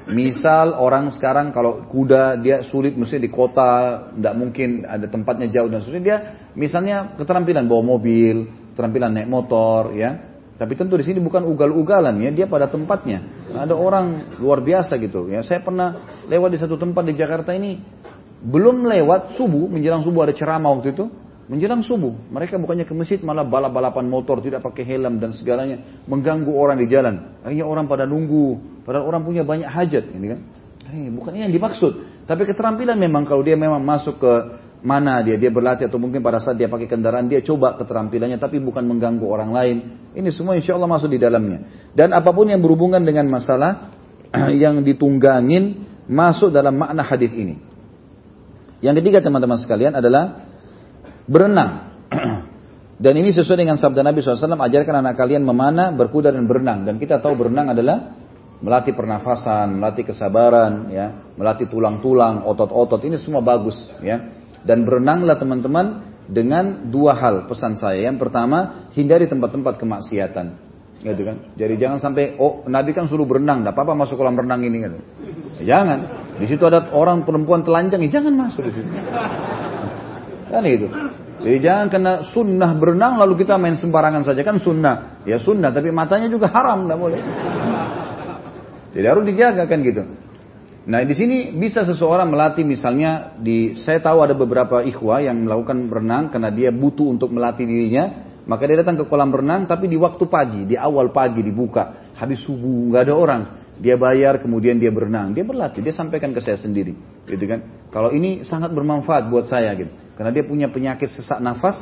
[SPEAKER 1] Misal orang sekarang kalau kuda dia sulit mesti di kota, tidak mungkin ada tempatnya jauh dan sebagainya. Dia misalnya keterampilan bawa mobil, keterampilan naik motor, ya. Tapi tentu di sini bukan ugal-ugalan ya, dia pada tempatnya. Ada orang luar biasa gitu ya. Saya pernah lewat di satu tempat di Jakarta ini, belum lewat subuh, menjelang subuh ada ceramah waktu itu, menjelang subuh. Mereka bukannya ke masjid malah balap-balapan motor, tidak pakai helm dan segalanya, mengganggu orang di jalan. Akhirnya orang pada nunggu, padahal orang punya banyak hajat, ini kan. Hey, bukan ini yang dimaksud. Tapi keterampilan memang kalau dia memang masuk ke mana dia dia berlatih atau mungkin pada saat dia pakai kendaraan dia coba keterampilannya tapi bukan mengganggu orang lain ini semua insya Allah masuk di dalamnya dan apa pun yang berhubungan dengan masalah yang ditunggangin masuk dalam makna hadis ini yang ketiga teman-teman sekalian adalah berenang dan ini sesuai dengan sabda Nabi SAW ajarkan anak kalian memanah berkuda dan berenang dan kita tahu berenang adalah melatih pernafasan, melatih kesabaran, ya, melatih tulang-tulang, otot-otot, ini semua bagus, ya. Dan berenanglah teman-teman dengan dua hal pesan saya. Yang pertama, hindari tempat-tempat kemaksiatan. Gitu kan? Jadi jangan sampai oh Nabi kan suruh berenang, enggak apa-apa masuk kolam renang ini. Ya, jangan. Di situ ada orang perempuan telanjang, ya jangan masuk di situ. Kan itu. Jadi jangan kena sunnah berenang lalu kita main sembarangan saja kan sunnah. Ya sunnah tapi matanya juga haram, enggak boleh. Jadi harus dijaga kan gitu. Nah di sini bisa seseorang melatih misalnya di saya tahu ada beberapa ikhwah yang melakukan berenang karena dia butuh untuk melatih dirinya maka dia datang ke kolam renang tapi di waktu pagi di awal pagi dibuka habis subuh nggak ada orang dia bayar kemudian dia berenang. Dia berlatih dia sampaikan ke saya sendiri gitu kan. Kalau ini sangat bermanfaat buat saya gitu. Karena dia punya penyakit sesak nafas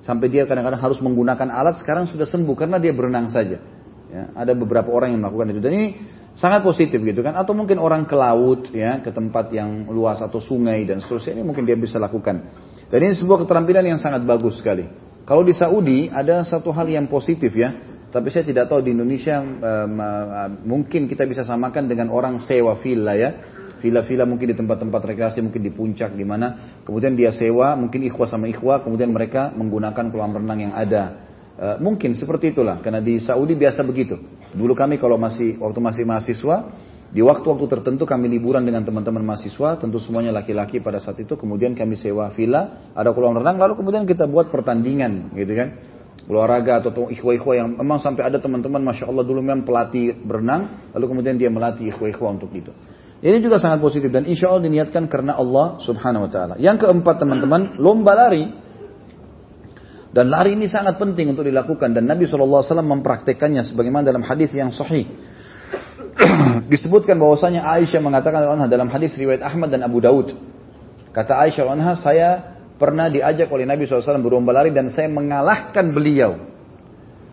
[SPEAKER 1] sampai dia kadang-kadang harus menggunakan alat sekarang sudah sembuh karena dia berenang saja. Ya, ada beberapa orang yang melakukan itu. Dan ini sangat positif gitu kan. Atau mungkin orang ke laut ya ke tempat yang luas atau sungai dan seterusnya ini mungkin dia bisa lakukan. Dan ini sebuah keterampilan yang sangat bagus sekali. Kalau di Saudi ada satu hal yang positif ya tapi saya tidak tahu di Indonesia um, uh, mungkin kita bisa samakan dengan orang sewa villa ya villa-villa mungkin di tempat-tempat rekreasi mungkin di puncak di mana kemudian dia sewa mungkin ikhwah sama ikhwah kemudian mereka menggunakan kolam renang yang ada Uh, mungkin seperti itulah, karena di Saudi biasa begitu. Dulu kami kalau masih waktu masih mahasiswa, di waktu-waktu tertentu kami liburan dengan teman-teman mahasiswa, tentu semuanya laki-laki pada saat itu. Kemudian kami sewa villa, ada kolam renang, lalu kemudian kita buat pertandingan, gitu kan? Olahraga atau ikhwa-ikhwa yang memang sampai ada teman-teman, masya Allah dulu memang pelatih berenang, lalu kemudian dia melatih ikhwa-ikhwa untuk itu. Ini juga sangat positif dan insya Allah diniatkan karena Allah Subhanahu Wa Taala. Yang keempat teman-teman, lomba lari. Dan lari ini sangat penting untuk dilakukan dan Nabi SAW mempraktekannya sebagaimana dalam hadis yang sahih. Disebutkan bahwasanya Aisyah mengatakan dalam hadis riwayat Ahmad dan Abu Daud. Kata Aisyah saya pernah diajak oleh Nabi SAW berlomba lari dan saya mengalahkan beliau.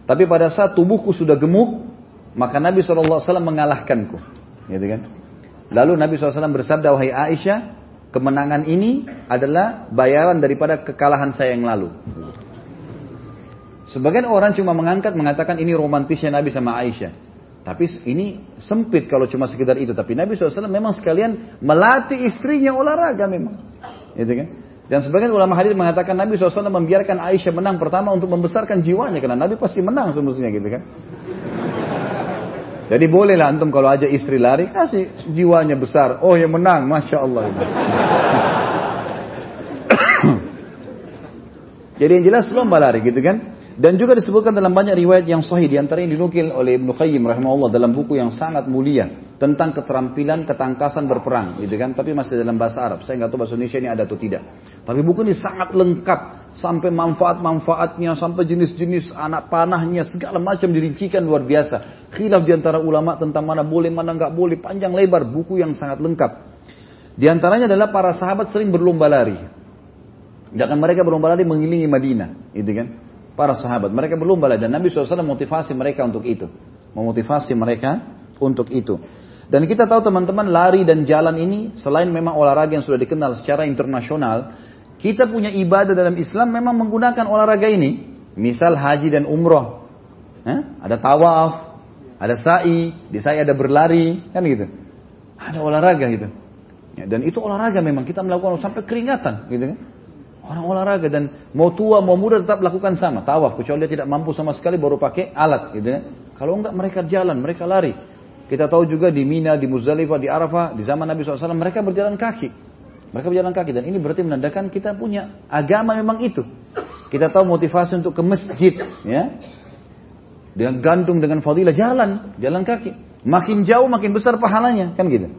[SPEAKER 1] Tapi pada saat tubuhku sudah gemuk, maka Nabi SAW mengalahkanku. Gitu kan? Lalu Nabi SAW bersabda, wahai Aisyah, kemenangan ini adalah bayaran daripada kekalahan saya yang lalu. Sebagian orang cuma mengangkat mengatakan ini romantisnya Nabi sama Aisyah. Tapi ini sempit kalau cuma sekedar itu. Tapi Nabi SAW memang sekalian melatih istrinya olahraga memang. Gitu kan? Dan sebagian ulama hadis mengatakan Nabi SAW membiarkan Aisyah menang pertama untuk membesarkan jiwanya. Karena Nabi pasti menang semestinya gitu kan. Jadi bolehlah antum kalau aja istri lari, kasih jiwanya besar. Oh yang menang, Masya Allah. Jadi yang jelas lomba lari gitu kan. Dan juga disebutkan dalam banyak riwayat yang sahih di antara yang dinukil oleh Ibnu Qayyim rahimahullah dalam buku yang sangat mulia tentang keterampilan ketangkasan berperang gitu kan tapi masih dalam bahasa Arab. Saya nggak tahu bahasa Indonesia ini ada atau tidak. Tapi buku ini sangat lengkap sampai manfaat-manfaatnya, sampai jenis-jenis anak panahnya segala macam dirincikan luar biasa. Khilaf di antara ulama tentang mana boleh mana nggak boleh panjang lebar buku yang sangat lengkap. Di antaranya adalah para sahabat sering berlomba lari. Jangan mereka berlomba lari mengelilingi Madinah, gitu kan? para sahabat. Mereka berlomba dan Nabi SAW motivasi mereka untuk itu. Memotivasi mereka untuk itu. Dan kita tahu teman-teman lari dan jalan ini selain memang olahraga yang sudah dikenal secara internasional, kita punya ibadah dalam Islam memang menggunakan olahraga ini. Misal haji dan umroh. Eh? Ada tawaf, ada sa'i, di sa'i ada berlari, kan gitu. Ada olahraga gitu. Ya, dan itu olahraga memang kita melakukan sampai keringatan gitu kan. Orang olahraga dan mau tua mau muda tetap lakukan sama tawaf kecuali dia tidak mampu sama sekali baru pakai alat gitu ya. Kalau enggak mereka jalan, mereka lari. Kita tahu juga di Mina, di Muzdalifah, di Arafah, di zaman Nabi SAW mereka berjalan kaki. Mereka berjalan kaki dan ini berarti menandakan kita punya agama memang itu. Kita tahu motivasi untuk ke masjid ya. Dengan gantung dengan fadilah jalan, jalan kaki. Makin jauh makin besar pahalanya, kan gitu.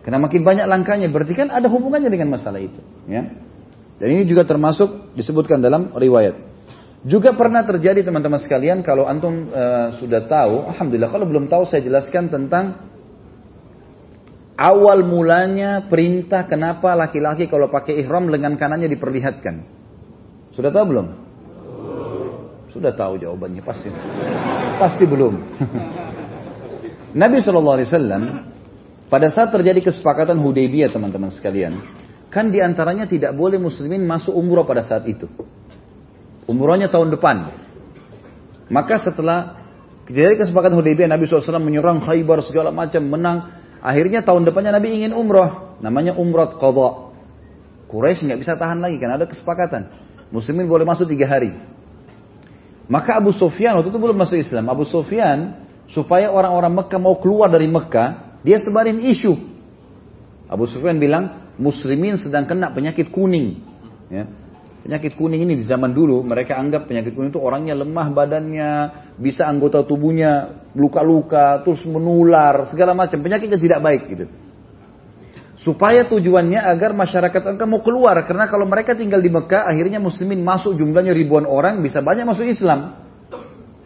[SPEAKER 1] Karena makin banyak langkahnya, berarti kan ada hubungannya dengan masalah itu, ya. Dan ini juga termasuk disebutkan dalam riwayat. Juga pernah terjadi teman-teman sekalian kalau antum uh, sudah tahu, alhamdulillah kalau belum tahu saya jelaskan tentang awal mulanya perintah kenapa laki-laki kalau pakai ihram lengan kanannya diperlihatkan. Sudah tahu belum? Sudah tahu jawabannya pasti. Pasti belum. Nabi SAW pada saat terjadi kesepakatan Hudaybiyah teman-teman sekalian, Kan di antaranya tidak boleh muslimin masuk umroh pada saat itu. Umrohnya tahun depan. Maka setelah kejadian kesepakatan Hudaybiyah Nabi SAW menyerang Khaybar segala macam menang. Akhirnya tahun depannya Nabi ingin umroh. Namanya umrah qadha. Quraisy nggak bisa tahan lagi karena ada kesepakatan. Muslimin boleh masuk tiga hari. Maka Abu Sufyan waktu itu belum masuk Islam. Abu Sufyan supaya orang-orang Mekah mau keluar dari Mekah, dia sebarin isu. Abu Sufyan bilang, muslimin sedang kena penyakit kuning. Ya. Penyakit kuning ini di zaman dulu mereka anggap penyakit kuning itu orangnya lemah badannya, bisa anggota tubuhnya luka-luka, terus menular, segala macam. Penyakitnya tidak baik gitu. Supaya tujuannya agar masyarakat engkau mau keluar. Karena kalau mereka tinggal di Mekah, akhirnya muslimin masuk jumlahnya ribuan orang, bisa banyak masuk Islam.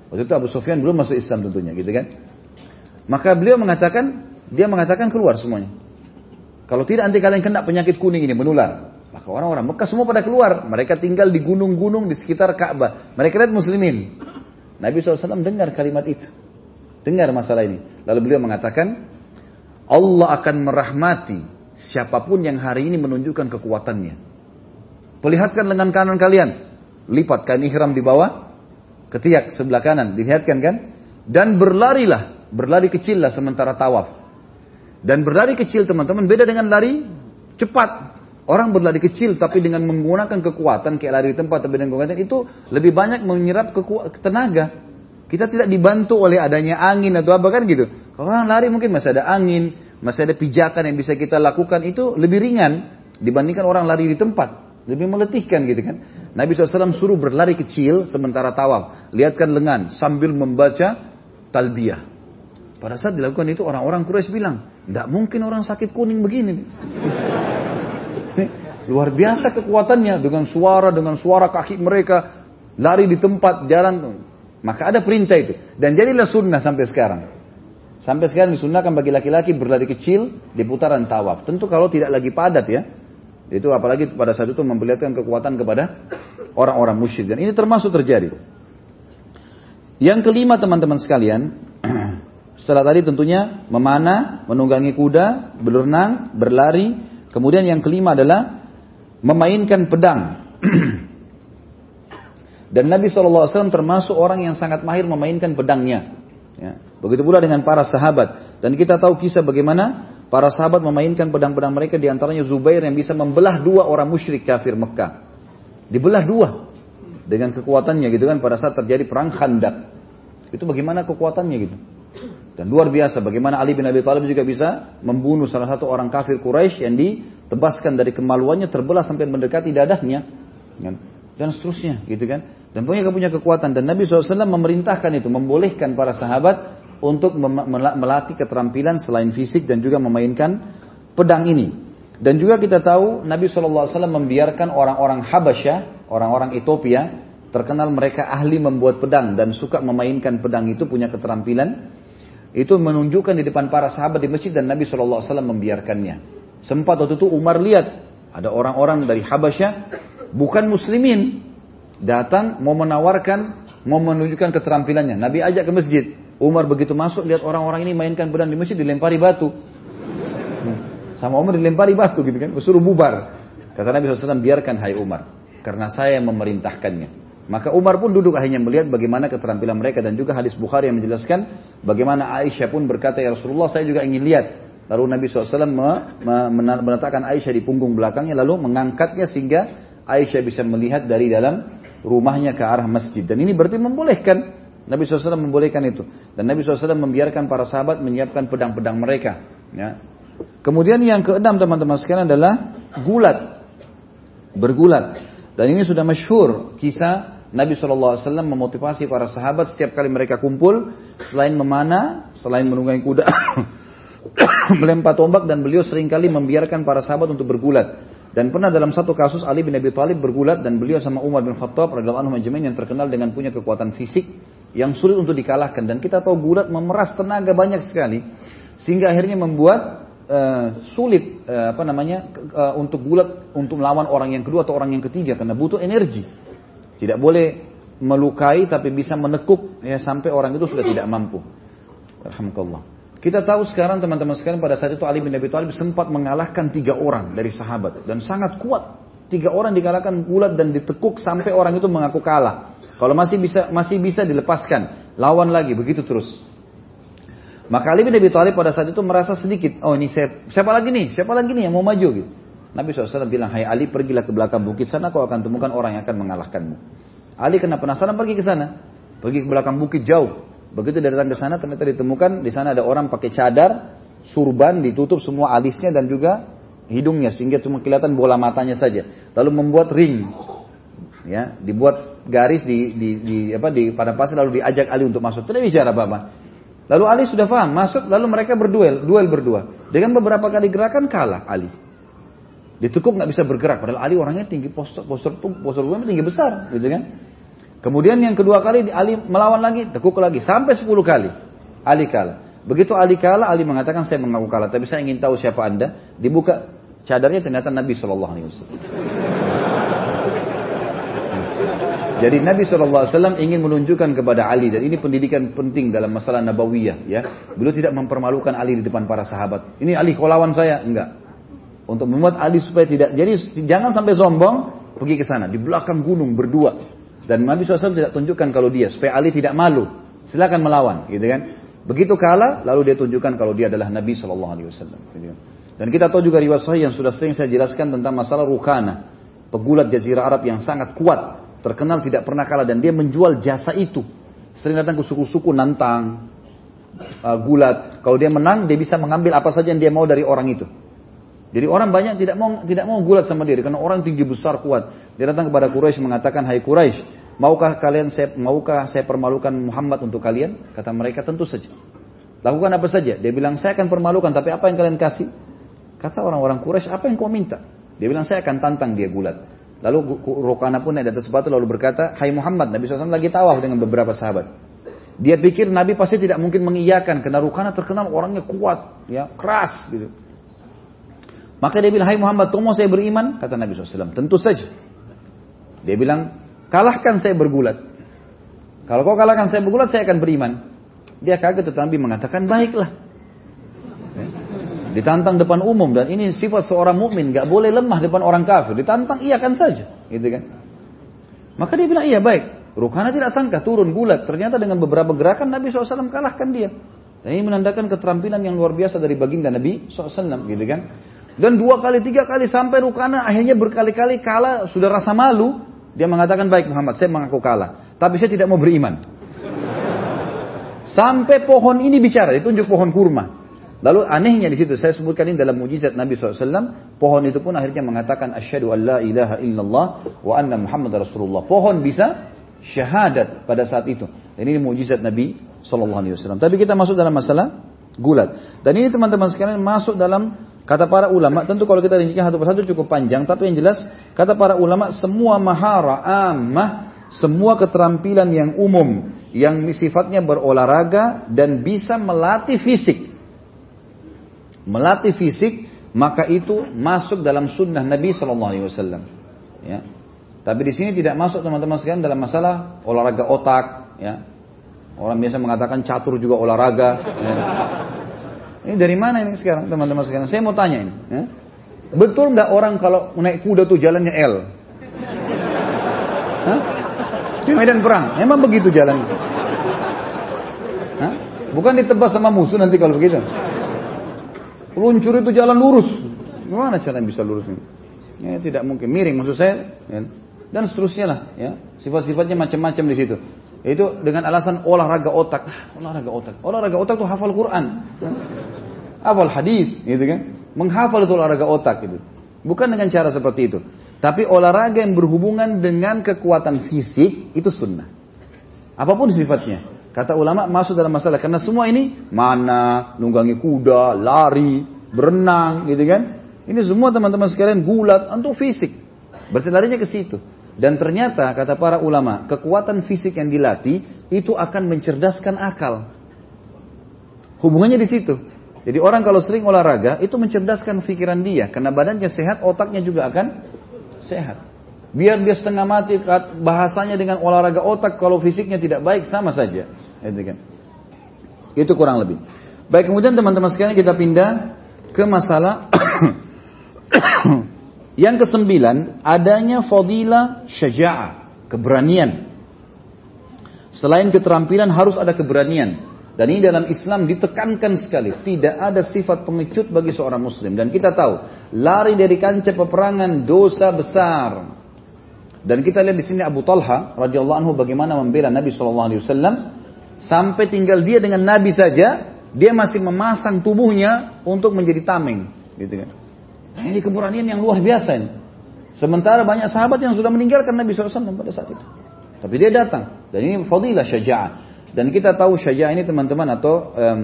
[SPEAKER 1] Waktu itu Abu Sufyan belum masuk Islam tentunya gitu kan. Maka beliau mengatakan, dia mengatakan keluar semuanya. Kalau tidak nanti kalian kena penyakit kuning ini menular. Maka orang-orang Mekah semua pada keluar. Mereka tinggal di gunung-gunung di sekitar Ka'bah. Mereka lihat muslimin. Nabi SAW dengar kalimat itu. Dengar masalah ini. Lalu beliau mengatakan, Allah akan merahmati siapa pun yang hari ini menunjukkan kekuatannya. Perlihatkan lengan kanan kalian. Lipat kain ihram di bawah. Ketiak sebelah kanan. Dilihatkan kan? Dan berlarilah. Berlari kecil lah sementara tawaf. Dan berlari kecil teman-teman beda dengan lari cepat. Orang berlari kecil tapi dengan menggunakan kekuatan kayak lari di tempat tapi dengan kekuatan itu lebih banyak menyerap tenaga. Kita tidak dibantu oleh adanya angin atau apa kan gitu. Kalau orang lari mungkin masih ada angin, masih ada pijakan yang bisa kita lakukan itu lebih ringan dibandingkan orang lari di tempat. Lebih meletihkan gitu kan. Nabi SAW suruh berlari kecil sementara tawaf. Lihatkan lengan sambil membaca talbiyah. Pada saat dilakukan itu orang-orang Quraisy bilang, tidak mungkin orang sakit kuning begini. Luar biasa kekuatannya dengan suara dengan suara kaki mereka lari di tempat jalan. Maka ada perintah itu dan jadilah sunnah sampai sekarang. Sampai sekarang disunnahkan bagi laki-laki berlari kecil di putaran tawaf. Tentu kalau tidak lagi padat ya. Itu apalagi pada saat itu memperlihatkan kekuatan kepada orang-orang musyrik dan ini termasuk terjadi. Yang kelima teman-teman sekalian, Setelah tadi tentunya memanah, menunggangi kuda, berenang, berlari. Kemudian yang kelima adalah memainkan pedang. Dan Nabi SAW termasuk orang yang sangat mahir memainkan pedangnya. Ya. Begitu pula dengan para sahabat. Dan kita tahu kisah bagaimana para sahabat memainkan pedang-pedang mereka di antaranya Zubair yang bisa membelah dua orang musyrik kafir Mekah. Dibelah dua dengan kekuatannya gitu kan pada saat terjadi perang Khandak. Itu bagaimana kekuatannya gitu. Dan luar biasa bagaimana Ali bin Abi Thalib juga bisa membunuh salah satu orang kafir Quraisy yang ditebaskan dari kemaluannya terbelah sampai mendekati dadahnya. Kan? Dan seterusnya gitu kan. Dan punya punya kekuatan. Dan Nabi SAW memerintahkan itu, membolehkan para sahabat untuk melatih keterampilan selain fisik dan juga memainkan pedang ini. Dan juga kita tahu Nabi SAW membiarkan orang-orang Habasyah, orang-orang Ethiopia, terkenal mereka ahli membuat pedang dan suka memainkan pedang itu punya keterampilan itu menunjukkan di depan para sahabat di masjid dan Nabi SAW membiarkannya. Sempat waktu itu Umar lihat ada orang-orang dari Habasyah bukan muslimin datang mau menawarkan mau menunjukkan keterampilannya. Nabi ajak ke masjid. Umar begitu masuk lihat orang-orang ini mainkan pedang di masjid dilempari batu. Sama Umar dilempari batu gitu kan, suruh bubar. Kata Nabi SAW biarkan hai Umar karena saya memerintahkannya. Maka Umar pun duduk akhirnya melihat bagaimana keterampilan mereka dan juga hadis Bukhari yang menjelaskan bagaimana Aisyah pun berkata ya Rasulullah saya juga ingin lihat. Lalu Nabi SAW menetapkan Aisyah di punggung belakangnya lalu mengangkatnya sehingga Aisyah bisa melihat dari dalam rumahnya ke arah masjid. Dan ini berarti membolehkan. Nabi SAW membolehkan itu. Dan Nabi SAW membiarkan para sahabat menyiapkan pedang-pedang mereka. Ya. Kemudian yang keenam teman-teman sekalian adalah gulat. Bergulat. Dan ini sudah masyhur kisah Nabi SAW memotivasi para sahabat setiap kali mereka kumpul, selain memanah, selain menunggangi kuda, melempar tombak dan beliau sering kali membiarkan para sahabat untuk bergulat. Dan pernah dalam satu kasus Ali bin Abi Thalib bergulat dan beliau sama Umar bin Khattab radhiyallahu anhu yang terkenal dengan punya kekuatan fisik yang sulit untuk dikalahkan dan kita tahu gulat memeras tenaga banyak sekali sehingga akhirnya membuat uh, sulit uh, apa namanya uh, untuk gulat untuk melawan orang yang kedua atau orang yang ketiga karena butuh energi. Tidak boleh melukai tapi bisa menekuk ya sampai orang itu sudah tidak mampu. Alhamdulillah. Kita tahu sekarang teman-teman sekalian pada saat itu Ali bin Abi Thalib sempat mengalahkan tiga orang dari sahabat dan sangat kuat. Tiga orang dikalahkan bulat dan ditekuk sampai orang itu mengaku kalah. Kalau masih bisa masih bisa dilepaskan, lawan lagi begitu terus. Maka Ali bin Abi Thalib pada saat itu merasa sedikit, oh ini saya, siapa lagi nih? Siapa lagi nih yang mau maju gitu. Nabi SAW bilang, hai Ali pergilah ke belakang bukit sana kau akan temukan orang yang akan mengalahkanmu. Ali kena penasaran pergi ke sana. Pergi ke belakang bukit jauh. Begitu dia datang ke sana ternyata ditemukan di sana ada orang pakai cadar, surban ditutup semua alisnya dan juga hidungnya sehingga cuma kelihatan bola matanya saja. Lalu membuat ring. Ya, dibuat garis di, di, di apa di pada pasir lalu diajak Ali untuk masuk. Tidak bicara apa-apa. Lalu Ali sudah paham, masuk lalu mereka berduel, duel berdua. Dengan beberapa kali gerakan kalah Ali. Ditekuk nggak bisa bergerak. Padahal Ali orangnya tinggi postur postur postur tubuhnya tinggi besar, gitu kan? Kemudian yang kedua kali Ali melawan lagi, tekuk lagi sampai 10 kali. Ali kalah. Begitu Ali kalah, Ali mengatakan saya mengaku kalah, tapi saya ingin tahu siapa anda. Dibuka cadarnya ternyata Nabi Shallallahu Alaihi Wasallam. Jadi Nabi SAW ingin menunjukkan kepada Ali dan ini pendidikan penting dalam masalah nabawiyah ya. Beliau tidak mempermalukan Ali di depan para sahabat. Ini Ali kau saya enggak. Untuk membuat Ali supaya tidak. Jadi jangan sampai sombong pergi ke sana di belakang gunung berdua. Dan Nabi SAW tidak tunjukkan kalau dia supaya Ali tidak malu. Silakan melawan, gitu kan? Begitu kalah, lalu dia tunjukkan kalau dia adalah Nabi Shallallahu Alaihi Wasallam. Dan kita tahu juga riwayat sahih yang sudah sering saya jelaskan tentang masalah Rukana, pegulat Jazirah Arab yang sangat kuat, terkenal tidak pernah kalah dan dia menjual jasa itu. Sering datang ke suku-suku nantang, uh, gulat. Kalau dia menang, dia bisa mengambil apa saja yang dia mau dari orang itu. Jadi orang banyak tidak mau tidak mau gulat sama dia karena orang tinggi besar kuat. Dia datang kepada Quraisy mengatakan, "Hai Quraisy, maukah kalian saya maukah saya permalukan Muhammad untuk kalian?" Kata mereka, "Tentu saja." Lakukan apa saja? Dia bilang, "Saya akan permalukan, tapi apa yang kalian kasih?" Kata orang-orang Quraisy, "Apa yang kau minta?" Dia bilang, "Saya akan tantang dia gulat." Lalu Rokana pun naik di atas sepatu lalu berkata, Hai Muhammad, Nabi SAW lagi tawaf dengan beberapa sahabat. Dia pikir Nabi pasti tidak mungkin mengiyakan karena Rukana terkenal orangnya kuat, ya keras gitu. Maka dia bilang, hai Muhammad, kau mau saya beriman? Kata Nabi SAW, tentu saja. Dia bilang, kalahkan saya bergulat. Kalau kau kalahkan saya bergulat, saya akan beriman. Dia kaget tetapi mengatakan, baiklah. Ditantang depan umum dan ini sifat seorang mukmin nggak boleh lemah depan orang kafir. Ditantang iya kan saja, gitu kan? Maka dia bilang iya baik. Rukana tidak sangka turun gulat. Ternyata dengan beberapa gerakan Nabi SAW kalahkan dia. Dan ini menandakan keterampilan yang luar biasa dari baginda Nabi SAW, gitu kan? Dan dua kali, tiga kali sampai Rukana akhirnya berkali-kali kalah, sudah rasa malu. Dia mengatakan, baik Muhammad, saya mengaku kalah. Tapi saya tidak mau beriman. Sampai pohon ini bicara, ditunjuk pohon kurma. Lalu anehnya di situ, saya sebutkan ini dalam mujizat Nabi SAW, pohon itu pun akhirnya mengatakan asyhadu an la ilaha illallah wa anna Muhammad Rasulullah. Pohon bisa syahadat pada saat itu. Dan ini mujizat Nabi SAW. Tapi kita masuk dalam masalah gulat. Dan ini teman-teman sekalian masuk dalam kata para ulama. Tentu kalau kita rincikan satu persatu cukup panjang. Tapi yang jelas kata para ulama semua mahara ammah, semua keterampilan yang umum yang sifatnya berolahraga dan bisa melatih fisik melatih fisik, maka itu masuk dalam sunnah Nabi Shallallahu Alaihi Wasallam. Ya. Tapi di sini tidak masuk teman-teman sekalian dalam masalah olahraga otak. Ya. Orang biasa mengatakan catur juga olahraga. Ya. Ini dari mana ini sekarang teman-teman sekalian? Saya mau tanya ini. Ya. Betul nggak orang kalau naik kuda tuh jalannya L? Hah? Di medan perang, memang begitu jalan. Hah? Bukan ditebas sama musuh nanti kalau begitu. Luncur itu jalan lurus. Gimana cara bisa lurus ini? Ya, tidak mungkin miring maksud saya. Ya. Dan seterusnya lah. Ya. Sifat-sifatnya macam-macam di situ. Itu dengan alasan olahraga otak. Ah, olahraga otak. Olahraga otak itu hafal Quran. Hafal hadis, gitu kan? Menghafal itu olahraga otak itu. Bukan dengan cara seperti itu. Tapi olahraga yang berhubungan dengan kekuatan fisik itu sunnah. Apa pun sifatnya. Kata ulama masuk dalam masalah karena semua ini mana, nunggangi kuda, lari, berenang, gitu kan? Ini semua teman-teman sekalian gulat untuk fisik. Berarti larinya ke situ. Dan ternyata kata para ulama, kekuatan fisik yang dilatih itu akan mencerdaskan akal. Hubungannya di situ. Jadi orang kalau sering olahraga itu mencerdaskan pikiran dia karena badannya sehat, otaknya juga akan sehat. Biar dia setengah mati bahasanya dengan olahraga otak kalau fisiknya tidak baik sama saja. Itu kan. Itu kurang lebih. Baik kemudian teman-teman sekalian kita pindah ke masalah yang kesembilan adanya fadilah syaja'ah, keberanian. Selain keterampilan harus ada keberanian. Dan ini dalam Islam ditekankan sekali. Tidak ada sifat pengecut bagi seorang muslim. Dan kita tahu, lari dari kancah peperangan dosa besar. Dan kita lihat di sini Abu Talha radhiyallahu anhu bagaimana membela Nabi sallallahu alaihi wasallam sampai tinggal dia dengan Nabi saja, dia masih memasang tubuhnya untuk menjadi tameng, gitu kan. Nah, ini keberanian yang luar biasa ini. Sementara banyak sahabat yang sudah meninggalkan Nabi SAW pada saat itu. Tapi dia datang. Dan ini fadilah syaja'ah. Dan kita tahu syaja'ah ini teman-teman atau um,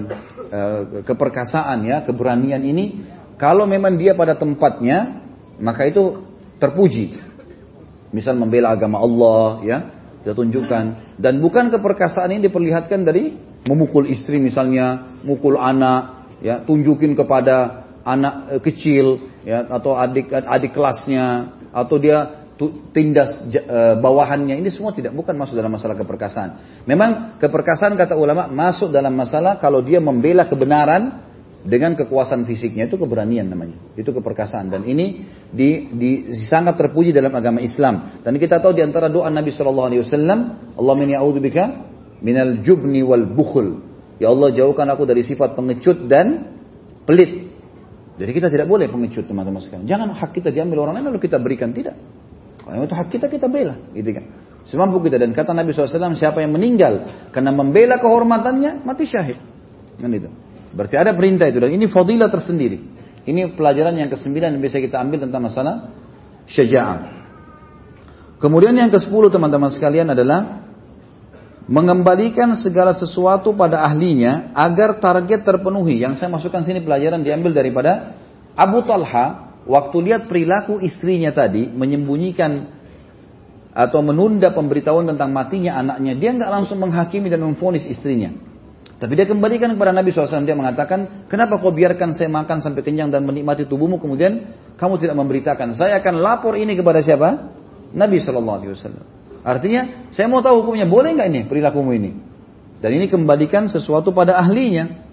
[SPEAKER 1] uh, keperkasaan ya, keberanian ini. Kalau memang dia pada tempatnya, maka itu terpuji. Misal membela agama Allah, ya, kita tunjukkan. Dan bukan keperkasaan ini diperlihatkan dari memukul istri misalnya, mukul anak, ya, tunjukin kepada anak e, kecil, ya, atau adik adik kelasnya, atau dia tindas e, bawahannya. Ini semua tidak bukan masuk dalam masalah keperkasaan. Memang keperkasaan kata ulama masuk dalam masalah kalau dia membela kebenaran dengan kekuasaan fisiknya. Itu keberanian namanya. Itu keperkasaan. Dan ini di, di sangat terpuji dalam agama Islam. Dan kita tahu di antara doa Nabi Shallallahu Alaihi Wasallam Allah min bika minal jubni wal bukhul. Ya Allah jauhkan aku dari sifat pengecut dan pelit. Jadi kita tidak boleh pengecut teman-teman sekalian. Jangan hak kita diambil orang lain lalu kita berikan. Tidak kalau itu hak kita kita bela gitu kan semampu kita dan kata Nabi SAW siapa yang meninggal karena membela kehormatannya mati syahid kan itu Berarti ada perintah itu dan ini fadilah tersendiri. Ini pelajaran yang kesembilan yang bisa kita ambil tentang masalah syaja'ah. Kemudian yang ke-10 teman-teman sekalian adalah mengembalikan segala sesuatu pada ahlinya agar target terpenuhi. Yang saya masukkan sini pelajaran diambil daripada Abu Talha waktu lihat perilaku istrinya tadi menyembunyikan atau menunda pemberitahuan tentang matinya anaknya, dia nggak langsung menghakimi dan memfonis istrinya. Tapi dia kembalikan kepada Nabi SAW. Dia mengatakan, kenapa kau biarkan saya makan sampai kenyang dan menikmati tubuhmu, kemudian kamu tidak memberitakan. Saya akan lapor ini kepada siapa? Nabi SAW. Artinya, saya mau tahu hukumnya. Boleh nggak ini perilakumu ini? Dan ini kembalikan sesuatu pada ahlinya.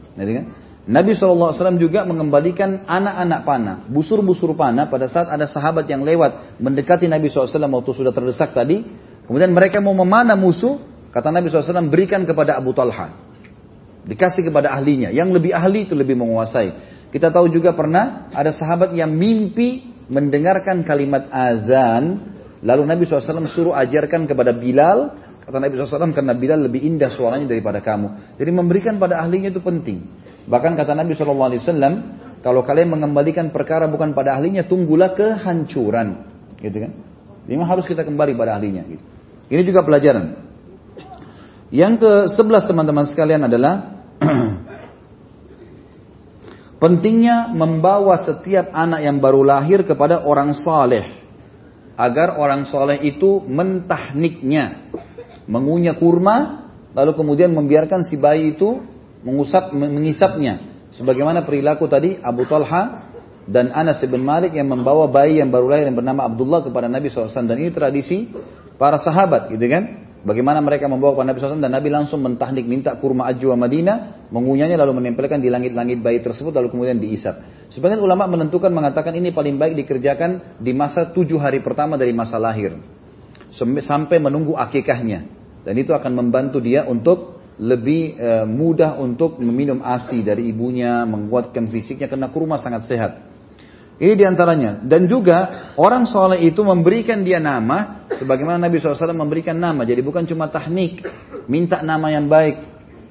[SPEAKER 1] Nabi SAW juga mengembalikan anak-anak panah, busur-busur panah pada saat ada sahabat yang lewat mendekati Nabi SAW waktu sudah terdesak tadi. Kemudian mereka mau memanah musuh, kata Nabi SAW berikan kepada Abu Talha. Dikasih kepada ahlinya. Yang lebih ahli itu lebih menguasai. Kita tahu juga pernah ada sahabat yang mimpi mendengarkan kalimat azan. Lalu Nabi SAW suruh ajarkan kepada Bilal Kata Nabi SAW, karena Bilal lebih indah suaranya daripada kamu. Jadi memberikan pada ahlinya itu penting. Bahkan kata Nabi SAW, kalau kalian mengembalikan perkara bukan pada ahlinya, tunggulah kehancuran. Gitu kan? Memang harus kita kembali pada ahlinya. Gitu. Ini juga pelajaran. Yang ke sebelas teman-teman sekalian adalah pentingnya membawa setiap anak yang baru lahir kepada orang saleh agar orang soleh itu mentahniknya, mengunyah kurma, lalu kemudian membiarkan si bayi itu mengusap, mengisapnya. Sebagaimana perilaku tadi Abu Talha dan Anas bin Malik yang membawa bayi yang baru lahir yang bernama Abdullah kepada Nabi SAW. Dan ini tradisi para sahabat gitu kan. Bagaimana mereka membawa kepada Nabi SAW dan Nabi langsung mentahnik minta kurma ajwa Madinah, mengunyahnya lalu menempelkan di langit-langit bayi tersebut lalu kemudian diisap. Sebagian ulama menentukan mengatakan ini paling baik dikerjakan di masa tujuh hari pertama dari masa lahir. Sampai menunggu akikahnya. Dan itu akan membantu dia untuk lebih e, mudah untuk meminum ASI dari ibunya, menguatkan fisiknya karena kurma sangat sehat. Ini di antaranya. Dan juga orang soleh itu memberikan dia nama, sebagaimana Nabi SAW memberikan nama. Jadi bukan cuma tahnik, minta nama yang baik.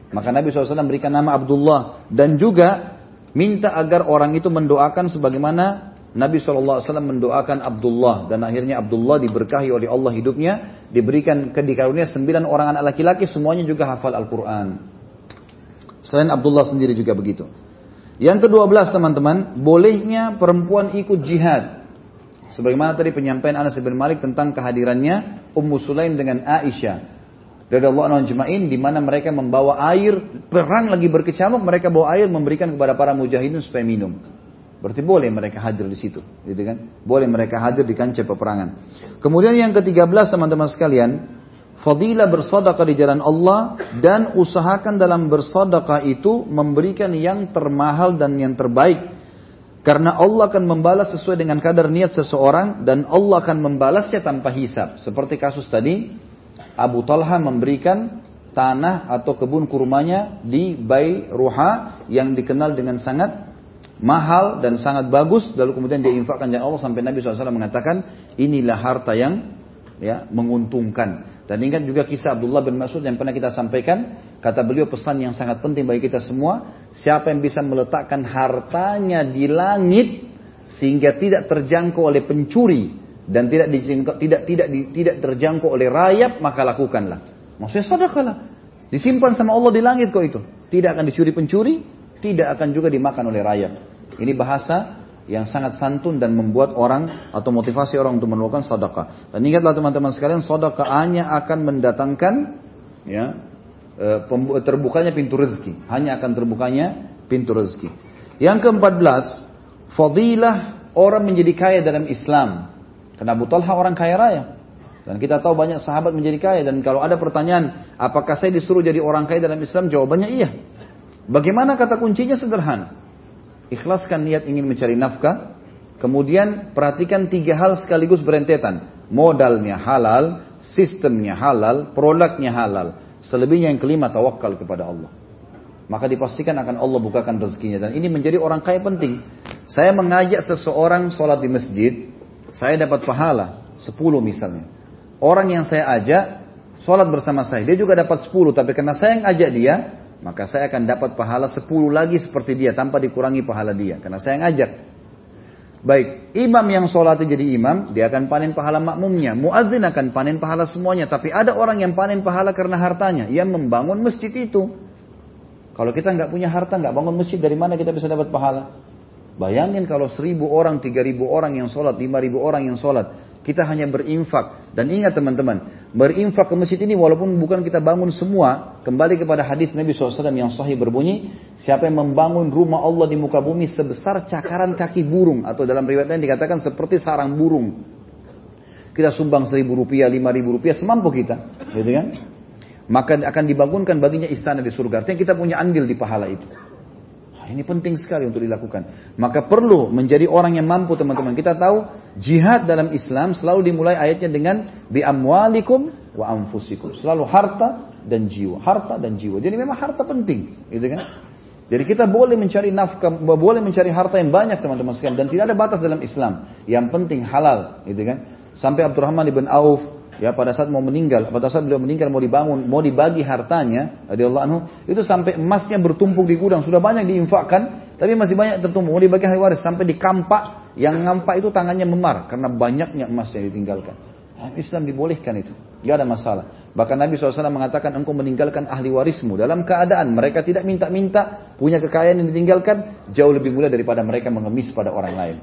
[SPEAKER 1] Maka Nabi SAW memberikan nama Abdullah. Dan juga minta agar orang itu mendoakan sebagaimana Nabi SAW mendoakan Abdullah. Dan akhirnya Abdullah diberkahi oleh Allah hidupnya. Diberikan kedikarunia sembilan orang anak laki-laki, semuanya juga hafal Al-Quran. Selain Abdullah sendiri juga begitu. Yang kedua belas teman-teman, bolehnya perempuan ikut jihad. Sebagaimana tadi penyampaian Anas bin Malik tentang kehadirannya Ummu Sulaim dengan Aisyah. Dari Allah Anjmain di mana mereka membawa air, perang lagi berkecamuk, mereka bawa air memberikan kepada para mujahidin supaya minum. Berarti boleh mereka hadir di situ, gitu kan? Boleh mereka hadir di kancah peperangan. Kemudian yang ke-13 teman-teman sekalian, fadilah bersedekah di jalan Allah dan usahakan dalam bersedekah itu memberikan yang termahal dan yang terbaik. Karena Allah akan membalas sesuai dengan kadar niat seseorang dan Allah akan membalasnya tanpa hisap. Seperti kasus tadi, Abu Talha memberikan tanah atau kebun kurmanya di Bai Ruha yang dikenal dengan sangat mahal dan sangat bagus. Lalu kemudian dia infakkan jalan Allah sampai Nabi SAW mengatakan inilah harta yang ya menguntungkan. Dan ingat juga kisah Abdullah bin Mas'ud yang pernah kita sampaikan. Kata beliau pesan yang sangat penting bagi kita semua. Siapa yang bisa meletakkan hartanya di langit sehingga tidak terjangkau oleh pencuri dan tidak tidak tidak tidak terjangkau oleh rayap maka lakukanlah. Maksudnya sedekahlah. Disimpan sama Allah di langit kok itu. Tidak akan dicuri pencuri, tidak akan juga dimakan oleh rayap. Ini bahasa yang sangat santun dan membuat orang atau motivasi orang untuk melakukan sedekah. Dan ingatlah teman-teman sekalian, sedekah hanya akan mendatangkan ya e, terbukanya pintu rezeki, hanya akan terbukanya pintu rezeki. Yang keempat fadilah orang menjadi kaya dalam Islam. Karena Abu Talha orang kaya raya. Dan kita tahu banyak sahabat menjadi kaya dan kalau ada pertanyaan, apakah saya disuruh jadi orang kaya dalam Islam? Jawabannya iya. Bagaimana kata kuncinya sederhana. Ikhlaskan niat ingin mencari nafkah. Kemudian perhatikan tiga hal sekaligus berentetan. Modalnya halal, sistemnya halal, produknya halal. Selebihnya yang kelima tawakal kepada Allah. Maka dipastikan akan Allah bukakan rezekinya. Dan ini menjadi orang kaya penting. Saya mengajak seseorang sholat di masjid. Saya dapat pahala. Sepuluh misalnya. Orang yang saya ajak sholat bersama saya. Dia juga dapat sepuluh. Tapi karena saya yang ajak dia maka saya akan dapat pahala 10 lagi seperti dia tanpa dikurangi pahala dia karena saya ngajak. Baik, imam yang sholat jadi imam, dia akan panen pahala makmumnya. Muadzin akan panen pahala semuanya. Tapi ada orang yang panen pahala karena hartanya. Yang membangun masjid itu. Kalau kita nggak punya harta, nggak bangun masjid, dari mana kita bisa dapat pahala? Bayangin kalau seribu orang, tiga ribu orang yang sholat, lima ribu orang yang sholat. Kita hanya berinfak. Dan ingat teman-teman, berinfak ke masjid ini walaupun bukan kita bangun semua, kembali kepada hadis Nabi SAW yang sahih berbunyi, siapa yang membangun rumah Allah di muka bumi sebesar cakaran kaki burung, atau dalam riwayat lain dikatakan seperti sarang burung. Kita sumbang seribu rupiah, lima ribu rupiah, semampu kita. Gitu kan? Maka akan dibangunkan baginya istana di surga. Artinya kita punya andil di pahala itu. Ini penting sekali untuk dilakukan. Maka perlu menjadi orang yang mampu teman-teman. Kita tahu jihad dalam Islam selalu dimulai ayatnya dengan bi amwalikum wa anfusikum. Selalu harta dan jiwa, harta dan jiwa. Jadi memang harta penting, gitu kan? Jadi kita boleh mencari nafkah, boleh mencari harta yang banyak teman-teman sekalian dan tidak ada batas dalam Islam. Yang penting halal, gitu kan? Sampai Abdurrahman ibn Auf ya pada saat mau meninggal, pada saat beliau meninggal mau dibangun, mau dibagi hartanya, radhiyallahu anhu, itu sampai emasnya bertumpuk di gudang, sudah banyak diinfakkan, tapi masih banyak tertumpuk, mau dibagi ahli waris sampai di kampak, yang ngampak itu tangannya memar karena banyaknya emas yang ditinggalkan. Islam dibolehkan itu, nggak ada masalah. Bahkan Nabi SAW mengatakan engkau meninggalkan ahli warismu dalam keadaan mereka tidak minta-minta, punya kekayaan yang ditinggalkan, jauh lebih mulia daripada mereka mengemis pada orang lain.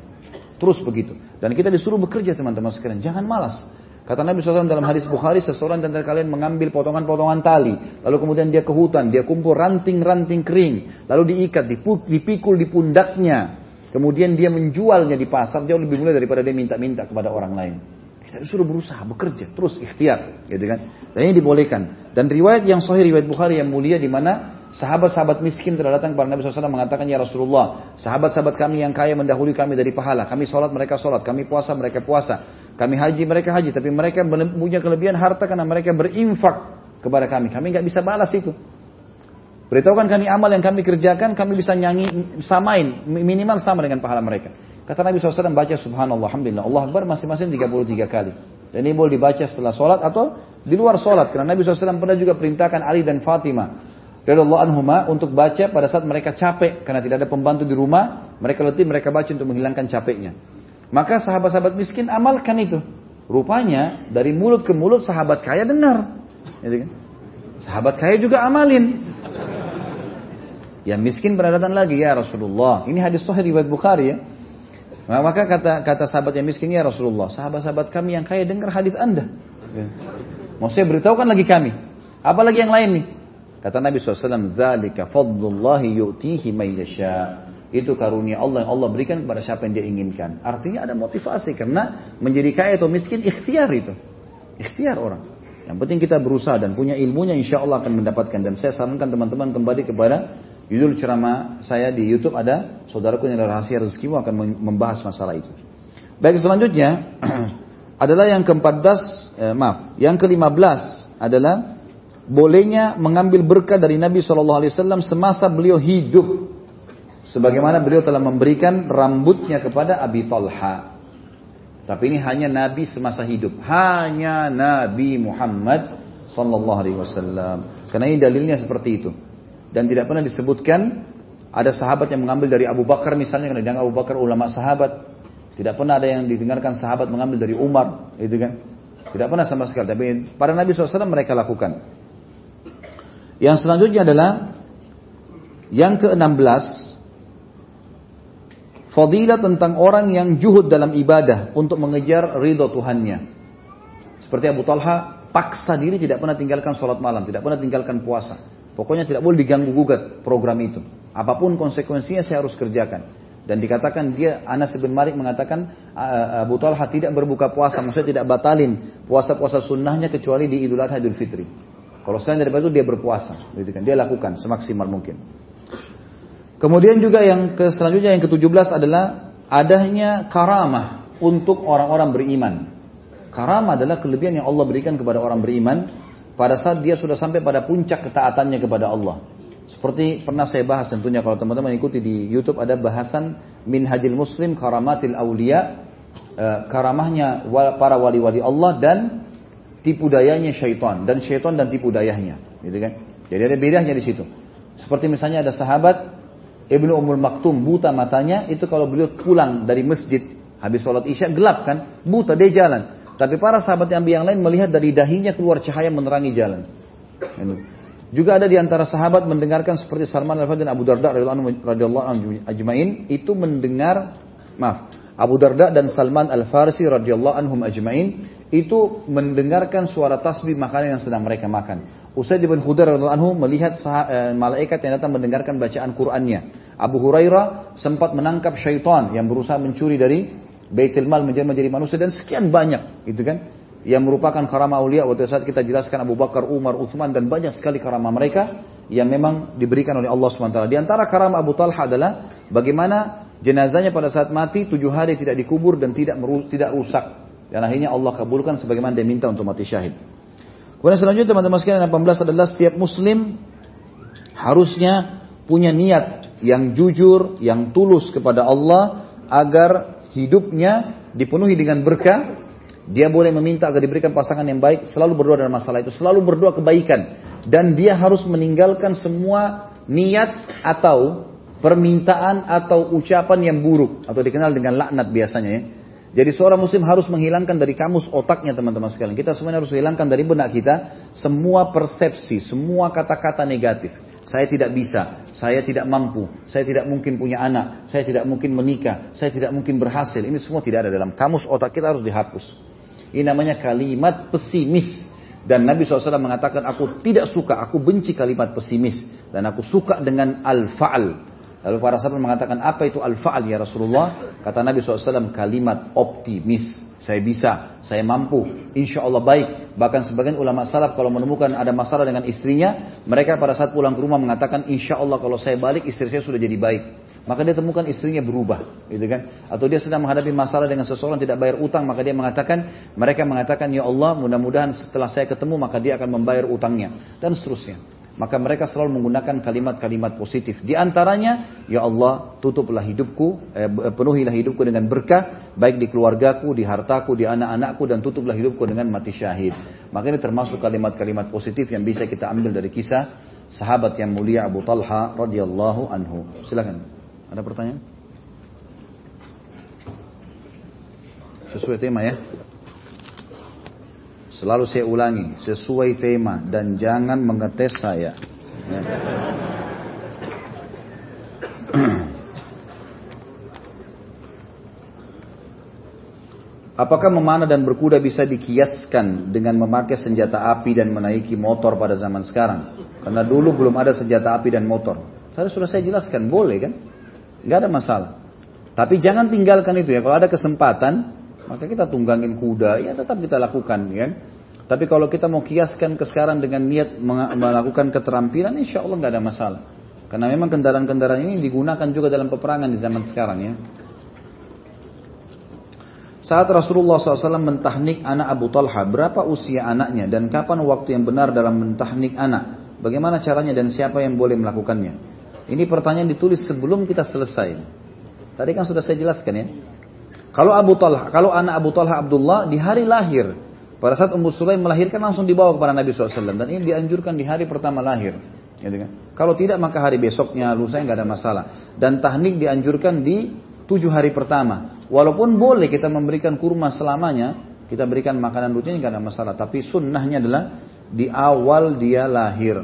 [SPEAKER 1] Terus begitu. Dan kita disuruh bekerja teman-teman sekalian. Jangan malas. Kata Nabi SAW dalam hadis Bukhari, seseorang dan kalian mengambil potongan-potongan tali, lalu kemudian dia ke hutan, dia kumpul ranting-ranting kering, lalu diikat, dipikul di pundaknya, kemudian dia menjualnya di pasar jauh lebih mulia daripada dia minta-minta kepada orang lain. Kita disuruh berusaha, bekerja, terus ikhtiar, gitu kan? Dan ini dibolehkan. Dan riwayat yang sahih riwayat Bukhari yang mulia di mana Sahabat-sahabat miskin telah datang kepada Nabi SAW mengatakan, Ya Rasulullah, sahabat-sahabat kami yang kaya mendahului kami dari pahala. Kami sholat, mereka sholat. Kami puasa, mereka puasa. Kami haji, mereka haji. Tapi mereka punya kelebihan harta karena mereka berinfak kepada kami. Kami nggak bisa balas itu. Beritahukan kami amal yang kami kerjakan, kami bisa nyanyi, samain, minimal sama dengan pahala mereka. Kata Nabi SAW baca subhanallah, alhamdulillah, Allah Akbar masing-masing 33 kali. Dan ini boleh dibaca setelah sholat atau di luar sholat. Karena Nabi SAW pernah juga perintahkan Ali dan Fatimah radhiyallahu anhuma untuk baca pada saat mereka capek karena tidak ada pembantu di rumah, mereka letih mereka baca untuk menghilangkan capeknya. Maka sahabat-sahabat miskin amalkan itu. Rupanya dari mulut ke mulut sahabat kaya dengar. Gitu kan? Sahabat kaya juga amalin. Yang miskin beradatan lagi ya Rasulullah. Ini hadis sahih riwayat Bukhari ya. Maka kata kata sahabat yang miskin ya Rasulullah, sahabat-sahabat kami yang kaya dengar hadis Anda. Maksudnya beritahukan lagi kami. Apalagi yang lain nih? Kata Nabi SAW, Zalika fadlullahi yu'tihi mayyasha. Itu karunia Allah yang Allah berikan kepada siapa yang dia inginkan. Artinya ada motivasi karena menjadi kaya atau miskin ikhtiar itu. Ikhtiar orang. Yang penting kita berusaha dan punya ilmunya insya Allah akan mendapatkan. Dan saya sarankan teman-teman kembali kepada judul ceramah saya di Youtube ada saudaraku yang ada rahasia rezekimu akan membahas masalah itu. Baik selanjutnya adalah yang ke-14, eh, maaf, yang ke-15 adalah bolehnya mengambil berkah dari Nabi Shallallahu Alaihi Wasallam semasa beliau hidup, sebagaimana beliau telah memberikan rambutnya kepada Abi Talha. Tapi ini hanya Nabi semasa hidup, hanya Nabi Muhammad Sallallahu Alaihi Wasallam. Karena ini dalilnya seperti itu. Dan tidak pernah disebutkan ada sahabat yang mengambil dari Abu Bakar misalnya karena dianggap Abu Bakar ulama sahabat. Tidak pernah ada yang didengarkan sahabat mengambil dari Umar, itu kan? Tidak pernah sama sekali. Tapi para Nabi SAW mereka lakukan. Yang selanjutnya adalah yang ke-16 Fadilah tentang orang yang juhud dalam ibadah untuk mengejar ridho Tuhannya. Seperti Abu Talha, paksa diri tidak pernah tinggalkan sholat malam, tidak pernah tinggalkan puasa. Pokoknya tidak boleh diganggu gugat program itu. Apa pun konsekuensinya saya harus kerjakan. Dan dikatakan dia, Anas bin Malik mengatakan Abu Talha tidak berbuka puasa, maksudnya tidak batalin puasa-puasa sunnahnya kecuali di Idul Adha Idul Fitri. Kalau selain daripada itu dia berpuasa, gitu kan? Dia lakukan semaksimal mungkin. Kemudian juga yang ke selanjutnya yang ke-17 adalah adanya karamah untuk orang-orang beriman. Karamah adalah kelebihan yang Allah berikan kepada orang beriman pada saat dia sudah sampai pada puncak ketaatannya kepada Allah. Seperti pernah saya bahas tentunya kalau teman-teman ikuti di YouTube ada bahasan Minhajil Muslim Karamatil Aulia eh, karamahnya para wali-wali Allah dan tipu dayanya syaitan dan syaitan dan tipu dayanya, gitu kan? Jadi ada bedanya di situ. Seperti misalnya ada sahabat Ibnu Ummul Maktum buta matanya itu kalau beliau pulang dari masjid habis sholat isya gelap kan, buta dia jalan. Tapi para sahabat yang yang lain melihat dari dahinya keluar cahaya menerangi jalan. Gitu. Juga ada di antara sahabat mendengarkan seperti Salman Al-Fatih dan Abu Darda radhiyallahu anhu ajmain itu mendengar maaf Abu Darda dan Salman Al-Farsi radhiyallahu anhum ajmain itu mendengarkan suara tasbih makanan yang sedang mereka makan. Usaid bin radhiyallahu anhu melihat eh, malaikat yang datang mendengarkan bacaan Qur'annya. Abu Hurairah sempat menangkap syaitan yang berusaha mencuri dari Baitul Mal menjadi menjadi manusia dan sekian banyak, itu kan? Yang merupakan karamah aulia waktu saat kita jelaskan Abu Bakar, Umar, Uthman dan banyak sekali karamah mereka yang memang diberikan oleh Allah SWT. Di antara karamah Abu Talha adalah bagaimana jenazahnya pada saat mati tujuh hari tidak dikubur dan tidak tidak rusak dan akhirnya Allah kabulkan sebagaimana dia minta untuk mati syahid. Kemudian selanjutnya teman-teman sekalian 18 adalah setiap muslim harusnya punya niat yang jujur, yang tulus kepada Allah agar hidupnya dipenuhi dengan berkah Dia boleh meminta agar diberikan pasangan yang baik, selalu berdoa dalam masalah itu, selalu berdoa kebaikan. Dan dia harus meninggalkan semua niat atau permintaan atau ucapan yang buruk atau dikenal dengan laknat biasanya ya. Jadi seorang muslim harus menghilangkan dari kamus otaknya teman-teman sekalian. Kita semuanya harus hilangkan dari benak kita semua persepsi, semua kata-kata negatif. Saya tidak bisa, saya tidak mampu, saya tidak mungkin punya anak, saya tidak mungkin menikah, saya tidak mungkin berhasil. Ini semua tidak ada dalam kamus otak kita harus dihapus. Ini namanya kalimat pesimis. Dan Nabi SAW mengatakan, aku tidak suka, aku benci kalimat pesimis. Dan aku suka dengan al-fa'al. Lalu para sahabat mengatakan, apa itu al-fa'al ya Rasulullah? Kata Nabi SAW, kalimat optimis. Saya bisa, saya mampu, insya Allah baik. Bahkan sebagian ulama salaf kalau menemukan ada masalah dengan istrinya, mereka pada saat pulang ke rumah mengatakan, insya Allah kalau saya balik istri saya sudah jadi baik. Maka dia temukan istrinya berubah, gitu kan? Atau dia sedang menghadapi masalah dengan seseorang tidak bayar utang, maka dia mengatakan, mereka mengatakan, ya Allah, mudah-mudahan setelah saya ketemu maka dia akan membayar utangnya dan seterusnya. Maka mereka selalu menggunakan kalimat-kalimat positif. Di antaranya, Ya Allah, tutuplah hidupku, eh, penuhilah hidupku dengan berkah, baik di keluargaku, di hartaku, di anak-anakku, dan tutuplah hidupku dengan mati syahid. Maka ini termasuk kalimat-kalimat positif yang bisa kita ambil dari kisah sahabat yang mulia Abu Talha radhiyallahu anhu. Silakan. Ada pertanyaan? Sesuai tema ya. Selalu saya ulangi, sesuai tema dan jangan mengetes saya. Ya. Apakah memanah dan berkuda bisa dikiaskan dengan memakai senjata api dan menaiki motor pada zaman sekarang? Karena dulu belum ada senjata api dan motor. Tadi sudah saya jelaskan, boleh kan? Gak ada masalah. Tapi jangan tinggalkan itu ya. Kalau ada kesempatan, maka kita tunggangin kuda, ya tetap kita lakukan, ya. Tapi kalau kita mau kiaskan ke sekarang dengan niat melakukan keterampilan, insya Allah nggak ada masalah. Karena memang kendaraan-kendaraan ini digunakan juga dalam peperangan di zaman sekarang ya. Saat Rasulullah SAW mentahnik anak Abu Talha, berapa usia anaknya dan kapan waktu yang benar dalam mentahnik anak? Bagaimana caranya dan siapa yang boleh melakukannya? Ini pertanyaan ditulis sebelum kita selesai. Tadi kan sudah saya jelaskan ya. Kalau Abu Talha, kalau anak Abu Talha Abdullah di hari lahir, pada saat Ummu Sulaim melahirkan langsung dibawa kepada Nabi SAW dan ini dianjurkan di hari pertama lahir. Gitu kan? Kalau tidak maka hari besoknya, lusa nggak ada masalah. Dan tahnik dianjurkan di tujuh hari pertama. Walaupun boleh kita memberikan kurma selamanya, kita berikan makanan rutin nggak ada masalah. Tapi sunnahnya adalah di awal dia lahir.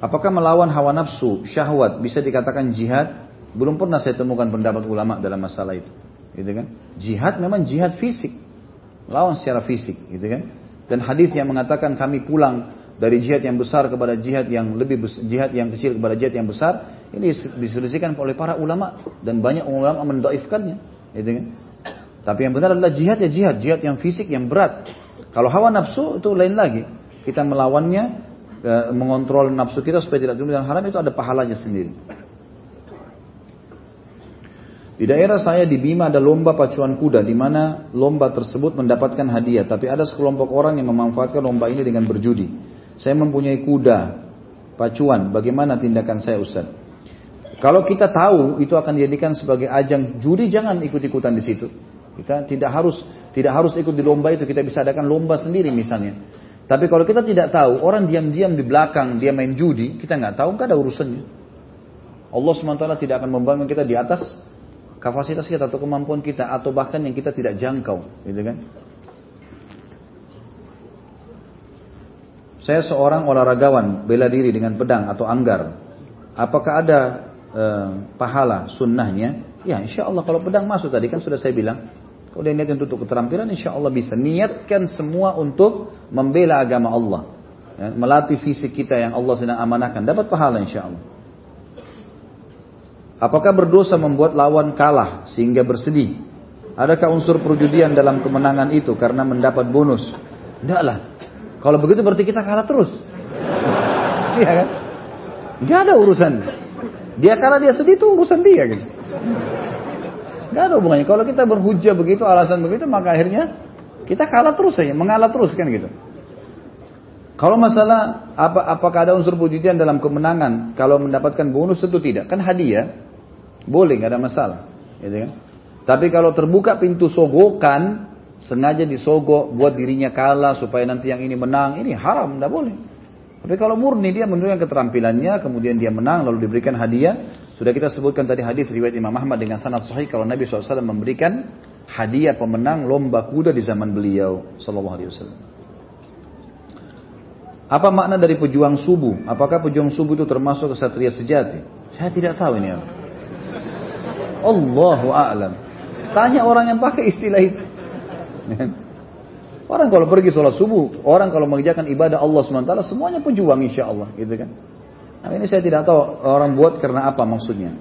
[SPEAKER 1] Apakah melawan hawa nafsu, syahwat bisa dikatakan jihad? Belum pernah saya temukan pendapat ulama dalam masalah itu. Gitu kan? Jihad memang jihad fisik. Lawan secara fisik, gitu kan? Dan hadis yang mengatakan kami pulang dari jihad yang besar kepada jihad yang lebih besar, jihad yang kecil kepada jihad yang besar, ini diselisihkan oleh para ulama dan banyak ulama mendoifkannya, gitu kan? Tapi yang benar adalah jihad ya jihad, jihad yang fisik yang berat. Kalau hawa nafsu itu lain lagi. Kita melawannya, eh, mengontrol nafsu kita supaya tidak terlibat haram itu ada pahalanya sendiri. Di daerah saya di Bima ada lomba pacuan kuda di mana lomba tersebut mendapatkan hadiah, tapi ada sekelompok orang yang memanfaatkan lomba ini dengan berjudi. Saya mempunyai kuda pacuan, bagaimana tindakan saya Ustaz? Kalau kita tahu itu akan dijadikan sebagai ajang judi, jangan ikut-ikutan di situ. Kita tidak harus tidak harus ikut di lomba itu, kita bisa adakan lomba sendiri misalnya. Tapi kalau kita tidak tahu, orang diam-diam di belakang dia main judi, kita nggak tahu, nggak ada urusannya. Allah SWT tidak akan membangun kita di atas kapasitas kita atau kemampuan kita atau bahkan yang kita tidak jangkau, gitu kan? Saya seorang olahragawan bela diri dengan pedang atau anggar. Apakah ada e, pahala sunnahnya? Ya insya Allah kalau pedang masuk tadi kan sudah saya bilang. Kalau dia niat untuk keterampilan insya Allah bisa. Niatkan semua untuk membela agama Allah. Ya, melatih fisik kita yang Allah sedang amanahkan. Dapat pahala insya Allah. Apakah berdosa membuat lawan kalah sehingga bersedih? Adakah unsur perjudian dalam kemenangan itu karena mendapat bonus? Tidaklah. Kalau begitu berarti kita kalah terus. Iya kan? Gak ada urusan. Dia kalah dia sedih itu urusan dia gitu. Gak ada hubungannya. Kalau kita berhujah begitu, alasan begitu, maka akhirnya kita kalah terus saja, mengalah terus kan gitu. Kalau masalah apa apakah ada unsur perjudian dalam kemenangan kalau mendapatkan bonus tentu tidak. Kan hadiah boleh, nggak ada masalah. Gitu kan? Tapi kalau terbuka pintu sogokan, sengaja disogok buat dirinya kalah supaya nanti yang ini menang, ini haram, tidak boleh. Tapi kalau murni dia menunjukkan keterampilannya, kemudian dia menang lalu diberikan hadiah, sudah kita sebutkan tadi hadis riwayat Imam Ahmad dengan sanad sahih kalau Nabi SAW memberikan hadiah pemenang lomba kuda di zaman beliau Sallallahu Alaihi Wasallam. Apa makna dari pejuang subuh? Apakah pejuang subuh itu termasuk kesatria sejati? Saya tidak tahu ini. Allahu a'lam. Tanya orang yang pakai istilah itu. Orang kalau pergi sholat subuh, orang kalau mengerjakan ibadah Allah SWT, semuanya pejuang insya Allah. Gitu kan. Nah, ini saya tidak tahu orang buat karena apa maksudnya.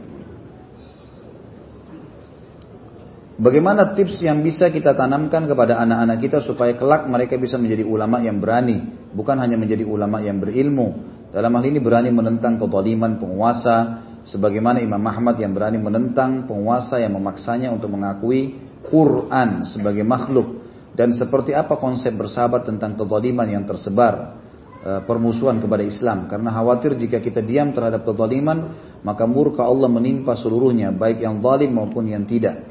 [SPEAKER 1] Bagaimana tips yang bisa kita tanamkan kepada anak-anak kita supaya kelak mereka bisa menjadi ulama yang berani, bukan hanya menjadi ulama yang berilmu. Dalam hal ini berani menentang kezaliman penguasa, sebagaimana Imam Ahmad yang berani menentang penguasa yang memaksanya untuk mengakui Quran sebagai makhluk. Dan seperti apa konsep bersahabat tentang kezaliman yang tersebar e, permusuhan kepada Islam. Karena khawatir jika kita diam terhadap kezaliman maka murka Allah menimpa seluruhnya baik yang zalim maupun yang tidak.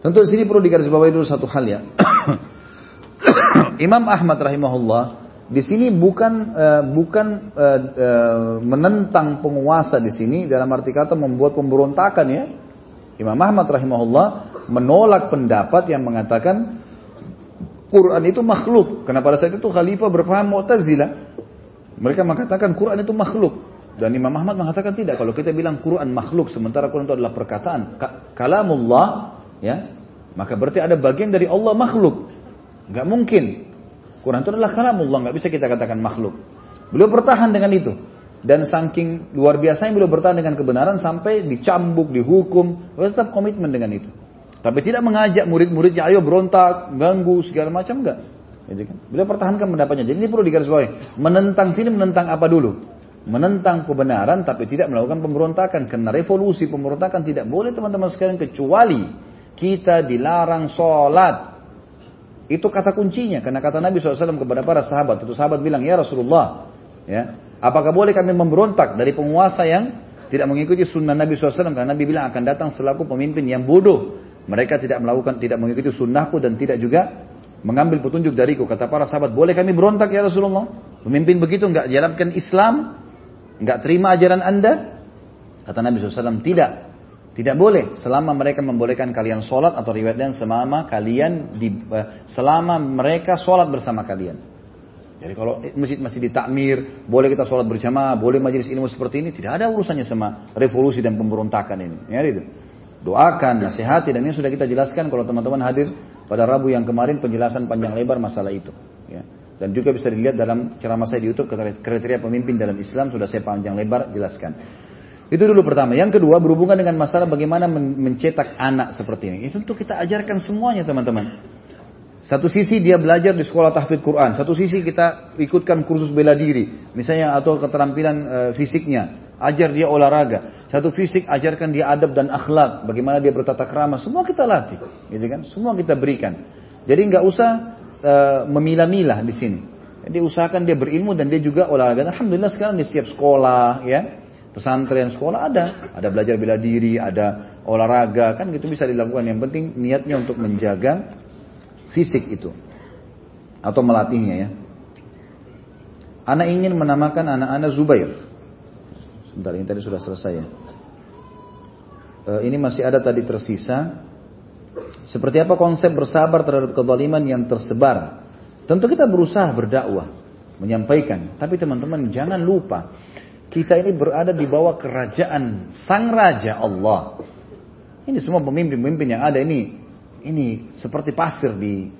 [SPEAKER 1] Tentu di sini perlu digarisbawahi dulu satu hal ya. Imam Ahmad rahimahullah di sini bukan uh, bukan uh, uh, menentang penguasa di sini dalam arti kata membuat pemberontakan ya. Imam Ahmad rahimahullah menolak pendapat yang mengatakan Quran itu makhluk. Karena pada saat itu khalifah berpaham Mu'tazilah. Mereka mengatakan Quran itu makhluk. Dan Imam Ahmad mengatakan tidak. Kalau kita bilang Quran makhluk, sementara Quran itu adalah perkataan kalamullah, ya, maka berarti ada bagian dari Allah makhluk. Gak mungkin. Quran itu adalah kalamullah, nggak bisa kita katakan makhluk. Beliau bertahan dengan itu. Dan saking luar biasanya beliau bertahan dengan kebenaran sampai dicambuk, dihukum. Beliau tetap komitmen dengan itu. Tapi tidak mengajak murid-muridnya, ayo berontak, ganggu, segala macam enggak. Gitu kan? Beliau pertahankan pendapatnya. Jadi ini perlu digarisbawahi. Menentang sini menentang apa dulu? Menentang kebenaran tapi tidak melakukan pemberontakan. Karena revolusi pemberontakan tidak boleh teman-teman sekalian kecuali kita dilarang sholat. Itu kata kuncinya. Karena kata Nabi SAW kepada para sahabat. Itu sahabat bilang, ya Rasulullah. Ya, apakah boleh kami memberontak dari penguasa yang tidak mengikuti sunnah Nabi SAW? Karena Nabi bilang akan datang selaku pemimpin yang bodoh mereka tidak melakukan, tidak mengikuti sunnahku dan tidak juga mengambil petunjuk dariku. Kata para sahabat, boleh kami berontak ya Rasulullah? Pemimpin begitu nggak jalankan Islam, nggak terima ajaran anda? Kata Nabi SAW, tidak. Tidak boleh selama mereka membolehkan kalian sholat atau riwayat dan selama kalian di, uh, selama mereka sholat bersama kalian. Jadi kalau masjid masih ditakmir, boleh kita sholat berjamaah, boleh majelis ilmu seperti ini, tidak ada urusannya sama revolusi dan pemberontakan ini. Ya, itu doakan, nasihati dan ini sudah kita jelaskan kalau teman-teman hadir pada Rabu yang kemarin penjelasan panjang lebar masalah itu. Ya. Dan juga bisa dilihat dalam ceramah saya di YouTube kriteria pemimpin dalam Islam sudah saya panjang lebar jelaskan. Itu dulu pertama. Yang kedua berhubungan dengan masalah bagaimana mencetak anak seperti ini. Itu untuk kita ajarkan semuanya teman-teman. Satu sisi dia belajar di sekolah tahfidz Quran, satu sisi kita ikutkan kursus bela diri, misalnya atau keterampilan e, fisiknya, ajar dia olahraga. Satu fisik ajarkan dia adab dan akhlak, bagaimana dia bertata krama, semua kita latih, gitu kan? Semua kita berikan. Jadi nggak usah e, memilah-milah di sini. Jadi usahakan dia berilmu dan dia juga olahraga. Alhamdulillah sekarang di setiap sekolah, ya, pesantren sekolah ada, ada belajar bela diri, ada olahraga, kan gitu bisa dilakukan. Yang penting niatnya untuk menjaga fisik itu atau melatihnya ya. Anak ingin menamakan anak-anak Zubair. Sebentar ini tadi sudah selesai ya. E, ini masih ada tadi tersisa. Seperti apa konsep bersabar terhadap kezaliman yang tersebar? Tentu kita berusaha berdakwah, menyampaikan. Tapi teman-teman jangan lupa, kita ini berada di bawah kerajaan Sang Raja Allah. Ini semua pemimpin-pemimpin yang ada ini. Ini seperti pasir di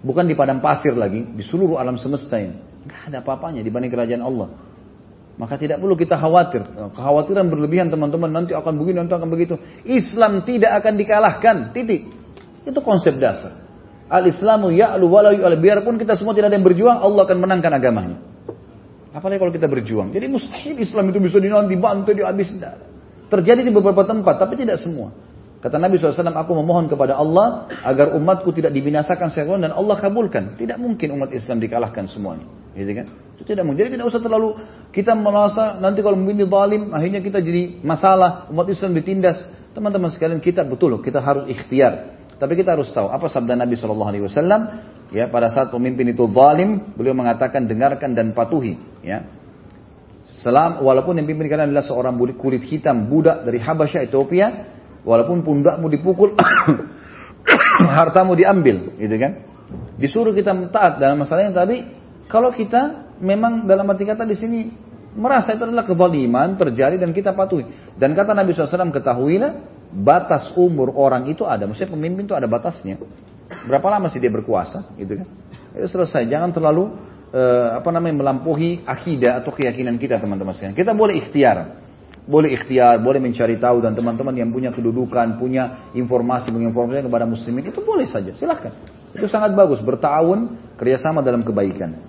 [SPEAKER 1] bukan di padang pasir lagi di seluruh alam semesta ini. Nggak ada apa-apanya dibanding kerajaan Allah. Maka tidak perlu kita khawatir. Kekhawatiran berlebihan teman-teman. Nanti akan begini nanti akan begitu. Islam tidak akan dikalahkan. Titik. Itu konsep dasar. Al Islamu ya'lu walau biarpun kita semua tidak ada yang berjuang Allah akan menangkan agamanya apalagi kalau kita berjuang jadi mustahil Islam itu bisa dinanti dibantu dihabis terjadi di beberapa tempat tapi tidak semua Kata Nabi SAW, aku memohon kepada Allah agar umatku tidak dibinasakan secara dan Allah kabulkan. Tidak mungkin umat Islam dikalahkan semuanya. Gitu kan? Itu tidak mungkin. Jadi tidak usah terlalu kita merasa nanti kalau begini zalim, akhirnya kita jadi masalah, umat Islam ditindas. Teman-teman sekalian kita betul kita harus ikhtiar. Tapi kita harus tahu apa sabda Nabi Shallallahu Alaihi Wasallam? Ya pada saat pemimpin itu zalim beliau mengatakan dengarkan dan patuhi. Ya. Selam, walaupun yang pimpin kalian adalah seorang kulit hitam budak dari Habasyah Ethiopia walaupun pundakmu dipukul hartamu diambil gitu kan? Disuruh kita taat dalam masalah yang tadi kalau kita memang dalam arti kata di sini merasa itu adalah kezaliman terjadi dan kita patuhi. Dan kata Nabi SAW ketahuilah batas umur orang itu ada. Maksudnya pemimpin itu ada batasnya. Berapa lama sih dia berkuasa, gitu kan? Itu selesai. Jangan terlalu uh, apa namanya melampaui akidah atau keyakinan kita teman-teman sekalian. Kita boleh ikhtiar. Boleh ikhtiar, boleh mencari tahu dan teman-teman yang punya kedudukan, punya informasi, menginformasikan kepada muslimin itu boleh saja, silahkan. Itu sangat bagus, bertahun kerjasama dalam kebaikan.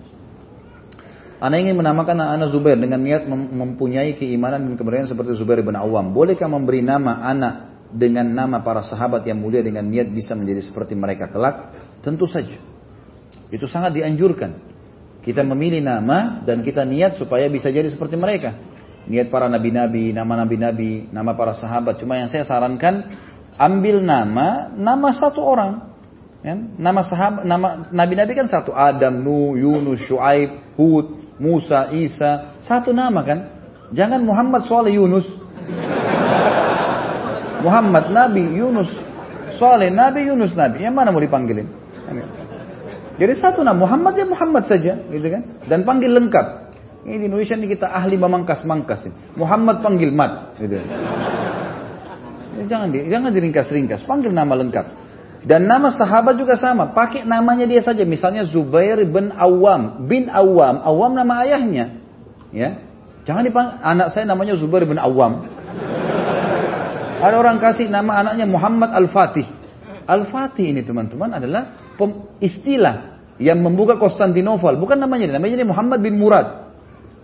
[SPEAKER 1] Anda ingin menamakan anak Zubair dengan niat mempunyai keimanan dan keberanian seperti Zubair bin Awam. Bolehkah memberi nama anak dengan nama para sahabat yang mulia dengan niat bisa menjadi seperti mereka kelak? Tentu saja. Itu sangat dianjurkan. Kita memilih nama dan kita niat supaya bisa jadi seperti mereka. Niat para nabi-nabi, nama nabi-nabi, nama para sahabat. Cuma yang saya sarankan, ambil nama, nama satu orang. Ya? Nama sahabat, nama nabi-nabi kan satu. Adam, Nuh, Yunus, Shu'aib, Hud, Musa, Isa, satu nama kan? Jangan Muhammad Soleh Yunus. Muhammad Nabi Yunus Soleh Nabi Yunus Nabi. Yang mana mau dipanggilin? Jadi satu nama Muhammad ya Muhammad saja, gitu kan? Dan panggil lengkap. Ini di Indonesia ini kita ahli memangkas-mangkas. Muhammad panggil Mat, gitu. Jangan di, jangan diringkas-ringkas, panggil nama lengkap. Dan nama sahabat juga sama, pakai namanya dia saja. Misalnya Zubair bin Awam, bin Awam, Awam nama ayahnya. Ya, jangan dipanggil anak saya namanya Zubair bin Awam. Ada orang kasih nama anaknya Muhammad Al-Fatih. Al-Fatih ini teman-teman adalah istilah yang membuka Konstantinopel. Bukan namanya, namanya ini Muhammad bin Murad.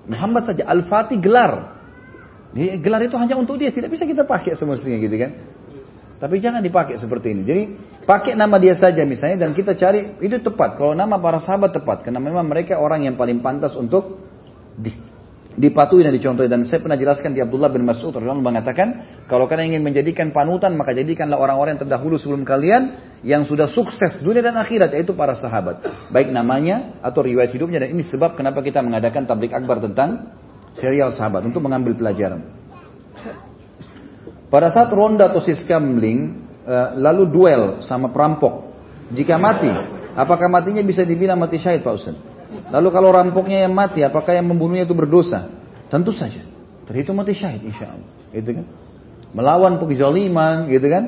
[SPEAKER 1] Muhammad saja, Al-Fatih gelar. gelar itu hanya untuk dia, tidak bisa kita pakai semestinya gitu kan. Tapi jangan dipakai seperti ini. Jadi pakai nama dia saja misalnya dan kita cari itu tepat. Kalau nama para sahabat tepat karena memang mereka orang yang paling pantas untuk dipatuhi dan dicontohi. Dan saya pernah jelaskan di Abdullah bin Mas'ud Allah mengatakan kalau kalian ingin menjadikan panutan maka jadikanlah orang-orang yang terdahulu sebelum kalian yang sudah sukses dunia dan akhirat yaitu para sahabat. Baik namanya atau riwayat hidupnya. Dan ini sebab kenapa kita mengadakan tablik akbar tentang serial sahabat untuk mengambil pelajaran. Pada saat ronda atau siskamling eh, lalu duel sama perampok, jika mati, apakah matinya bisa dibilang mati syahid Pak Ustaz? Lalu kalau rampoknya yang mati, apakah yang membunuhnya itu berdosa? Tentu saja. Terhitung mati syahid insya Allah. Gitu kan? Melawan kezaliman gitu kan?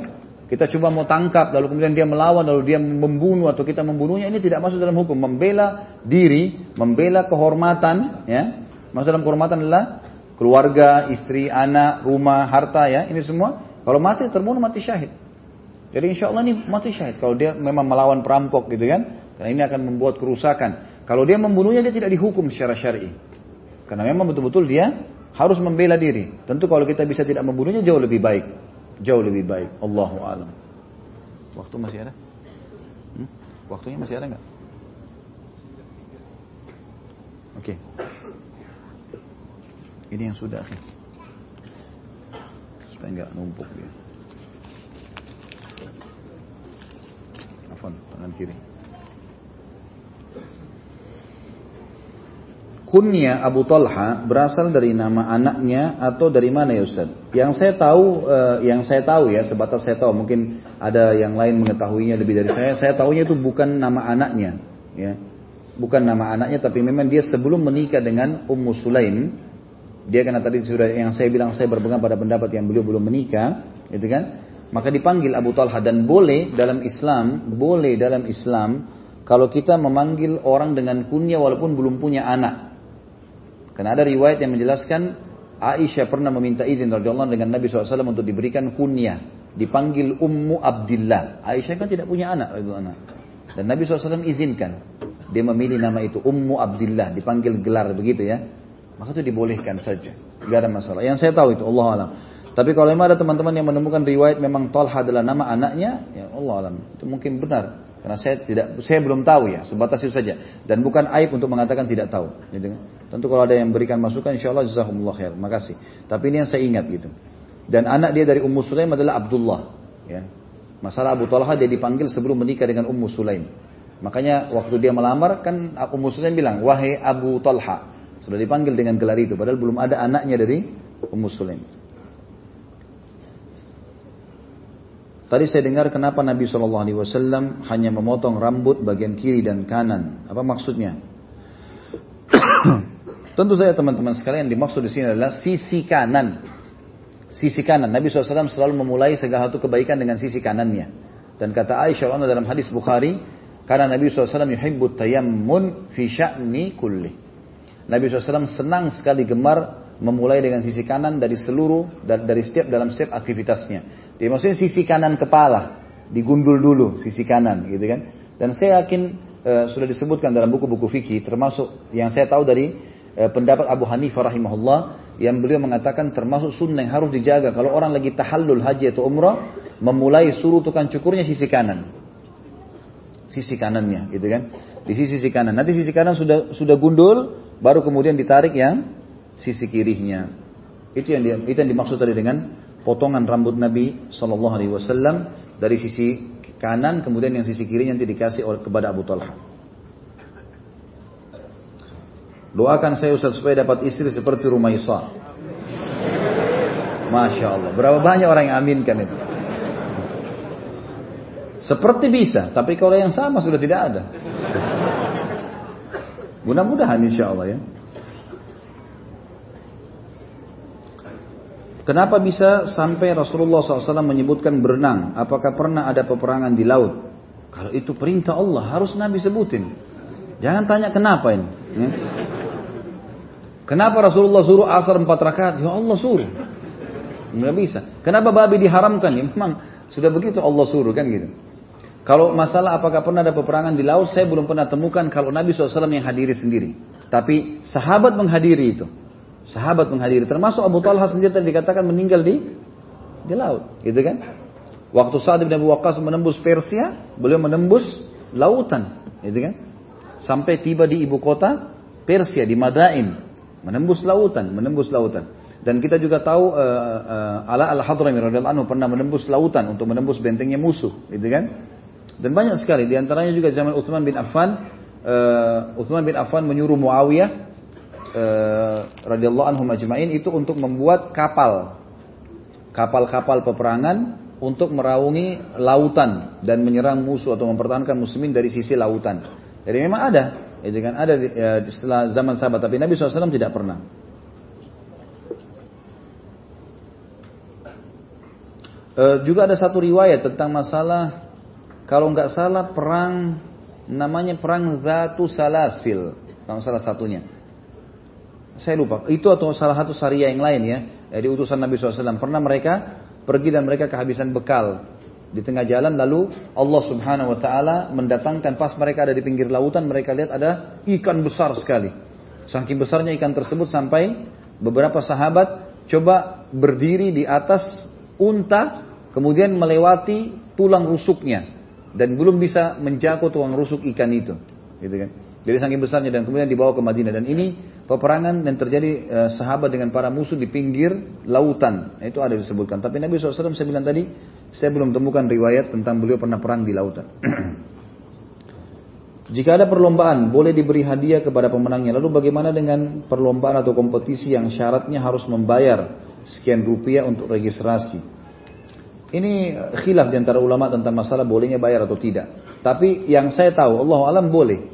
[SPEAKER 1] Kita coba mau tangkap, lalu kemudian dia melawan, lalu dia membunuh atau kita membunuhnya, ini tidak masuk dalam hukum. Membela diri, membela kehormatan, ya. Masuk dalam kehormatan adalah keluarga, istri, anak, rumah, harta ya, ini semua. Kalau mati terbunuh mati syahid. Jadi insya Allah ini mati syahid. Kalau dia memang melawan perampok gitu kan, karena ini akan membuat kerusakan. Kalau dia membunuhnya dia tidak dihukum secara syar'i. Karena memang betul-betul dia harus membela diri. Tentu kalau kita bisa tidak membunuhnya jauh lebih baik. Jauh lebih baik. Allahu alam. Waktu masih ada? Hmm? Waktunya masih ada nggak? Oke. Okay. Ini yang sudah akhir. Supaya nggak numpuk dia. Afan, tangan kiri. Kunya Abu Talha berasal dari nama anaknya atau dari mana ya Ustaz? Yang saya tahu, uh, yang saya tahu ya sebatas saya tahu, mungkin ada yang lain mengetahuinya lebih dari saya. Saya tahunya itu bukan nama anaknya, ya, bukan nama anaknya, tapi memang dia sebelum menikah dengan Ummu Sulaim, dia karena tadi sudah yang saya bilang saya berpegang pada pendapat yang beliau belum menikah, gitu kan? Maka dipanggil Abu Talha dan boleh dalam Islam, boleh dalam Islam kalau kita memanggil orang dengan kunyah walaupun belum punya anak. Karena ada riwayat yang menjelaskan Aisyah pernah meminta izin radhiyallahu dengan Nabi SAW untuk diberikan kunyah, dipanggil Ummu Abdillah. Aisyah kan tidak punya anak radhiyallahu Dan Nabi SAW izinkan. Dia memilih nama itu Ummu Abdillah, dipanggil gelar begitu ya. Maka itu dibolehkan saja. Tidak ada masalah. Yang saya tahu itu Allah alam. Tapi kalau memang ada teman-teman yang menemukan riwayat memang Talha adalah nama anaknya, ya Allah alam. Itu mungkin benar. Karena saya tidak, saya belum tahu ya, sebatas itu saja. Dan bukan aib untuk mengatakan tidak tahu. Gitu. Tentu kalau ada yang berikan masukan, insya Allah jazakumullah khair. Makasih. Tapi ini yang saya ingat gitu. dan anak dia dari Ummu Sulaim adalah Abdullah. Ya. Masalah Abu Talha dia dipanggil sebelum menikah dengan Ummu Sulaim. Makanya waktu dia melamar kan Ummu Sulaim bilang, wahai Abu Talha. Sudah dipanggil dengan gelar itu, padahal belum ada anaknya dari Ummu Sulaim. Tadi saya dengar kenapa Nabi SAW hanya memotong rambut bagian kiri dan kanan. Apa maksudnya? Tentu saja teman-teman sekalian dimaksud di sini adalah sisi kanan. Sisi kanan. Nabi SAW selalu memulai segala satu kebaikan dengan sisi kanannya. Dan kata Aisyah Allah dalam hadis Bukhari, karena Nabi SAW yuhibbut tayammun fi sya'ni kulli. Nabi SAW senang sekali gemar memulai dengan sisi kanan dari seluruh dari setiap dalam setiap aktivitasnya. Jadi maksudnya sisi kanan kepala digundul dulu sisi kanan gitu kan. Dan saya yakin e, sudah disebutkan dalam buku-buku fikih termasuk yang saya tahu dari e, pendapat Abu Hanifah rahimahullah yang beliau mengatakan termasuk sunnah yang harus dijaga kalau orang lagi tahallul haji atau umrah memulai suruh tukang cukurnya sisi kanan. Sisi kanannya gitu kan. Di sisi, sisi kanan. Nanti sisi kanan sudah sudah gundul baru kemudian ditarik yang sisi kirinya. Itu yang dia, itu yang dimaksud tadi dengan potongan rambut Nabi Shallallahu Alaihi Wasallam dari sisi kanan, kemudian yang sisi kiri nanti dikasih oleh kepada Abu Talha. Doakan saya Ustaz supaya dapat istri seperti Rumaisa. Masya Allah. Berapa banyak orang yang aminkan itu? Seperti bisa, tapi kalau yang sama sudah tidak ada. Mudah-mudahan insya Allah ya. Kenapa bisa sampai Rasulullah SAW menyebutkan berenang? Apakah pernah ada peperangan di laut? Kalau itu perintah Allah, harus Nabi sebutin. Jangan tanya kenapa ini. Ya. Kenapa Rasulullah suruh asar empat rakaat? Ya Allah suruh. Nggak bisa. Kenapa babi diharamkan? Ya memang sudah begitu Allah suruh kan gitu. Kalau masalah apakah pernah ada peperangan di laut, saya belum pernah temukan kalau Nabi SAW yang hadiri sendiri. Tapi sahabat menghadiri itu. Sahabat menghadiri, termasuk Abu Talha sendiri tadi dikatakan meninggal di di laut, gitu kan? Waktu Sa'ad bin Abu Waqqas menembus Persia, beliau menembus lautan, gitu kan? Sampai tiba di ibu kota Persia di Madain, menembus lautan, menembus lautan. Dan kita juga tahu uh, uh, Ala al-Hadrami radhiyallahu anhu pernah menembus lautan untuk menembus bentengnya musuh, gitu kan? Dan banyak sekali di antaranya juga zaman Utsman bin Affan, uh, Utsman bin Affan menyuruh Muawiyah uh, radhiyallahu anhum ajmain itu untuk membuat kapal. Kapal-kapal peperangan untuk meraungi lautan dan menyerang musuh atau mempertahankan muslimin dari sisi lautan. Jadi memang ada, itu kan ada ya, setelah zaman sahabat, tapi Nabi SAW tidak pernah. Uh, juga ada satu riwayat tentang masalah kalau nggak salah perang namanya perang Zatu Salasil, salah satunya. Saya lupa. Itu atau salah satu syariah yang lain ya. Dari utusan Nabi SAW. Pernah mereka pergi dan mereka kehabisan bekal. Di tengah jalan lalu Allah subhanahu wa ta'ala mendatangkan pas mereka ada di pinggir lautan. Mereka lihat ada ikan besar sekali. Saking besarnya ikan tersebut sampai beberapa sahabat coba berdiri di atas unta. Kemudian melewati tulang rusuknya. Dan belum bisa menjaga tulang rusuk ikan itu. Gitu kan. Jadi saking besarnya dan kemudian dibawa ke Madinah dan ini peperangan yang terjadi eh, sahabat dengan para musuh di pinggir lautan. Itu ada disebutkan. Tapi Nabi SAW saya bilang tadi, saya belum temukan riwayat tentang beliau pernah perang di lautan. Jika ada perlombaan, boleh diberi hadiah kepada pemenangnya. Lalu bagaimana dengan perlombaan atau kompetisi yang syaratnya harus membayar sekian rupiah untuk registrasi? Ini khilaf di antara ulama tentang masalah bolehnya bayar atau tidak. Tapi yang saya tahu, Allah alam boleh.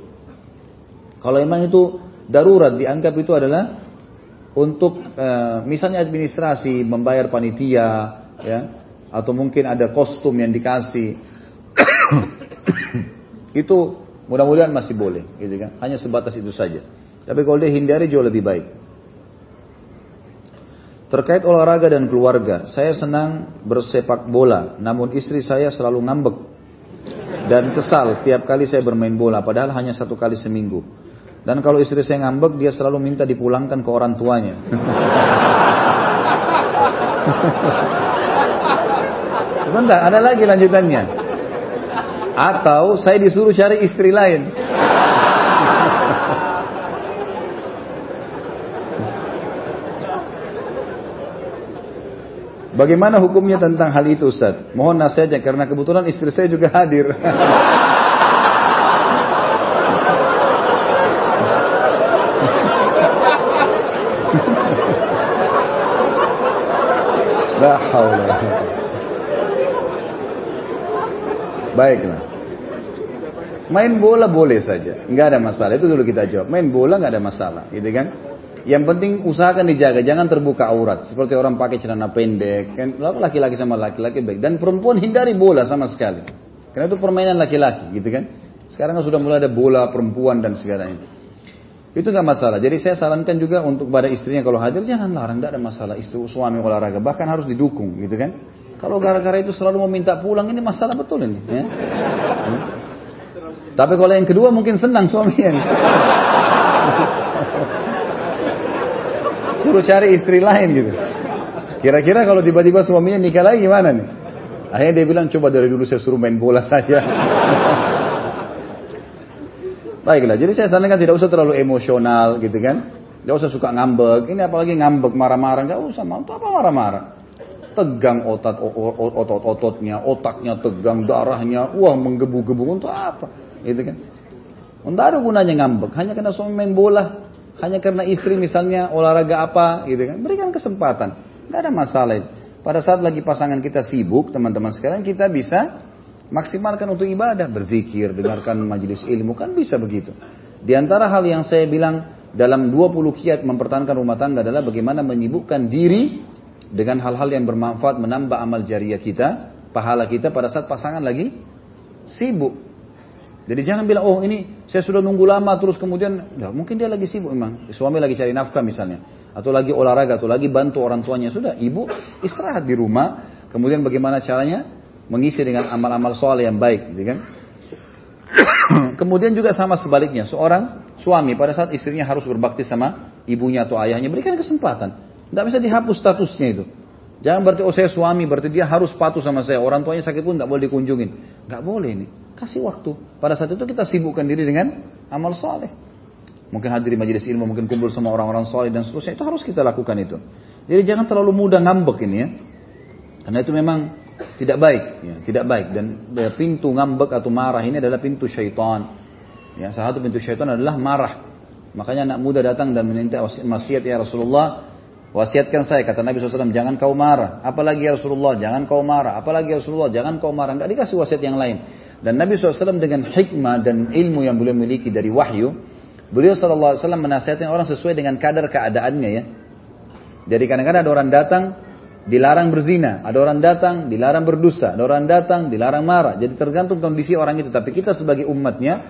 [SPEAKER 1] Kalau memang itu darurat dianggap itu adalah untuk e, misalnya administrasi membayar panitia ya atau mungkin ada kostum yang dikasih. Itu mudah-mudahan masih boleh gitu kan? Hanya sebatas itu saja. Tapi kalau dia hindari jauh lebih baik. Terkait olahraga dan keluarga saya senang bersepak bola namun istri saya selalu ngambek dan kesal tiap kali saya bermain bola padahal hanya satu kali seminggu dan kalau istri saya ngambek, dia selalu minta dipulangkan ke orang tuanya. Sebentar, ada lagi lanjutannya. Atau saya disuruh cari istri lain. Bagaimana hukumnya tentang hal itu Ustaz? Mohon nasihatnya karena kebetulan istri saya juga hadir. La haula. Baiklah. Main bola boleh saja, nggak ada masalah. Itu dulu kita jawab. Main bola nggak ada masalah, gitu kan? Yang penting usahakan dijaga, jangan terbuka aurat. Seperti orang pakai celana pendek, kan? Laki-laki sama laki-laki baik. Dan perempuan hindari bola sama sekali. Karena itu permainan laki-laki, gitu kan? Sekarang kan sudah mulai ada bola perempuan dan segalanya. Itu nggak masalah. Jadi saya sarankan juga untuk pada istrinya kalau hadir jangan larang, tidak ada masalah. Istri suami olahraga bahkan harus didukung, gitu kan? Kalau gara-gara itu selalu meminta pulang ini masalah betul ini. Ya? Tapi kalau yang kedua mungkin senang suaminya. Suruh cari istri lain gitu. Kira-kira kalau tiba-tiba suaminya nikah lagi gimana nih? Akhirnya dia bilang coba dari dulu saya suruh main bola saja. Baiklah, jadi saya sarankan tidak usah terlalu emosional gitu kan. Tidak usah suka ngambek. Ini apalagi ngambek, marah-marah. Gak usah, mau apa marah-marah. Tegang otot otot-ototnya, otaknya tegang, darahnya, wah menggebu-gebu untuk apa? Gitu kan. Tidak ada gunanya ngambek, hanya karena suami main bola, hanya karena istri misalnya olahraga apa, gitu kan. Berikan kesempatan, Tidak ada masalah. Pada saat lagi pasangan kita sibuk, teman-teman sekalian, kita bisa Maksimalkan untuk ibadah, berzikir, dengarkan majelis ilmu, kan bisa begitu. Di antara hal yang saya bilang dalam 20 kiat mempertahankan rumah tangga adalah bagaimana menyibukkan diri dengan hal-hal yang bermanfaat menambah amal jariah kita, pahala kita pada saat pasangan lagi sibuk. Jadi jangan bilang, oh ini saya sudah nunggu lama terus kemudian, ya, mungkin dia lagi sibuk memang. Suami lagi cari nafkah misalnya. Atau lagi olahraga, atau lagi bantu orang tuanya. Sudah, ibu istirahat di rumah. Kemudian bagaimana caranya? mengisi dengan amal-amal soal yang baik, gitu kan? Kemudian juga sama sebaliknya, seorang suami pada saat istrinya harus berbakti sama ibunya atau ayahnya, berikan kesempatan. Tidak bisa dihapus statusnya itu. Jangan berarti oh saya suami, berarti dia harus patuh sama saya. Orang tuanya sakit pun nggak boleh dikunjungin. Nggak boleh ini. Kasih waktu. Pada saat itu kita sibukkan diri dengan amal soleh. Mungkin hadir di majelis ilmu, mungkin kumpul sama orang-orang soleh dan seterusnya. Itu harus kita lakukan itu. Jadi jangan terlalu mudah ngambek ini ya. Karena itu memang tidak baik, ya, tidak baik. Dan ya, pintu ngambek atau marah ini adalah pintu syaitan. Ya, salah satu pintu syaitan adalah marah. Makanya anak muda datang dan meminta wasiat ya Rasulullah, wasiatkan saya kata Nabi SAW jangan kau marah. Apalagi ya Rasulullah jangan kau marah. Apalagi ya Rasulullah jangan kau marah. Enggak dikasih wasiat yang lain. Dan Nabi SAW dengan hikmah dan ilmu yang beliau miliki dari wahyu, beliau SAW menasihatkan orang sesuai dengan kadar keadaannya ya. Jadi kadang-kadang ada orang datang dilarang berzina, ada orang datang dilarang berdosa, ada orang datang dilarang marah. Jadi tergantung kondisi orang itu. Tapi kita sebagai umatnya,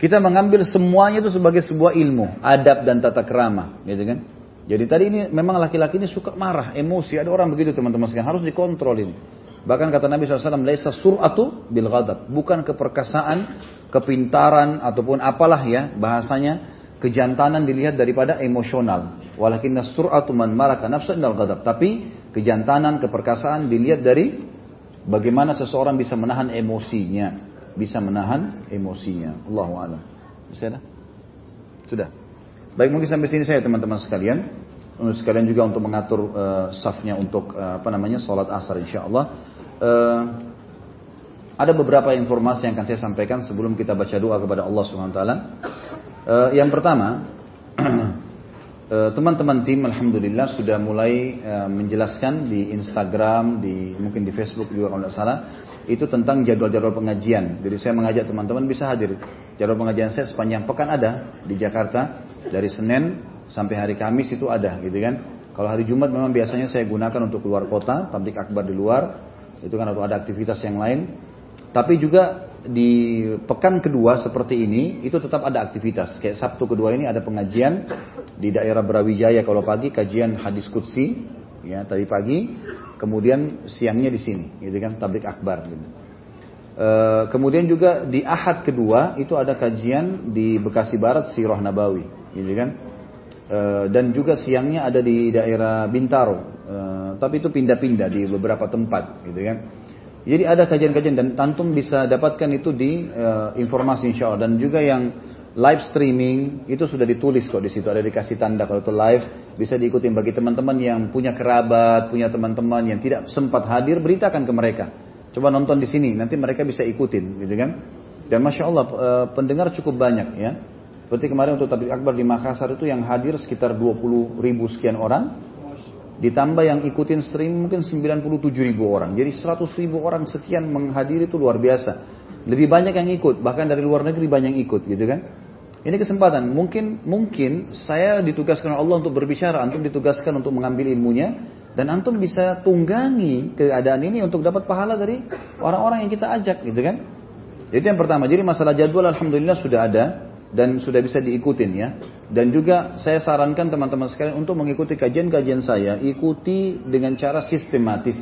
[SPEAKER 1] kita mengambil semuanya itu sebagai sebuah ilmu, adab dan tata kerama, gitu kan? Jadi tadi ini memang laki-laki ini suka marah, emosi. Ada orang begitu teman-teman sekalian, harus dikontrol ini. Bahkan kata Nabi SAW, Laisa sur'atu bil ghadab. Bukan keperkasaan, kepintaran, ataupun apalah ya bahasanya. Kejantanan dilihat daripada emosional. Walakin sur'atu man malaka nafsa indal ghadab. Tapi kejantanan, keperkasaan dilihat dari bagaimana seseorang bisa menahan emosinya. Bisa menahan emosinya. Allahu a'lam. Bisa dah? Sudah. Baik mungkin sampai sini saya teman-teman sekalian. Sekalian juga untuk mengatur uh, safnya untuk uh, apa namanya sholat asar insya Allah. Uh, ada beberapa informasi yang akan saya sampaikan sebelum kita baca doa kepada Allah Subhanahu Wa Taala. Uh, yang pertama, Eh, teman-teman tim alhamdulillah sudah mulai uh, menjelaskan di Instagram, di mungkin di Facebook juga kalau tidak salah, itu tentang jadwal-jadwal pengajian. Jadi saya mengajak teman-teman bisa hadir. Jadwal pengajian saya sepanjang pekan ada di Jakarta dari Senin sampai hari Kamis itu ada, gitu kan. Kalau hari Jumat memang biasanya saya gunakan untuk keluar kota, tablik akbar di luar, itu kan ada aktivitas yang lain. Tapi juga di pekan kedua seperti ini itu tetap ada aktivitas. Kayak Sabtu kedua ini ada pengajian di daerah Brawijaya kalau pagi kajian hadis kutsi ya tadi pagi, kemudian siangnya di sini, gitu kan tablik akbar. Gitu. E, kemudian juga di Ahad kedua itu ada kajian di Bekasi Barat Sirah Nabawi, gitu kan. E, dan juga siangnya ada di daerah Bintaro, e, tapi itu pindah-pindah di beberapa tempat, gitu kan. Jadi ada kajian-kajian dan tantum bisa dapatkan itu di uh, informasi insya Allah dan juga yang live streaming itu sudah ditulis kok di situ ada dikasih tanda kalau itu live bisa diikuti bagi teman-teman yang punya kerabat, punya teman-teman yang tidak sempat hadir beritakan ke mereka. Coba nonton di sini nanti mereka bisa ikutin gitu kan. Dan masya Allah eh, pendengar cukup banyak ya. Seperti kemarin untuk tablik akbar di Makassar itu yang hadir sekitar 20 ribu sekian orang. Ditambah yang ikutin stream mungkin 97 ribu orang. Jadi 100 ribu orang sekian menghadiri itu luar biasa. Lebih banyak yang ikut, bahkan dari luar negeri banyak yang ikut gitu kan. Ini kesempatan. Mungkin mungkin saya ditugaskan Allah untuk berbicara, antum ditugaskan untuk mengambil ilmunya dan antum bisa tunggangi keadaan ini untuk dapat pahala dari orang-orang yang kita ajak gitu kan. Itu yang pertama. Jadi masalah jadwal alhamdulillah sudah ada dan sudah bisa diikutin ya. Dan juga saya sarankan teman-teman sekalian untuk mengikuti kajian-kajian saya, ikuti dengan cara sistematis.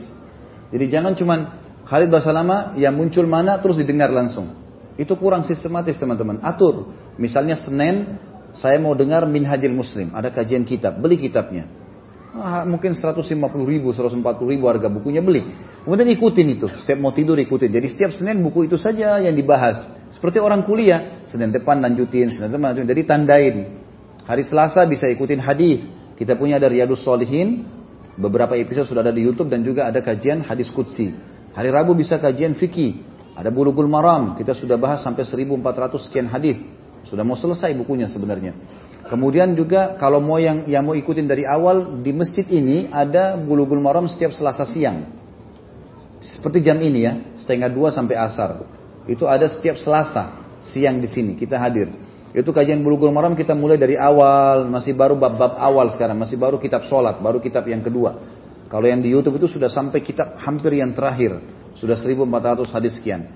[SPEAKER 1] Jadi jangan cuman Khalid Basalama yang muncul mana terus didengar langsung. Itu kurang sistematis teman-teman. Atur. Misalnya Senin saya mau dengar Minhajil Muslim. Ada kajian kitab. Beli kitabnya. Ah, mungkin 150 ribu, 140 ribu harga bukunya beli. Kemudian ikutin itu. Setiap mau tidur ikutin. Jadi setiap Senin buku itu saja yang dibahas. Seperti orang kuliah. Senin depan lanjutin, Senin depan lanjutin. Jadi tandain. Hari Selasa bisa ikutin hadis. Kita punya ada Riyadus Solihin. Beberapa episode sudah ada di Youtube dan juga ada kajian hadis Qudsi. Hari Rabu bisa kajian fikih. Ada Bulughul Maram, kita sudah bahas sampai 1400 sekian hadis. Sudah mau selesai bukunya sebenarnya. Kemudian juga kalau mau yang yang mau ikutin dari awal di masjid ini ada Bulughul Maram setiap Selasa siang. Seperti jam ini ya, setengah dua sampai asar. Itu ada setiap Selasa siang di sini kita hadir. Itu kajian Bulughul Maram kita mulai dari awal, masih baru bab-bab awal sekarang, masih baru kitab sholat, baru kitab yang kedua. Kalau yang di YouTube itu sudah sampai kitab hampir yang terakhir. Sudah 1400 hadis sekian.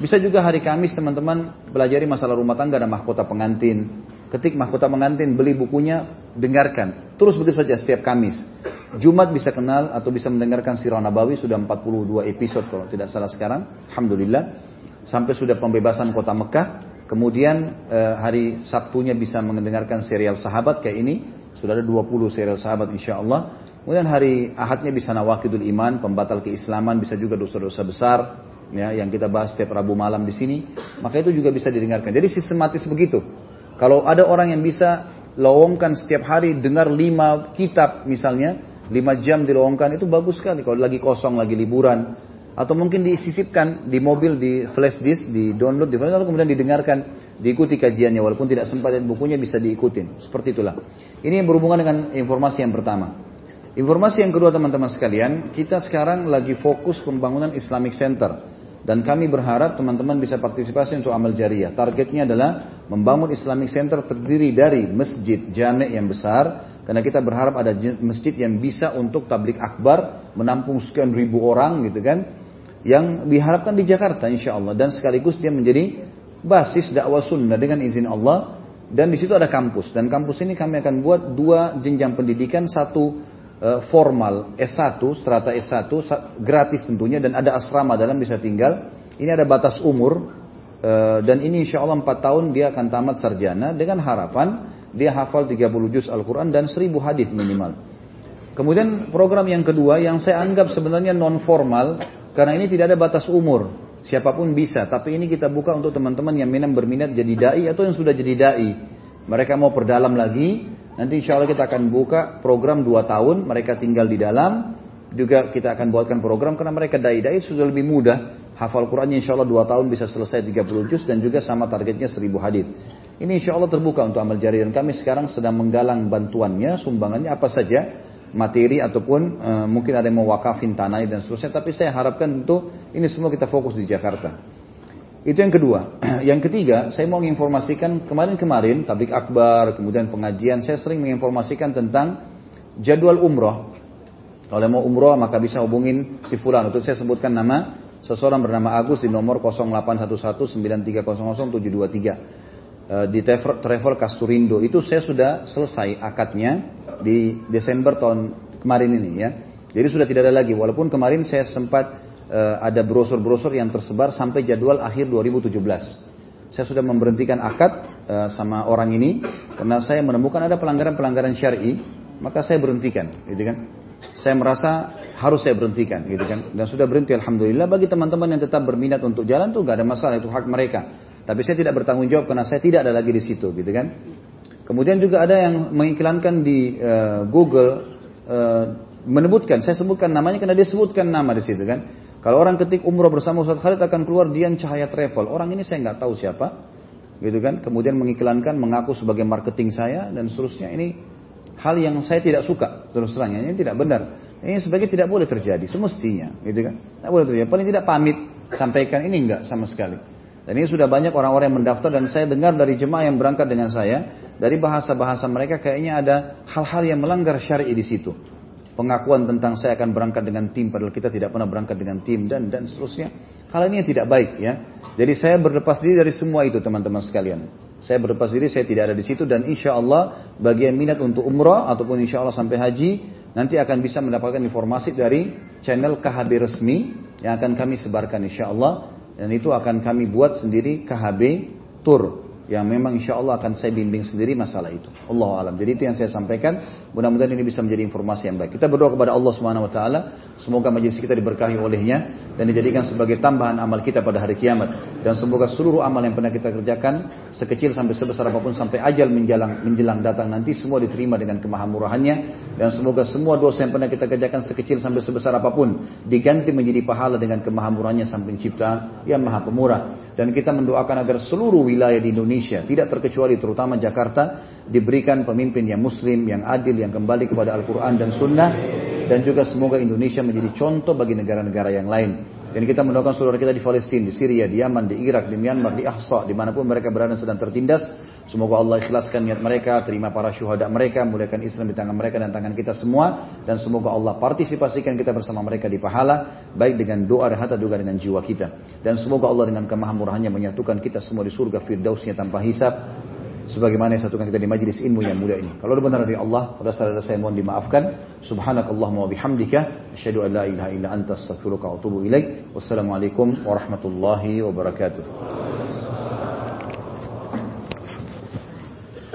[SPEAKER 1] Bisa juga hari Kamis teman-teman belajari masalah rumah tangga dan mahkota pengantin. Ketik mahkota pengantin, beli bukunya, dengarkan. Terus begitu saja setiap Kamis. Jumat bisa kenal atau bisa mendengarkan Sirah Nabawi sudah 42 episode kalau tidak salah sekarang. Alhamdulillah. Sampai sudah pembebasan kota Mekah. Kemudian eh, hari Sabtunya bisa mendengarkan serial sahabat kayak ini. Sudah ada 20 serial sahabat insya Allah. Kemudian hari Ahadnya bisa nawakidul iman, pembatal keislaman, bisa juga dosa-dosa besar, ya yang kita bahas setiap Rabu malam di sini. Maka itu juga bisa didengarkan. Jadi sistematis begitu. Kalau ada orang yang bisa lowongkan setiap hari dengar lima kitab misalnya, lima jam dilowongkan itu bagus sekali. Kalau lagi kosong, lagi liburan, atau mungkin disisipkan di mobil di flash disk, di download, di flash, lalu kemudian didengarkan, diikuti kajiannya walaupun tidak sempat dan bukunya bisa diikutin. Seperti itulah. Ini yang berhubungan dengan informasi yang pertama. Informasi yang kedua teman-teman sekalian, kita sekarang lagi fokus pembangunan Islamic Center. Dan kami berharap teman-teman bisa partisipasi untuk amal jariah. Targetnya adalah membangun Islamic Center terdiri dari masjid jame yang besar. Karena kita berharap ada masjid yang bisa untuk tablik akbar, menampung sekian ribu orang gitu kan. Yang diharapkan di Jakarta insya Allah. Dan sekaligus dia menjadi basis dakwah sunnah dengan izin Allah. Dan di situ ada kampus. Dan kampus ini kami akan buat dua jenjang pendidikan. Satu formal S1, strata S1 gratis tentunya dan ada asrama dalam bisa tinggal. Ini ada batas umur eh, dan ini insya Allah 4 tahun dia akan tamat sarjana dengan harapan dia hafal 30 juz Al-Quran dan 1000 hadis minimal. Kemudian program yang kedua yang saya anggap sebenarnya non formal karena ini tidak ada batas umur. Siapa pun bisa, tapi ini kita buka untuk teman-teman yang minum berminat jadi dai atau yang sudah jadi dai. Mereka mau perdalam lagi, Nanti insya Allah kita akan buka program 2 tahun, mereka tinggal di dalam. Juga kita akan buatkan program karena mereka dai-dai sudah lebih mudah. Hafal Qurannya insya Allah 2 tahun bisa selesai 30 juz dan juga sama targetnya 1000 hadis. Ini insya Allah terbuka untuk amal jari dan kami sekarang sedang menggalang bantuannya, sumbangannya apa saja, materi ataupun e, mungkin ada yang mau wakafin tanah dan seterusnya. Tapi saya harapkan untuk ini semua kita fokus di Jakarta. Itu yang kedua. Yang ketiga, saya mau menginformasikan kemarin-kemarin tablik akbar, kemudian pengajian, saya sering menginformasikan tentang jadwal umroh. Kalau mau umroh maka bisa hubungin si fulan. Untuk saya sebutkan nama seseorang bernama Agus di nomor 081193000723 eh, di travel Kasturindo. Itu saya sudah selesai akadnya di Desember tahun kemarin ini ya. Jadi sudah tidak ada lagi. Walaupun kemarin saya sempat ada brosur-brosur yang tersebar sampai jadwal akhir 2017. Saya sudah memberhentikan akad uh, sama orang ini karena saya menemukan ada pelanggaran-pelanggaran syar'i, maka saya berhentikan, gitu kan. Saya merasa harus saya berhentikan, gitu kan. Dan sudah berhenti, alhamdulillah. Bagi teman-teman yang tetap berminat untuk jalan tuh gak ada masalah, itu hak mereka. Tapi saya tidak bertanggung jawab karena saya tidak ada lagi di situ, gitu kan? Kemudian juga ada yang mengiklankan di uh, Google uh, menyebutkan, saya sebutkan namanya karena dia sebutkan nama di situ kan. Kalau orang ketik umroh bersama Ustaz Khalid akan keluar Dian Cahaya Travel. Orang ini saya nggak tahu siapa, gitu kan. Kemudian mengiklankan, mengaku sebagai marketing saya dan seterusnya. Ini hal yang saya tidak suka terus terang. Ini tidak benar. Ini sebagai tidak boleh terjadi semestinya, gitu kan. Tidak boleh terjadi. Paling tidak pamit sampaikan ini enggak sama sekali. Dan ini sudah banyak orang-orang yang mendaftar dan saya dengar dari jemaah yang berangkat dengan saya, dari bahasa-bahasa mereka kayaknya ada hal-hal yang melanggar syar'i di situ. Pengakuan tentang saya akan berangkat dengan tim padahal kita tidak pernah berangkat dengan tim dan dan seterusnya. Hal ini tidak baik ya. Jadi saya berlepas diri dari semua itu teman-teman sekalian. Saya berlepas diri, saya tidak ada di situ dan insya Allah bagian minat untuk umrah ataupun insya Allah sampai haji nanti akan bisa mendapatkan informasi dari channel KHB resmi yang akan kami sebarkan insya Allah dan itu akan kami buat sendiri KHB Tour yang memang insya Allah akan saya bimbing sendiri masalah itu. Allah alam. Jadi itu yang saya sampaikan. Mudah-mudahan ini bisa menjadi informasi yang baik. Kita berdoa kepada Allah Subhanahu Wa Taala. Semoga majelis kita diberkahi olehnya dan dijadikan sebagai tambahan amal kita pada hari kiamat. Dan semoga seluruh amal yang pernah kita kerjakan sekecil sampai sebesar apa pun sampai ajal menjelang menjelang datang nanti semua diterima dengan kemahamurahannya dan semoga semua dosa yang pernah kita kerjakan sekecil sampai sebesar apa pun diganti menjadi pahala dengan kemahamurahannya sang pencipta yang maha pemurah. Dan kita mendoakan agar seluruh wilayah di Indonesia Indonesia, tidak terkecuali terutama Jakarta, diberikan pemimpin yang muslim, yang adil, yang kembali kepada Al-Quran dan Sunnah, dan juga semoga Indonesia menjadi contoh bagi negara-negara yang lain. Dan kita mendoakan saudara kita di Palestina, di Syria, di Yaman, di Irak, di Myanmar, di Ahsa, di mana pun mereka berada sedang tertindas. Semoga Allah ikhlaskan niat mereka, terima para syuhada mereka, muliakan Islam di tangan mereka dan tangan kita semua. Dan semoga Allah partisipasikan kita bersama mereka di pahala, baik dengan doa dan harta juga dengan jiwa kita. Dan semoga Allah dengan kemahamurahannya menyatukan kita semua di surga firdausnya tanpa hisab sebagaimana yang satukan kita di majlis ilmu yang mulia ini. Kalau benar dari Allah, pada saat saya mohon dimaafkan. Subhanakallahumma wa bihamdika asyhadu an la ilaha illa anta astaghfiruka wa atubu ilaik. Wassalamualaikum warahmatullahi wabarakatuh.